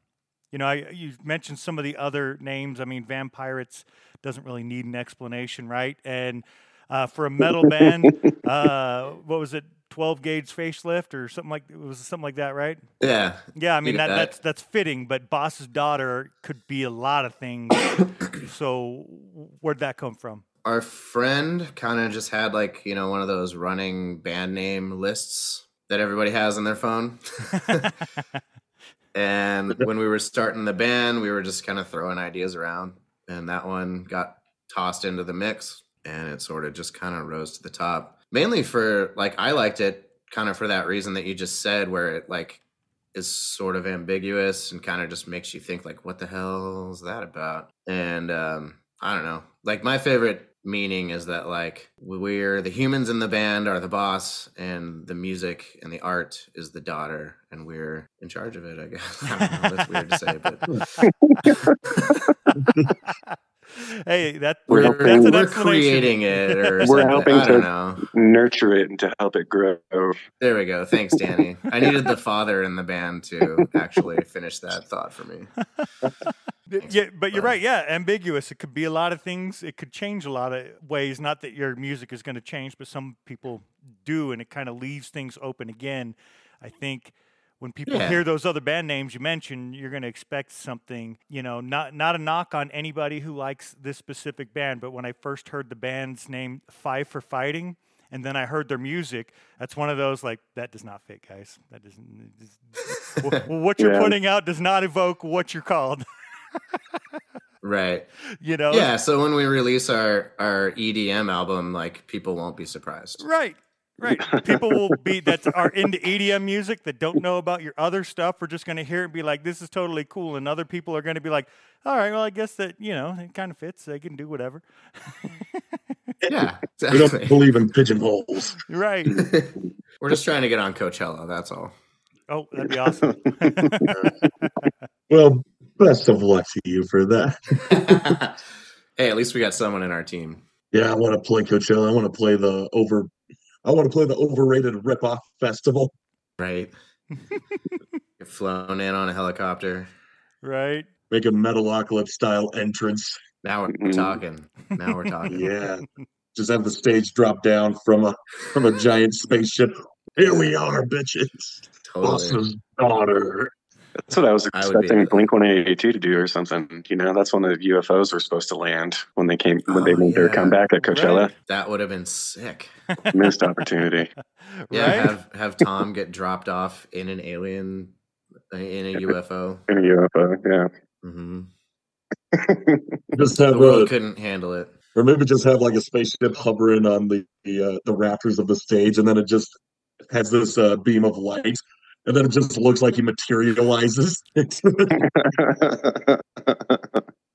Speaker 2: You know, I, you mentioned some of the other names. I mean, Vampirates doesn't really need an explanation, right? And uh, for a metal band, uh, what was it? Twelve gauge facelift or something like it was something like that, right?
Speaker 6: Yeah,
Speaker 2: Yeah, I mean that,
Speaker 6: that.
Speaker 2: that's that's fitting, but Boss's daughter could be a lot of things. so where'd that come from?
Speaker 6: our friend kind of just had like you know one of those running band name lists that everybody has on their phone and when we were starting the band we were just kind of throwing ideas around. And that one got tossed into the mix and it sort of just kind of rose to the top. Mainly for like i liked it kind of for that reason that you just said where it like is sort of ambiguous and kind of just makes you think like what the hell is that about? And um i don't know. Like my favorite meaning is that like we're the humans in the band are the boss and the music and the art is the daughter and we're in charge of it i guess. I don't know, that's weird to say but
Speaker 2: hey, that
Speaker 7: We're
Speaker 2: that's
Speaker 7: helping-
Speaker 2: an
Speaker 6: we're creating it or
Speaker 7: We're
Speaker 6: something.
Speaker 7: helping
Speaker 6: i don't
Speaker 7: to-
Speaker 6: know.
Speaker 7: Nurture it and to help it grow.
Speaker 6: there we go. Thanks danny. I needed the father in the band to actually finish that thought for me
Speaker 2: Yeah, but you're right. Yeah, ambiguous. It could be a lot of things. It could change a lot of ways. Not that your music is going to change, but some people do, and it kind of leaves things open again. I think when people
Speaker 6: Yeah.
Speaker 2: hear those other band names you mentioned, you're going to expect something. You know, not not a knock on anybody who likes this specific band, but when I first heard the band's name, Five for Fighting. And then I heard their music. That's one of those like that does not fit, guys. That doesn't. does- what you're
Speaker 7: Yeah.
Speaker 2: putting out does not evoke what you're called.
Speaker 6: right
Speaker 2: you know.
Speaker 6: yeah so when we release our our edm album like people won't be surprised
Speaker 2: Right. Right. People will be that are into EDM music that don't know about your other stuff are just going to hear it and be like, this is totally cool. And other people are going to be like, all right, well, I guess that, you know, it kind of fits. They can do whatever.
Speaker 6: yeah
Speaker 1: We don't believe in pigeonholes.
Speaker 2: Right.
Speaker 6: we're just trying to get on coachella that's all
Speaker 2: Oh, that'd be awesome.
Speaker 1: Well, best of luck to you for that.
Speaker 6: hey at least we got someone in our team
Speaker 1: Yeah, I want to play Coachella. I want to play the over. I want to play the overrated ripoff festival.
Speaker 6: right get flown in on a helicopter
Speaker 2: right.
Speaker 1: Make a Metalocalypse style entrance.
Speaker 6: now we're
Speaker 7: Mhm.
Speaker 6: talking now we're talking
Speaker 1: Yeah, just have the stage drop down from a from a giant spaceship. Here we are, bitches.
Speaker 6: totally
Speaker 1: Boss's daughter.
Speaker 7: That's what I was
Speaker 6: I
Speaker 7: expecting Blink 182 to do or something. You know, that's when the UFOs were supposed to land when they came when they
Speaker 6: Oh,
Speaker 7: made their comeback at Coachella.
Speaker 2: Right.
Speaker 6: that would have been sick
Speaker 7: Missed opportunity.
Speaker 6: yeah
Speaker 2: right.
Speaker 6: have have tom get dropped off in an alien in a ufo
Speaker 7: In a UFO, yeah.
Speaker 6: hmm
Speaker 1: Just
Speaker 6: the
Speaker 1: have
Speaker 6: world
Speaker 1: a,
Speaker 6: couldn't handle it
Speaker 1: or maybe just have like a spaceship hovering on the the, uh, the rafters of the stage, and then it just has this uh, beam of light, and then it just looks like he materializes.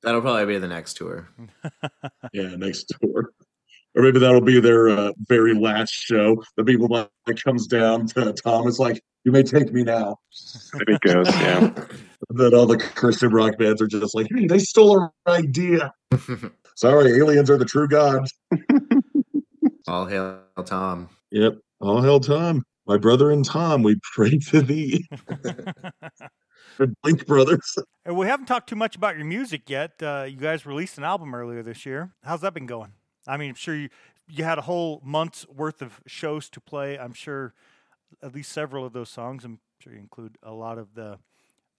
Speaker 6: that'll probably be the next tour
Speaker 1: yeah, next tour. Or maybe that'll be their uh, very last show. The people that comes down to Tom is like, "You may take me now."
Speaker 7: there he goes, yeah.
Speaker 1: And then all the Christian rock bands are just like, "Hey, they stole our idea." Sorry, aliens are the true gods.
Speaker 6: all hail tom
Speaker 1: Yep. All hail Tom, my brother and Tom. We pray to thee. Blink Brothers.
Speaker 2: And we haven't talked too much about your music yet. Uh, you guys released an album earlier this year. How's that been going? I mean, I'm sure you you had a whole month's worth of shows to play. I'm sure at least several of those songs. I'm sure you include a lot of the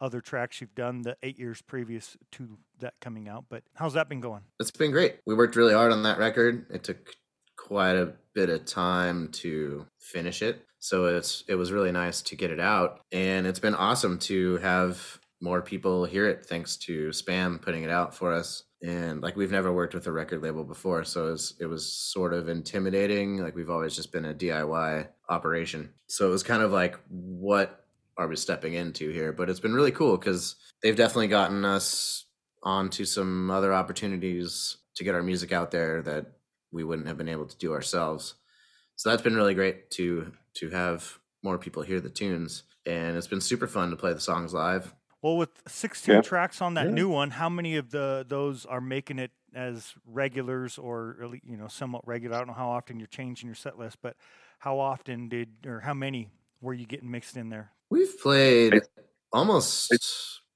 Speaker 2: other tracks you've done the eight years previous to that coming out. But how's that been going?
Speaker 6: It's been great. We worked really hard on that record. It took quite a bit of time to finish it. So it's it was really nice to get it out and it's been awesome to have more people hear it thanks to Spam putting it out for us. And like we've never worked with a record label before, so it was, it was sort of intimidating. Like we've always just been a DIY operation, so it was kind of like, what are we stepping into here? But it's been really cool because they've definitely gotten us onto some other opportunities to get our music out there that we wouldn't have been able to do ourselves. So that's been really great to to have more people hear the tunes, and it's been super fun to play the songs live.
Speaker 2: Well, with 16
Speaker 7: Yeah.
Speaker 2: tracks on that
Speaker 8: Yeah.
Speaker 2: new one, how many of the those are making it as regulars or at you know somewhat regular? I don't know how often you're changing your set list, but how often did or how many were you getting mixed in there?
Speaker 6: We've played
Speaker 7: It's-
Speaker 6: almost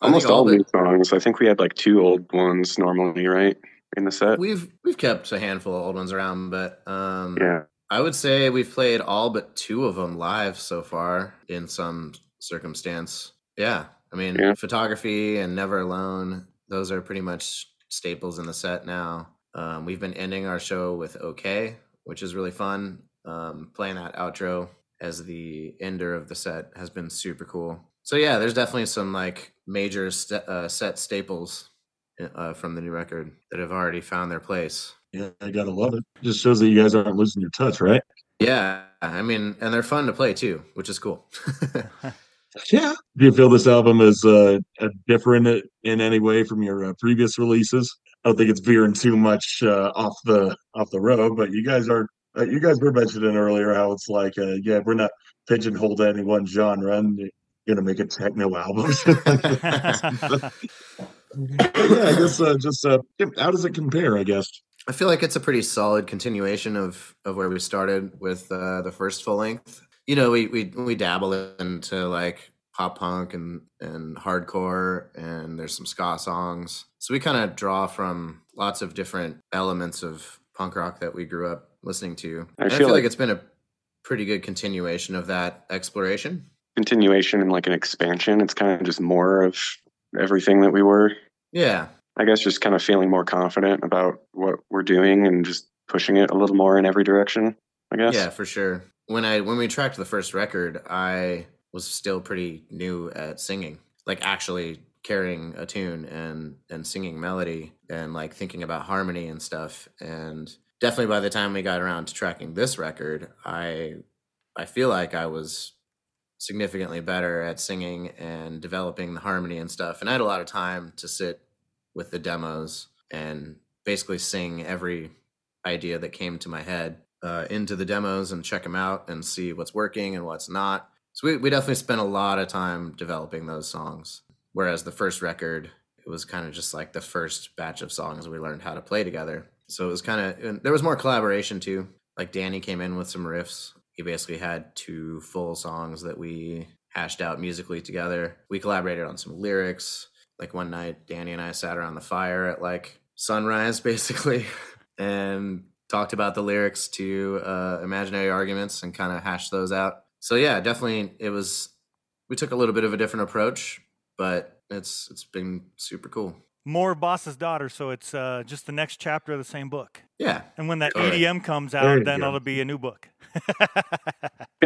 Speaker 6: I
Speaker 7: Almost
Speaker 6: think
Speaker 7: all new songs. I think we had like two old ones normally, right, in the set.
Speaker 6: We've we've kept a handful of old ones around, but um,
Speaker 7: yeah,
Speaker 6: I would say we've played all but two of them live so far in some circumstance. Yeah, I mean,
Speaker 7: Yeah.
Speaker 6: photography and Never Alone; those are pretty much staples in the set now. Um, we've been ending our show with OK, which is really fun. Um, playing that outro as the ender of the set has been super cool. So yeah, there's definitely some like major st- uh, set staples uh, from the new record that have already found their place.
Speaker 8: Yeah, I gotta love it. Just shows that you guys aren't losing your touch, right?
Speaker 6: Yeah, I mean, and they're fun to play too, which is cool.
Speaker 8: Yeah. Do you feel this album is uh, uh, different in any way from your uh, previous releases? I don't think it's veering too much uh, off the off the road, but you guys are uh, you guys were mentioning earlier how it's like uh, yeah we're not pigeonholed to any one genre and you're gonna make a techno album. yeah, I guess uh, just uh, how does it compare? I guess.
Speaker 6: I feel like it's a pretty solid continuation of of where we started with uh, the first full length. You know, we we we dabble into like pop punk and and hardcore, and there's some ska songs. So we kind of draw from lots of different elements of punk rock that we grew up listening to.
Speaker 7: I
Speaker 6: And I
Speaker 7: feel
Speaker 6: feel like
Speaker 7: like-
Speaker 6: it's been a pretty good continuation of that exploration.
Speaker 7: continuation and like an expansion. It's kind of just more of everything that we were.
Speaker 6: Yeah,
Speaker 7: I guess just kind of feeling more confident about what we're doing and just pushing it a little more in every direction. I guess.
Speaker 6: Yeah, for sure. When I when we tracked the first record, I was still pretty new at singing, like actually carrying a tune and and singing melody and like thinking about harmony and stuff. And definitely by the time we got around to tracking this record, I I feel like I was significantly better at singing and developing the harmony and stuff. And I had a lot of time to sit with the demos and basically sing every idea that came to my head uh, into the demos and check them out and see what's working and what's not. So we, we definitely spent a lot of time developing those songs. Whereas the first record, it was kind of just like the first batch of songs we learned how to play together. So it was kind of, there was more collaboration too. Like Danny came in with some riffs. He basically had two full songs that we hashed out musically together. We collaborated on some lyrics. Like one night, Danny and I sat around the fire at like sunrise, basically, and talked about the lyrics to uh, imaginary arguments and kind of hashed those out. So yeah, definitely, it was. We took a little bit of a different approach, but it's it's been super cool.
Speaker 2: More Boss's Daughter, so it's uh, just the next chapter of the same book.
Speaker 6: Yeah,
Speaker 2: And when that
Speaker 6: All right.
Speaker 2: EDM comes out, then
Speaker 8: go.
Speaker 2: it'll be a new book.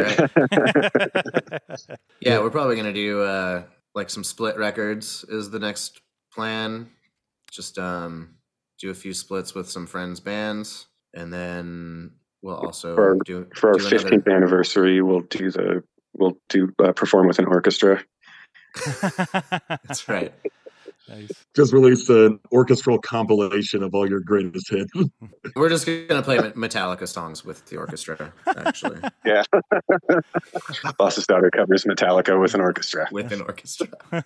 Speaker 6: yeah, we're probably gonna do uh, like some split records is the next plan. Just um, do a few splits with some friends' bands, and then we'll also
Speaker 7: For-
Speaker 6: do
Speaker 7: For our
Speaker 6: do another-
Speaker 7: fifteenth anniversary, we'll do the we'll do uh, perform with an orchestra.
Speaker 6: That's right.
Speaker 2: Nice.
Speaker 8: Just released an orchestral compilation of all your greatest hits.
Speaker 6: We're just gonna play Metallica songs with the orchestra, actually,
Speaker 7: Yeah. Boss's daughter covers Metallica with an orchestra.
Speaker 6: with an orchestra.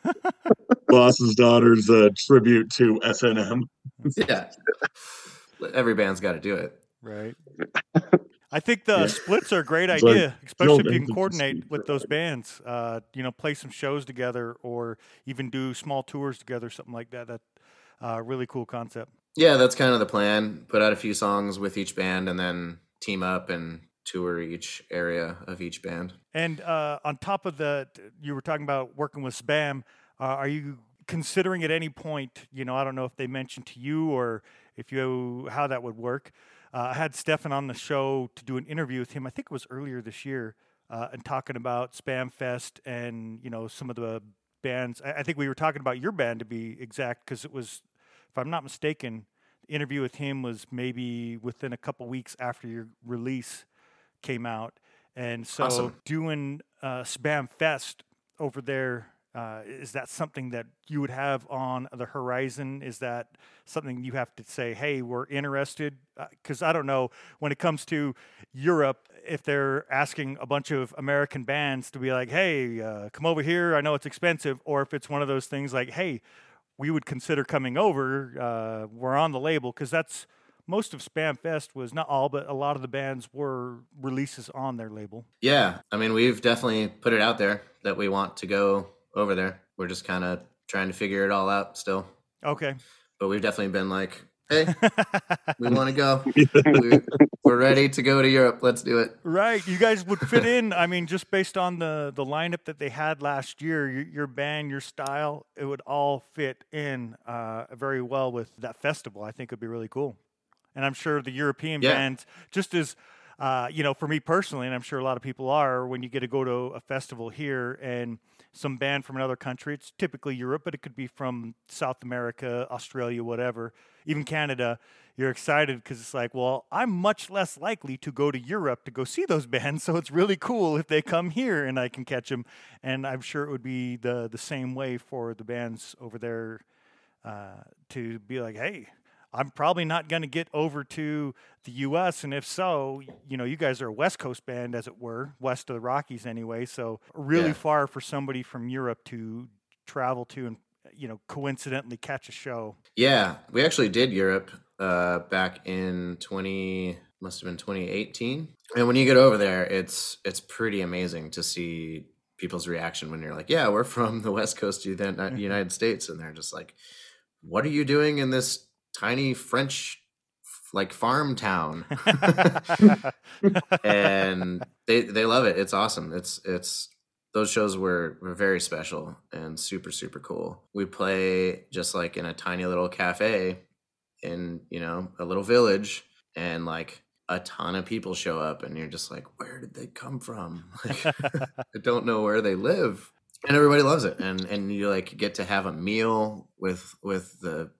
Speaker 8: Boss's daughter's a tribute to S&M.
Speaker 6: Yeah, every band's got to do it.
Speaker 2: Right. I think the
Speaker 8: Yeah.
Speaker 2: splits are a great
Speaker 8: It's like
Speaker 2: idea, especially if you can coordinate with
Speaker 8: Brown.
Speaker 2: those bands. Uh, you know, play some shows together, or even do small tours together, something like that. That uh, really cool concept.
Speaker 6: Yeah, that's kind of the plan. Put out a few songs with each band, and then team up and tour each area of each band.
Speaker 2: And uh, on top of the, you were talking about working with SBÄM. Uh, are you considering at any point? You know, I don't know if they mentioned to you or if you how that would work. Uh, I had Stefan on the show to do an interview with him. I think it was earlier this year, uh, and talking about SBÄM Fest and you know some of the bands. I, I think we were talking about your band to be exact, because it was, if I'm not mistaken, the interview with him was maybe within a couple weeks after your release came out, and so
Speaker 6: Awesome.
Speaker 2: doing uh, SBÄM Fest over there. Uh, is that something that you would have on the horizon? Is that something you have to say, hey, we're interested? Because I don't know when it comes to Europe, if they're asking a bunch of American bands to be like, hey, uh, come over here, I know it's expensive, or if it's one of those things like, hey, we would consider coming over, uh, we're on the label, because that's most of SBÄM Fest was not all, but a lot of the bands were releases on their label.
Speaker 6: Yeah, I mean, we've definitely put it out there that we want to go over there. We're just kind of trying to figure it all out still.
Speaker 2: Okay.
Speaker 6: But we've definitely been like, hey, we want to go. We, we're ready to go to Europe. Let's do it.
Speaker 2: Right, you guys would fit in. I mean, just based on the the lineup that they had last year, your, your band, your style, it would all fit in uh, very well with that festival. I think it'd be really cool, and I'm sure the European
Speaker 6: Yeah.
Speaker 2: bands, just as uh, you know, for me personally, and I'm sure a lot of people are, when you get to go to a festival here and some band from another country, it's typically Europe, but it could be from South America, Australia, whatever, even Canada. You're excited because it's like, well, I'm much less likely to go to Europe to go see those bands, so it's really cool if they come here and I can catch them. And I'm sure it would be the the same way for the bands over there uh, to be like, hey, I'm probably not going to get over to the U.S. And if so, you know, you guys are a West Coast band, as it were, west of the Rockies anyway. So really
Speaker 6: Yeah.
Speaker 2: far for somebody from Europe to travel to and you know coincidentally catch a show.
Speaker 6: Yeah, we actually did Europe uh, back in 20 must have been 2018. And when you get over there, it's it's pretty amazing to see people's reaction when you're like, "Yeah, we're from the West Coast of the United States," and they're just like, "What are you doing in this tiny French like farm town?" and they they love it. It's awesome. It's it's those shows were were very special and super super cool. We play just like in a tiny little cafe in you know a little village, and like a ton of people show up, and you're just like, where did they come from? Like, I don't know where they live, and everybody loves it. And and you like get to have a meal with with the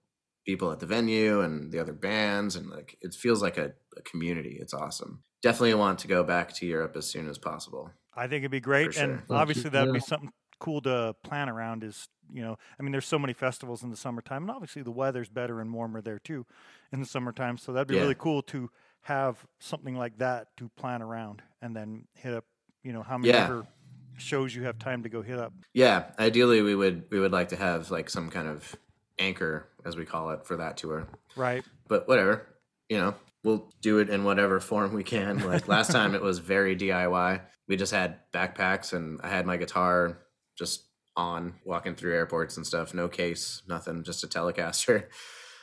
Speaker 6: people at the venue and the other bands and like it feels like a, a community it's awesome definitely want to go back to europe as soon as possible
Speaker 2: I think it'd be great,
Speaker 6: sure.
Speaker 2: and
Speaker 6: Thank
Speaker 2: obviously that'd be something cool to plan around. Is you know, I mean, there's so many festivals in the summertime, and obviously the weather's better and warmer there too in the summertime. So that'd be
Speaker 6: Yeah.
Speaker 2: really cool to have something like that to plan around, and then hit up. You know, how many
Speaker 6: Yeah.
Speaker 2: ever shows you have time to go hit up.
Speaker 6: yeah ideally we would we would like to have like some kind of anchor as we call it for that tour
Speaker 2: Right.
Speaker 6: but whatever you know we'll do it in whatever form we can like last time it was very diy we just had backpacks and i had my guitar just on walking through airports and stuff no case nothing just a telecaster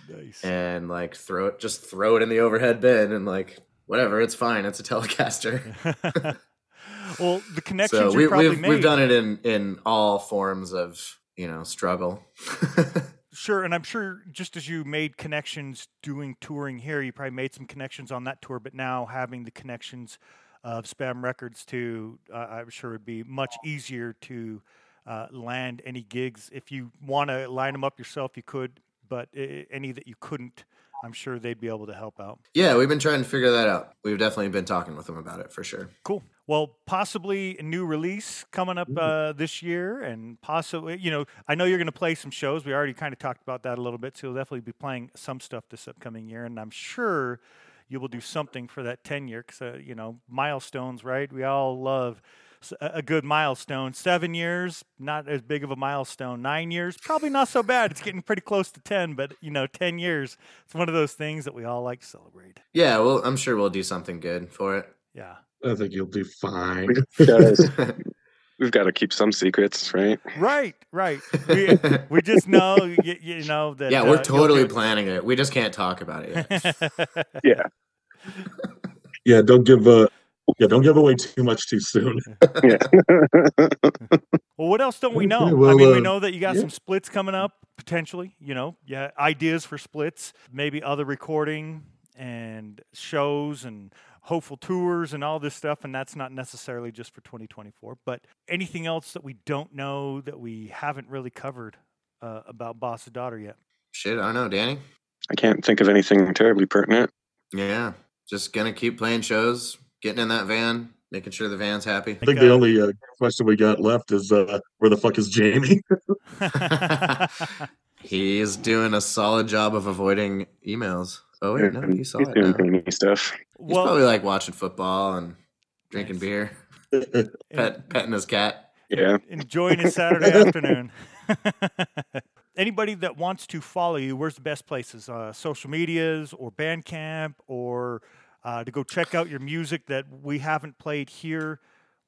Speaker 2: Nice.
Speaker 6: and like throw it just throw it in the overhead bin and like whatever it's fine it's a telecaster
Speaker 2: well, the connections
Speaker 6: so we,
Speaker 2: probably
Speaker 6: we've
Speaker 2: made.
Speaker 6: we've done it in in all forms of you know struggle
Speaker 2: Sure, and I'm sure just as you made connections doing touring here, you probably made some connections on that tour, but now having the connections of SBÄM Records to, uh, I'm sure it'd be much easier to uh, land any gigs. If you want to line them up yourself, you could, but uh, any that you couldn't, I'm sure they'd be able to help out.
Speaker 6: yeah we've been trying to figure that out we've definitely been talking with them about it for sure
Speaker 2: Cool. Well, possibly a new release coming up uh, this year, and possibly, you know, I know you're going to play some shows. We already kind of talked about that a little bit, so you'll definitely be playing some stuff this upcoming year, and I'm sure you will do something for that 10 year, because, uh, you know, milestones, right? We all love a good milestone. Seven years, not as big of a milestone. Nine years, probably not so bad. It's getting pretty close to 10, but, you know, 10 years, it's one of those things that we all like to celebrate.
Speaker 6: Yeah, well, I'm sure we'll do something good for it.
Speaker 2: Yeah.
Speaker 8: I think you'll do fine.
Speaker 7: We've got to keep some secrets, right?
Speaker 2: Right, right. We, we just know, you, you know that.
Speaker 6: yeah,
Speaker 2: uh,
Speaker 6: we're
Speaker 2: you'll
Speaker 6: totally planning it. We just can't talk about it yet.
Speaker 7: Yeah.
Speaker 8: Yeah, don't give uh yeah, don't give away too much too soon.
Speaker 7: Yeah.
Speaker 2: Well, what else don't we
Speaker 8: Okay,
Speaker 2: know? I
Speaker 8: well,
Speaker 2: mean, we
Speaker 8: uh,
Speaker 2: know that you got
Speaker 8: yeah.
Speaker 2: some splits coming up potentially. You know, yeah, ideas for splits, maybe other recording and shows and hopeful tours and all this stuff, and that's not necessarily just for 2024. But anything else that we don't know that we haven't really covered uh, about Boss's daughter yet?
Speaker 6: Shit, I don't know, Danny.
Speaker 7: I can't think of anything terribly pertinent.
Speaker 6: Yeah, just gonna keep playing shows, getting in that van, making sure the van's happy.
Speaker 1: I think the only uh, question we got left is uh, where the fuck is Jamie?
Speaker 6: He's doing a solid job of avoiding emails. Oh wait, no, he saw
Speaker 7: He's
Speaker 6: it.
Speaker 7: doing
Speaker 6: now.
Speaker 7: Jamie stuff.
Speaker 6: He's probably like watching football and drinking beer, pet, petting his cat.
Speaker 7: Yeah.
Speaker 2: enjoying his Saturday afternoon. Anybody that wants to follow you, where's the best places? Uh, social medias or Bandcamp or uh, to go check out your music that we haven't played here?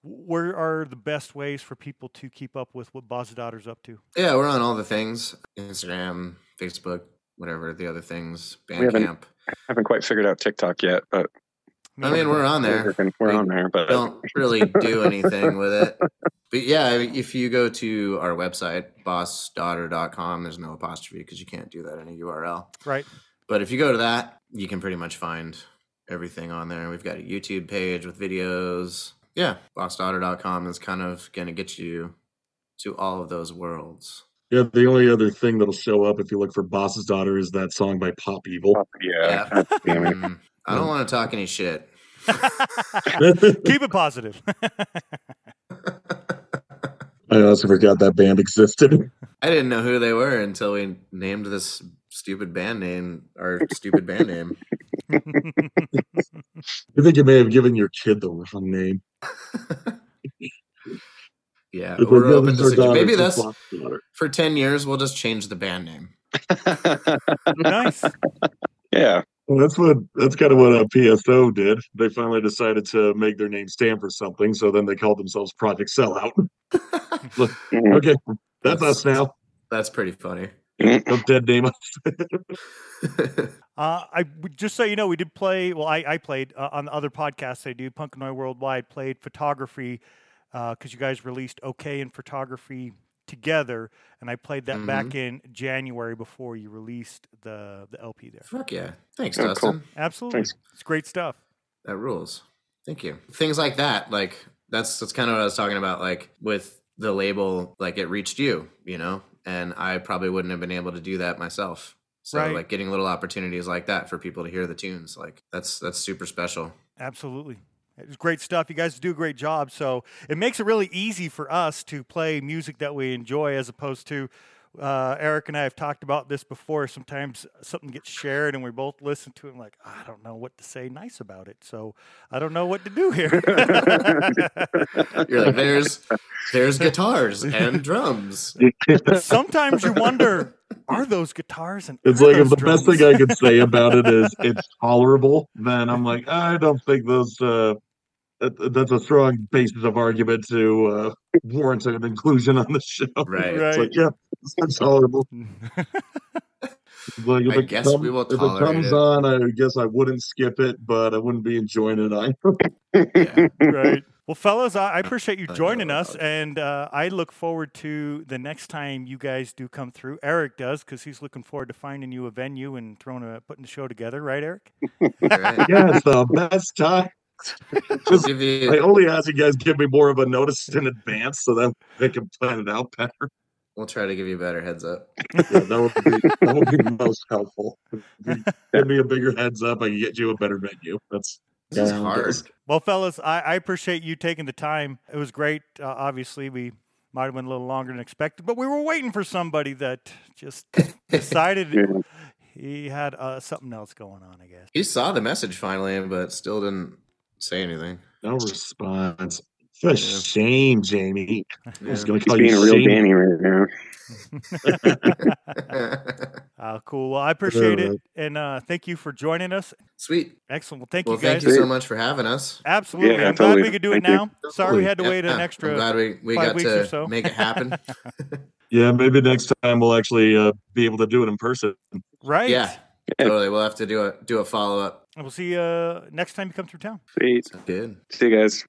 Speaker 2: Where are the best ways for people to keep up with what Boss Daughter's up to?
Speaker 6: Yeah, we're on all the things: Instagram, Facebook, whatever the other things.
Speaker 7: We haven't-
Speaker 6: Bandcamp.
Speaker 7: haven't quite figured out TikTok yet, but
Speaker 6: I mean, we're on there.
Speaker 7: we're
Speaker 6: We
Speaker 7: on there. But
Speaker 6: Don't really do anything with it. But yeah, if you go to our website, bossdaughter.com, there's no apostrophe because you can't do that in a URL.
Speaker 2: Right.
Speaker 6: But if you go to that, you can pretty much find everything on there. We've got a YouTube page with videos. Yeah, bossdaughter.com is kind of going to get you to all of those worlds.
Speaker 1: Yeah, the only other thing that'll show up if you look for Boss's Daughter is that song by Pop Evil.
Speaker 7: yeah,
Speaker 6: Yeah.
Speaker 7: Damn it.
Speaker 6: Mm, I don't want to talk any shit.
Speaker 2: Keep it positive.
Speaker 1: I also forgot that band existed.
Speaker 6: I didn't know who they were until we named this stupid band name, our stupid band name.
Speaker 1: I think you may have given your kid the wrong name.
Speaker 6: Yeah,
Speaker 1: It's
Speaker 6: we're open
Speaker 1: this
Speaker 6: to
Speaker 1: is our
Speaker 6: sugge-
Speaker 1: daughter,
Speaker 6: Maybe
Speaker 1: it's
Speaker 6: that's for 10 years, we'll just change the band name.
Speaker 2: nice.
Speaker 7: yeah.
Speaker 1: Well, that's what that's kind of what a PSO did. They finally decided to make their name stand for something, so then they called themselves Project Sellout.
Speaker 7: Mhm.
Speaker 1: okay, that's us now.
Speaker 6: That's pretty funny.
Speaker 1: No dead name.
Speaker 2: Uh, I would- just so you know, we did play. Well, I, I played uh, on the other podcasts I do. Punk Noise Worldwide played photography Uh, because you guys released OK in photography together, and I played that back mm-hmm. in January before you released the the LP there.
Speaker 6: Fuck yeah. Thanks,
Speaker 7: Oh, cool.
Speaker 6: Dustin.
Speaker 2: Absolutely,
Speaker 7: Thanks.
Speaker 2: it's great stuff.
Speaker 6: That rules. Thank you. Things like that, like that's that's kind of what I was talking about. Like with the label, like it reached you, you know, and I probably wouldn't have been able to do that myself. So
Speaker 2: Right.
Speaker 6: like getting little opportunities like that for people to hear the tunes, like that's that's super special.
Speaker 2: Absolutely. It's great stuff. You guys do a great job. So it makes it really easy for us to play music that we enjoy as opposed to uh, Eric and I have talked about this before. Sometimes something gets shared and we both listen to it and like, I don't know what to say nice about it. So I don't know what to do here.
Speaker 6: You're like, there's there's guitars and drums.
Speaker 2: Sometimes you wonder, are those guitars and
Speaker 1: It's like if
Speaker 2: those
Speaker 1: the best thing I could say about it is it's tolerable, then I'm like, I don't think those uh that, that's a strong basis of argument to uh warrant an inclusion on the show.
Speaker 6: Right.
Speaker 1: It's
Speaker 2: Right.
Speaker 1: like, yeah, it's tolerable. Like, if
Speaker 6: I
Speaker 1: it
Speaker 6: guess
Speaker 1: come-
Speaker 6: we will
Speaker 1: if it comes
Speaker 6: it.
Speaker 1: on, I guess I wouldn't skip it, but I wouldn't be enjoying it either.
Speaker 6: Yeah.
Speaker 2: right. Well, fellas, I, I appreciate you joining us, and uh, I look forward to the next time you guys do come through. Eric does because he's looking forward to finding you a venue and throwing a putting the show together, right, Eric?
Speaker 6: Right.
Speaker 1: yeah, it's the best time.
Speaker 6: We'll
Speaker 1: Just,
Speaker 6: give
Speaker 1: I only ask you guys give me more of a notice in advance so that they can plan it out better.
Speaker 6: we'll try to give you a better heads up.
Speaker 1: Yeah, that would be that would be most helpful. Give me a bigger heads up, I can get you a better venue. That's
Speaker 6: This is
Speaker 1: Yeah,
Speaker 6: hard.
Speaker 2: Well, fellas, I, I appreciate you taking the time. It was great. Uh, obviously, we might have been a little longer than expected, but we were waiting for somebody that just decided
Speaker 7: Yeah.
Speaker 2: he had uh, something else going on. I guess.
Speaker 6: He saw the message finally, but still didn't say anything.
Speaker 1: no response. It's a shame, Jamie. I was
Speaker 6: Yeah.
Speaker 1: gonna
Speaker 7: He's
Speaker 1: call
Speaker 7: being
Speaker 1: you
Speaker 7: a real
Speaker 1: shame.
Speaker 7: Danny right now.
Speaker 2: Uh, cool. Well, I appreciate it, and uh, thank you for joining us.
Speaker 6: Sweet.
Speaker 2: Excellent. Well, thank
Speaker 6: Well,
Speaker 2: you guys.
Speaker 6: thank you so much for having us.
Speaker 2: Absolutely.
Speaker 7: Yeah,
Speaker 2: I'm glad we could do it
Speaker 7: Thank you.
Speaker 2: now. Sorry we had to wait
Speaker 6: Yeah,
Speaker 2: an
Speaker 6: I'm
Speaker 2: extra.
Speaker 6: glad we, we
Speaker 2: five
Speaker 6: got
Speaker 2: weeks or
Speaker 6: to
Speaker 2: so.
Speaker 6: make it happen.
Speaker 1: Yeah, maybe next time we'll actually uh, be able to do it in person.
Speaker 2: Right.
Speaker 6: yeah, totally. We'll have to do a do a follow up.
Speaker 2: And we'll see you uh, next time you come through town.
Speaker 7: Sweet.
Speaker 6: Good.
Speaker 7: See you guys.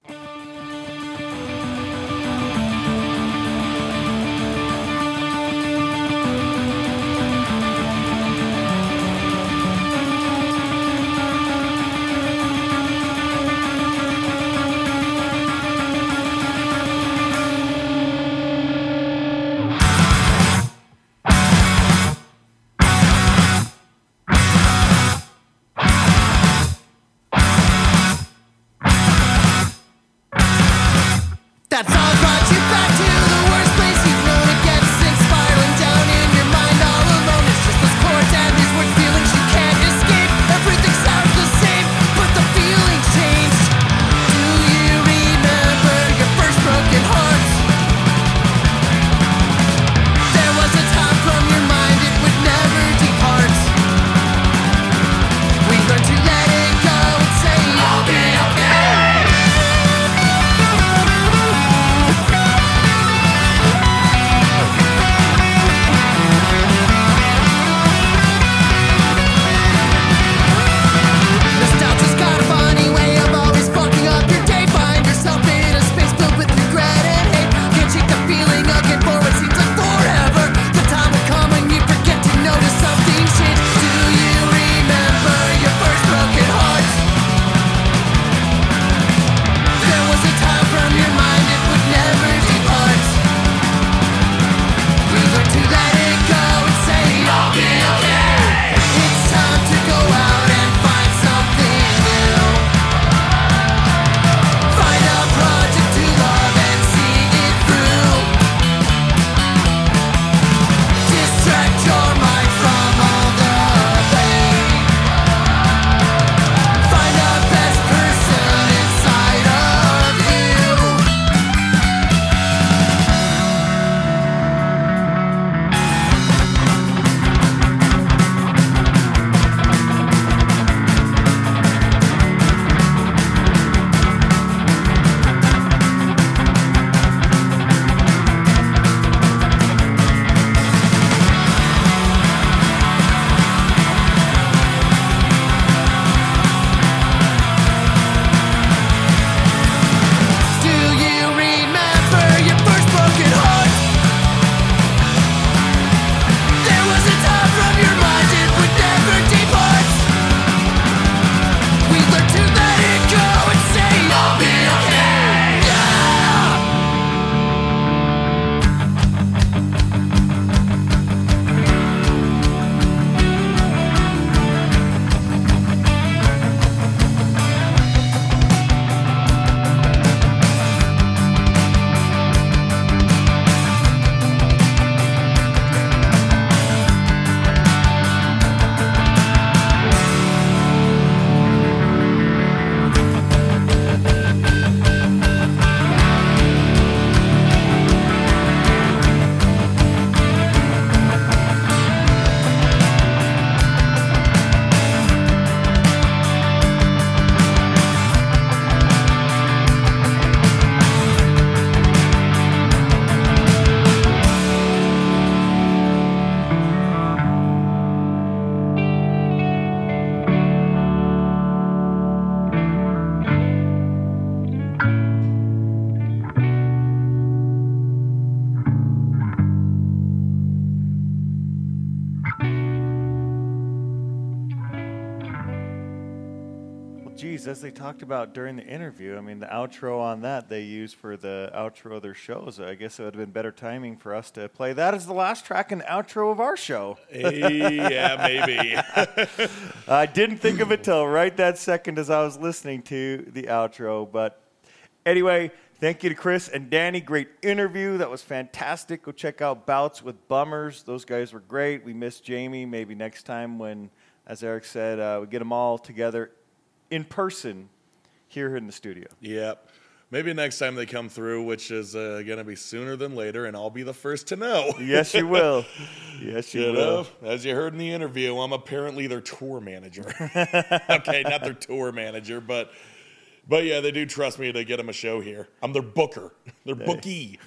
Speaker 2: About during the interview, I mean, the outro on that they use for the outro of their shows. I guess it would have been better timing for us to play that as the last track and outro of our show.
Speaker 1: yeah, maybe.
Speaker 2: I didn't think of it till right that second as I was listening to the outro. But anyway, thank you to Chris and Danny. Great interview. That was fantastic. Go check out Bouts with Bummers. Those guys were great. We missed Jamie. Maybe next time when, as Eric said, uh, we get them all together in person here in the studio.
Speaker 1: Yep. Maybe next time they come through, which is uh, going to be sooner than later, and I'll be the first to know.
Speaker 2: Yes, you will. Yes, you,
Speaker 1: You
Speaker 2: will.
Speaker 1: know, as you heard in the interview, I'm apparently their tour manager. okay, not their tour manager, but but yeah, they do trust me to get them a show here. I'm their booker, their bookie.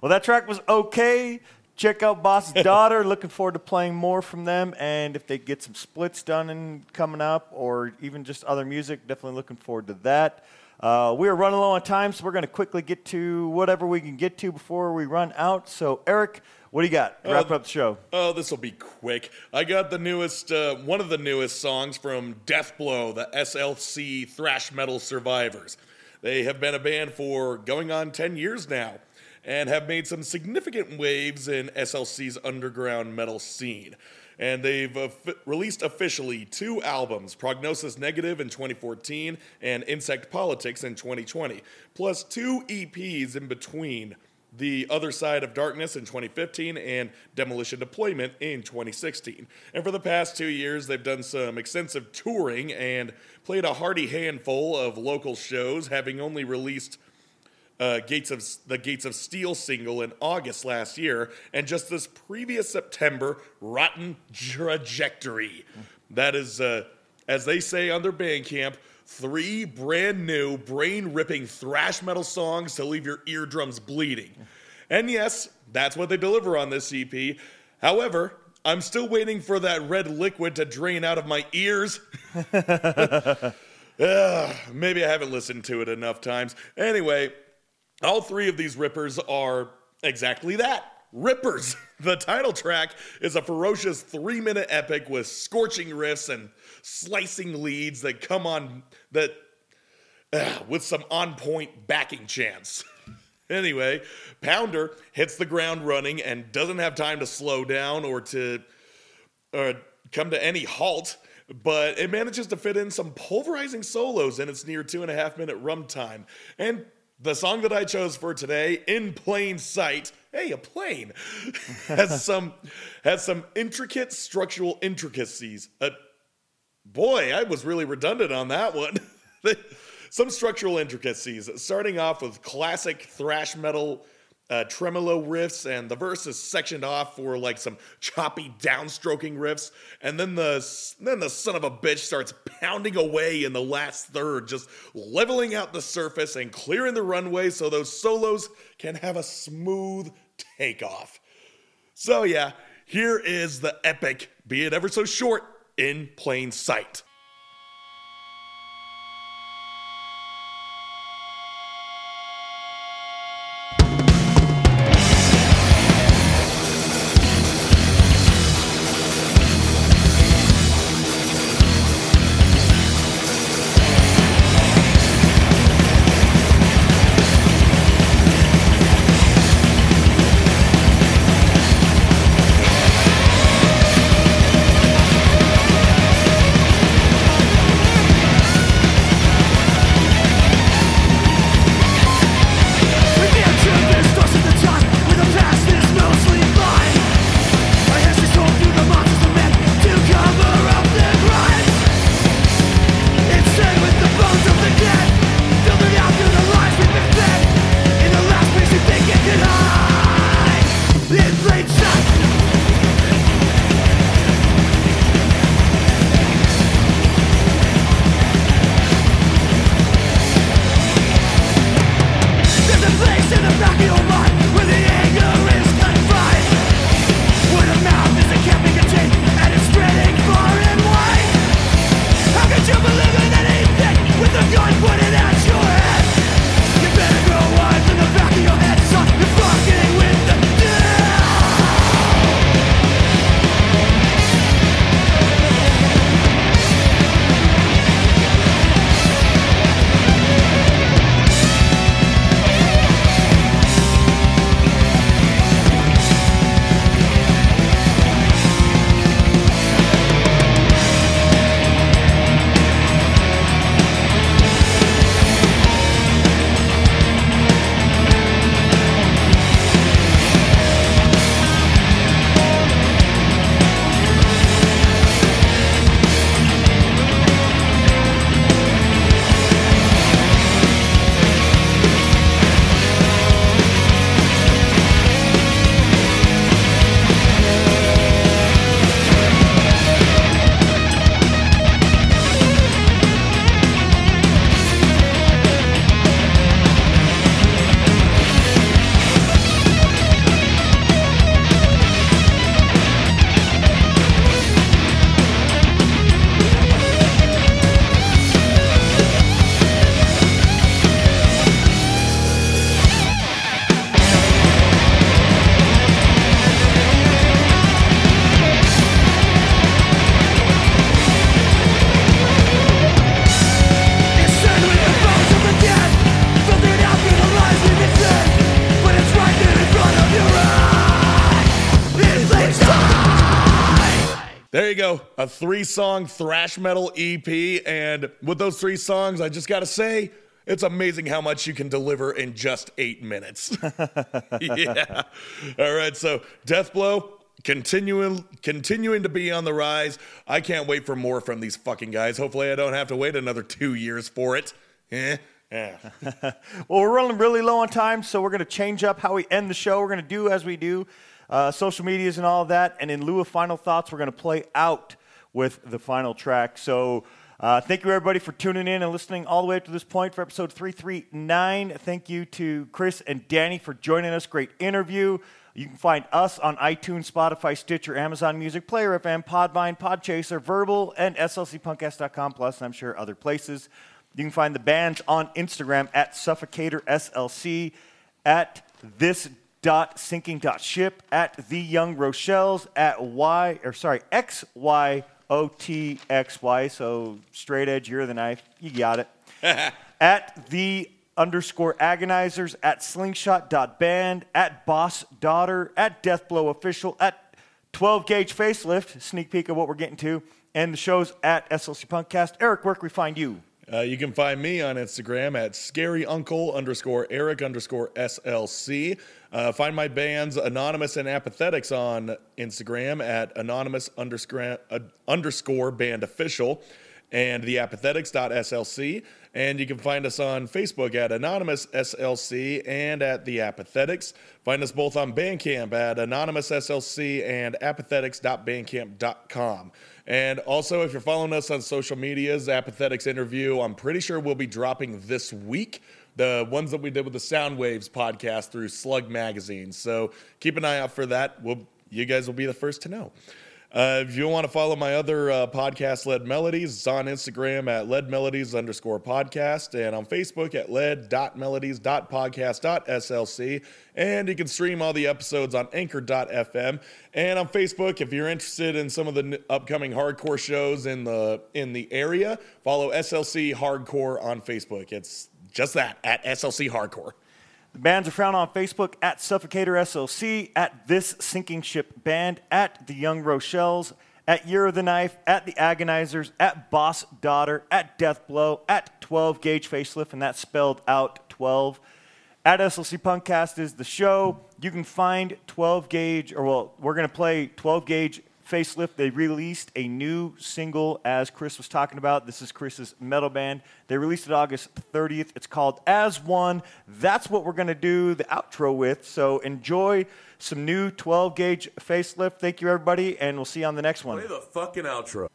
Speaker 2: Well, that track was okay. Check out Boss's Daughter. Looking forward to playing more from them. And if they get some splits done and coming up, or even just other music, definitely looking forward to that. Uh, we are running low on time, so we're going to quickly get to whatever we can get to before we run out. So, Eric, what do you got? Wrap
Speaker 1: Uh,
Speaker 2: up the show.
Speaker 1: Oh, this will be quick. I got the newest, uh, one of the newest songs from Deathblow, the SLC thrash metal survivors. They have been a band for going on 10 years now and have made some significant waves in SLC's underground metal scene. and they've uh, released officially two albums Prognosis Negative in 2014 and Insect Politics in 2020, plus two EPs in between. The Other Side of Darkness in 2015 and Demolition Deployment in 2016. And for the past two years, they've done some extensive touring and played a hearty handful of local shows, having only released uh, Gates of the Gates of Steel single in August last year, and just this previous September, Rotten Trajectory. That is, uh, as they say on their Bandcamp, three brand new, brain ripping thrash metal songs to leave your eardrums bleeding. And yes, that's what they deliver on this EP. However, I'm still waiting for that red liquid to drain out of my ears. Ugh, maybe I haven't listened to it enough times. Anyway, all three of these rippers are exactly that rippers. The title track is a ferocious three minute epic with scorching riffs and slicing leads that come on that uh, with some on point backing chants. Anyway, Pounder hits the ground running and doesn't have time to slow down or to or come to any halt, but it manages to fit in some pulverizing solos in its near two and a half minute runtime. And the song that I chose for today, In Plain Sight, hey, a plane, has some has some intricate structural intricacies. Uh, boy, I was really redundant on that one. some structural intricacies, starting off with classic thrash metal uh, tremolo riffs, and the verse is sectioned off for like some choppy downstroking riffs, and then the then the son of a bitch starts pounding away in the last third, just leveling out the surface and clearing the runway so those solos can have a smooth takeoff. So yeah, here is the epic, be it ever so short, in plain sight. A three-song thrash metal EP, and with those three songs, I just gotta say, it's amazing how much you can deliver in just eight minutes. yeah. All right. So Deathblow continuing continuing to be on the rise. I can't wait for more from these fucking guys. Hopefully, I don't have to wait another two years for it. Eh. Yeah.
Speaker 2: Well, we're running really low on time, so we're going to change up how we end the show. We're going to do as we do, uh, social medias and all that. And in lieu of final thoughts, we're going to play out with the final track. So uh, thank you, everybody, for tuning in and listening all the way up to this point for episode 339. Thank you to Chris and Danny for joining us. Great interview. You can find us on iTunes, Spotify, Stitcher, Amazon Music, Player FM, Podvine, Podchaser, Verbal, and SLCPunkcast.com, plus I'm sure other places. You can find the bands on Instagram at Suffocater SLC, at this dot sinking dot ship, at the Young Rochelle's, at Y or sorry X Y O T X Y. So straight edge, you're the knife. You got it. at the underscore agonizers, at slingshot.band, at boss daughter, at deathblow official, at 12 gauge facelift, sneak peek of what we're getting to, and the show's at SLC Punkcast. Eric, where can we find you?
Speaker 1: Uh, you can find me on Instagram at scaryuncle underscore Eric underscore SLC. Uh, find my bands Anonymous and Apathetics on Instagram at anonymous underscore, uh, underscore band official and the apathetics.slc. And you can find us on Facebook at Anonymous SLC and at The Apathetics. Find us both on Bandcamp at Anonymous SLC and apathetics.bandcamp.com. And also, if you're following us on social medias, Apathetics interview, I'm pretty sure we'll be dropping this week. The ones that we did with the Soundwaves podcast through Slug Magazine. So keep an eye out for that. We'll, you guys will be the first to know. Uh, if you want to follow my other uh, podcast, Lead Melodies, it's on Instagram at Lead Melodies underscore podcast and on Facebook at lead.melodies.podcast.slc. And you can stream all the episodes on anchor.fm. And on Facebook, if you're interested in some of the n- upcoming hardcore shows in the in the area, follow SLC Hardcore on Facebook. It's just that at SLC Hardcore.
Speaker 2: The bands are found on Facebook at Suffocater SLC, at This Sinking Ship Band, at The Young Rochelles, at Year of the Knife, at The Agonizers, at Boss Daughter, at Deathblow, at 12 Gauge Facelift, and that's spelled out 12. At SLC Punkcast is the show. You can find 12 Gauge, or well, we're going to play 12 Gauge Facelift. They released a new single, as Chris was talking about. This is Chris's metal band. They released it August 30th. It's called As One. That's what we're going to do the outro with. So enjoy some new 12 Gauge Facelift. Thank you, everybody, and we'll see you on the next one.
Speaker 9: Play the fucking outro.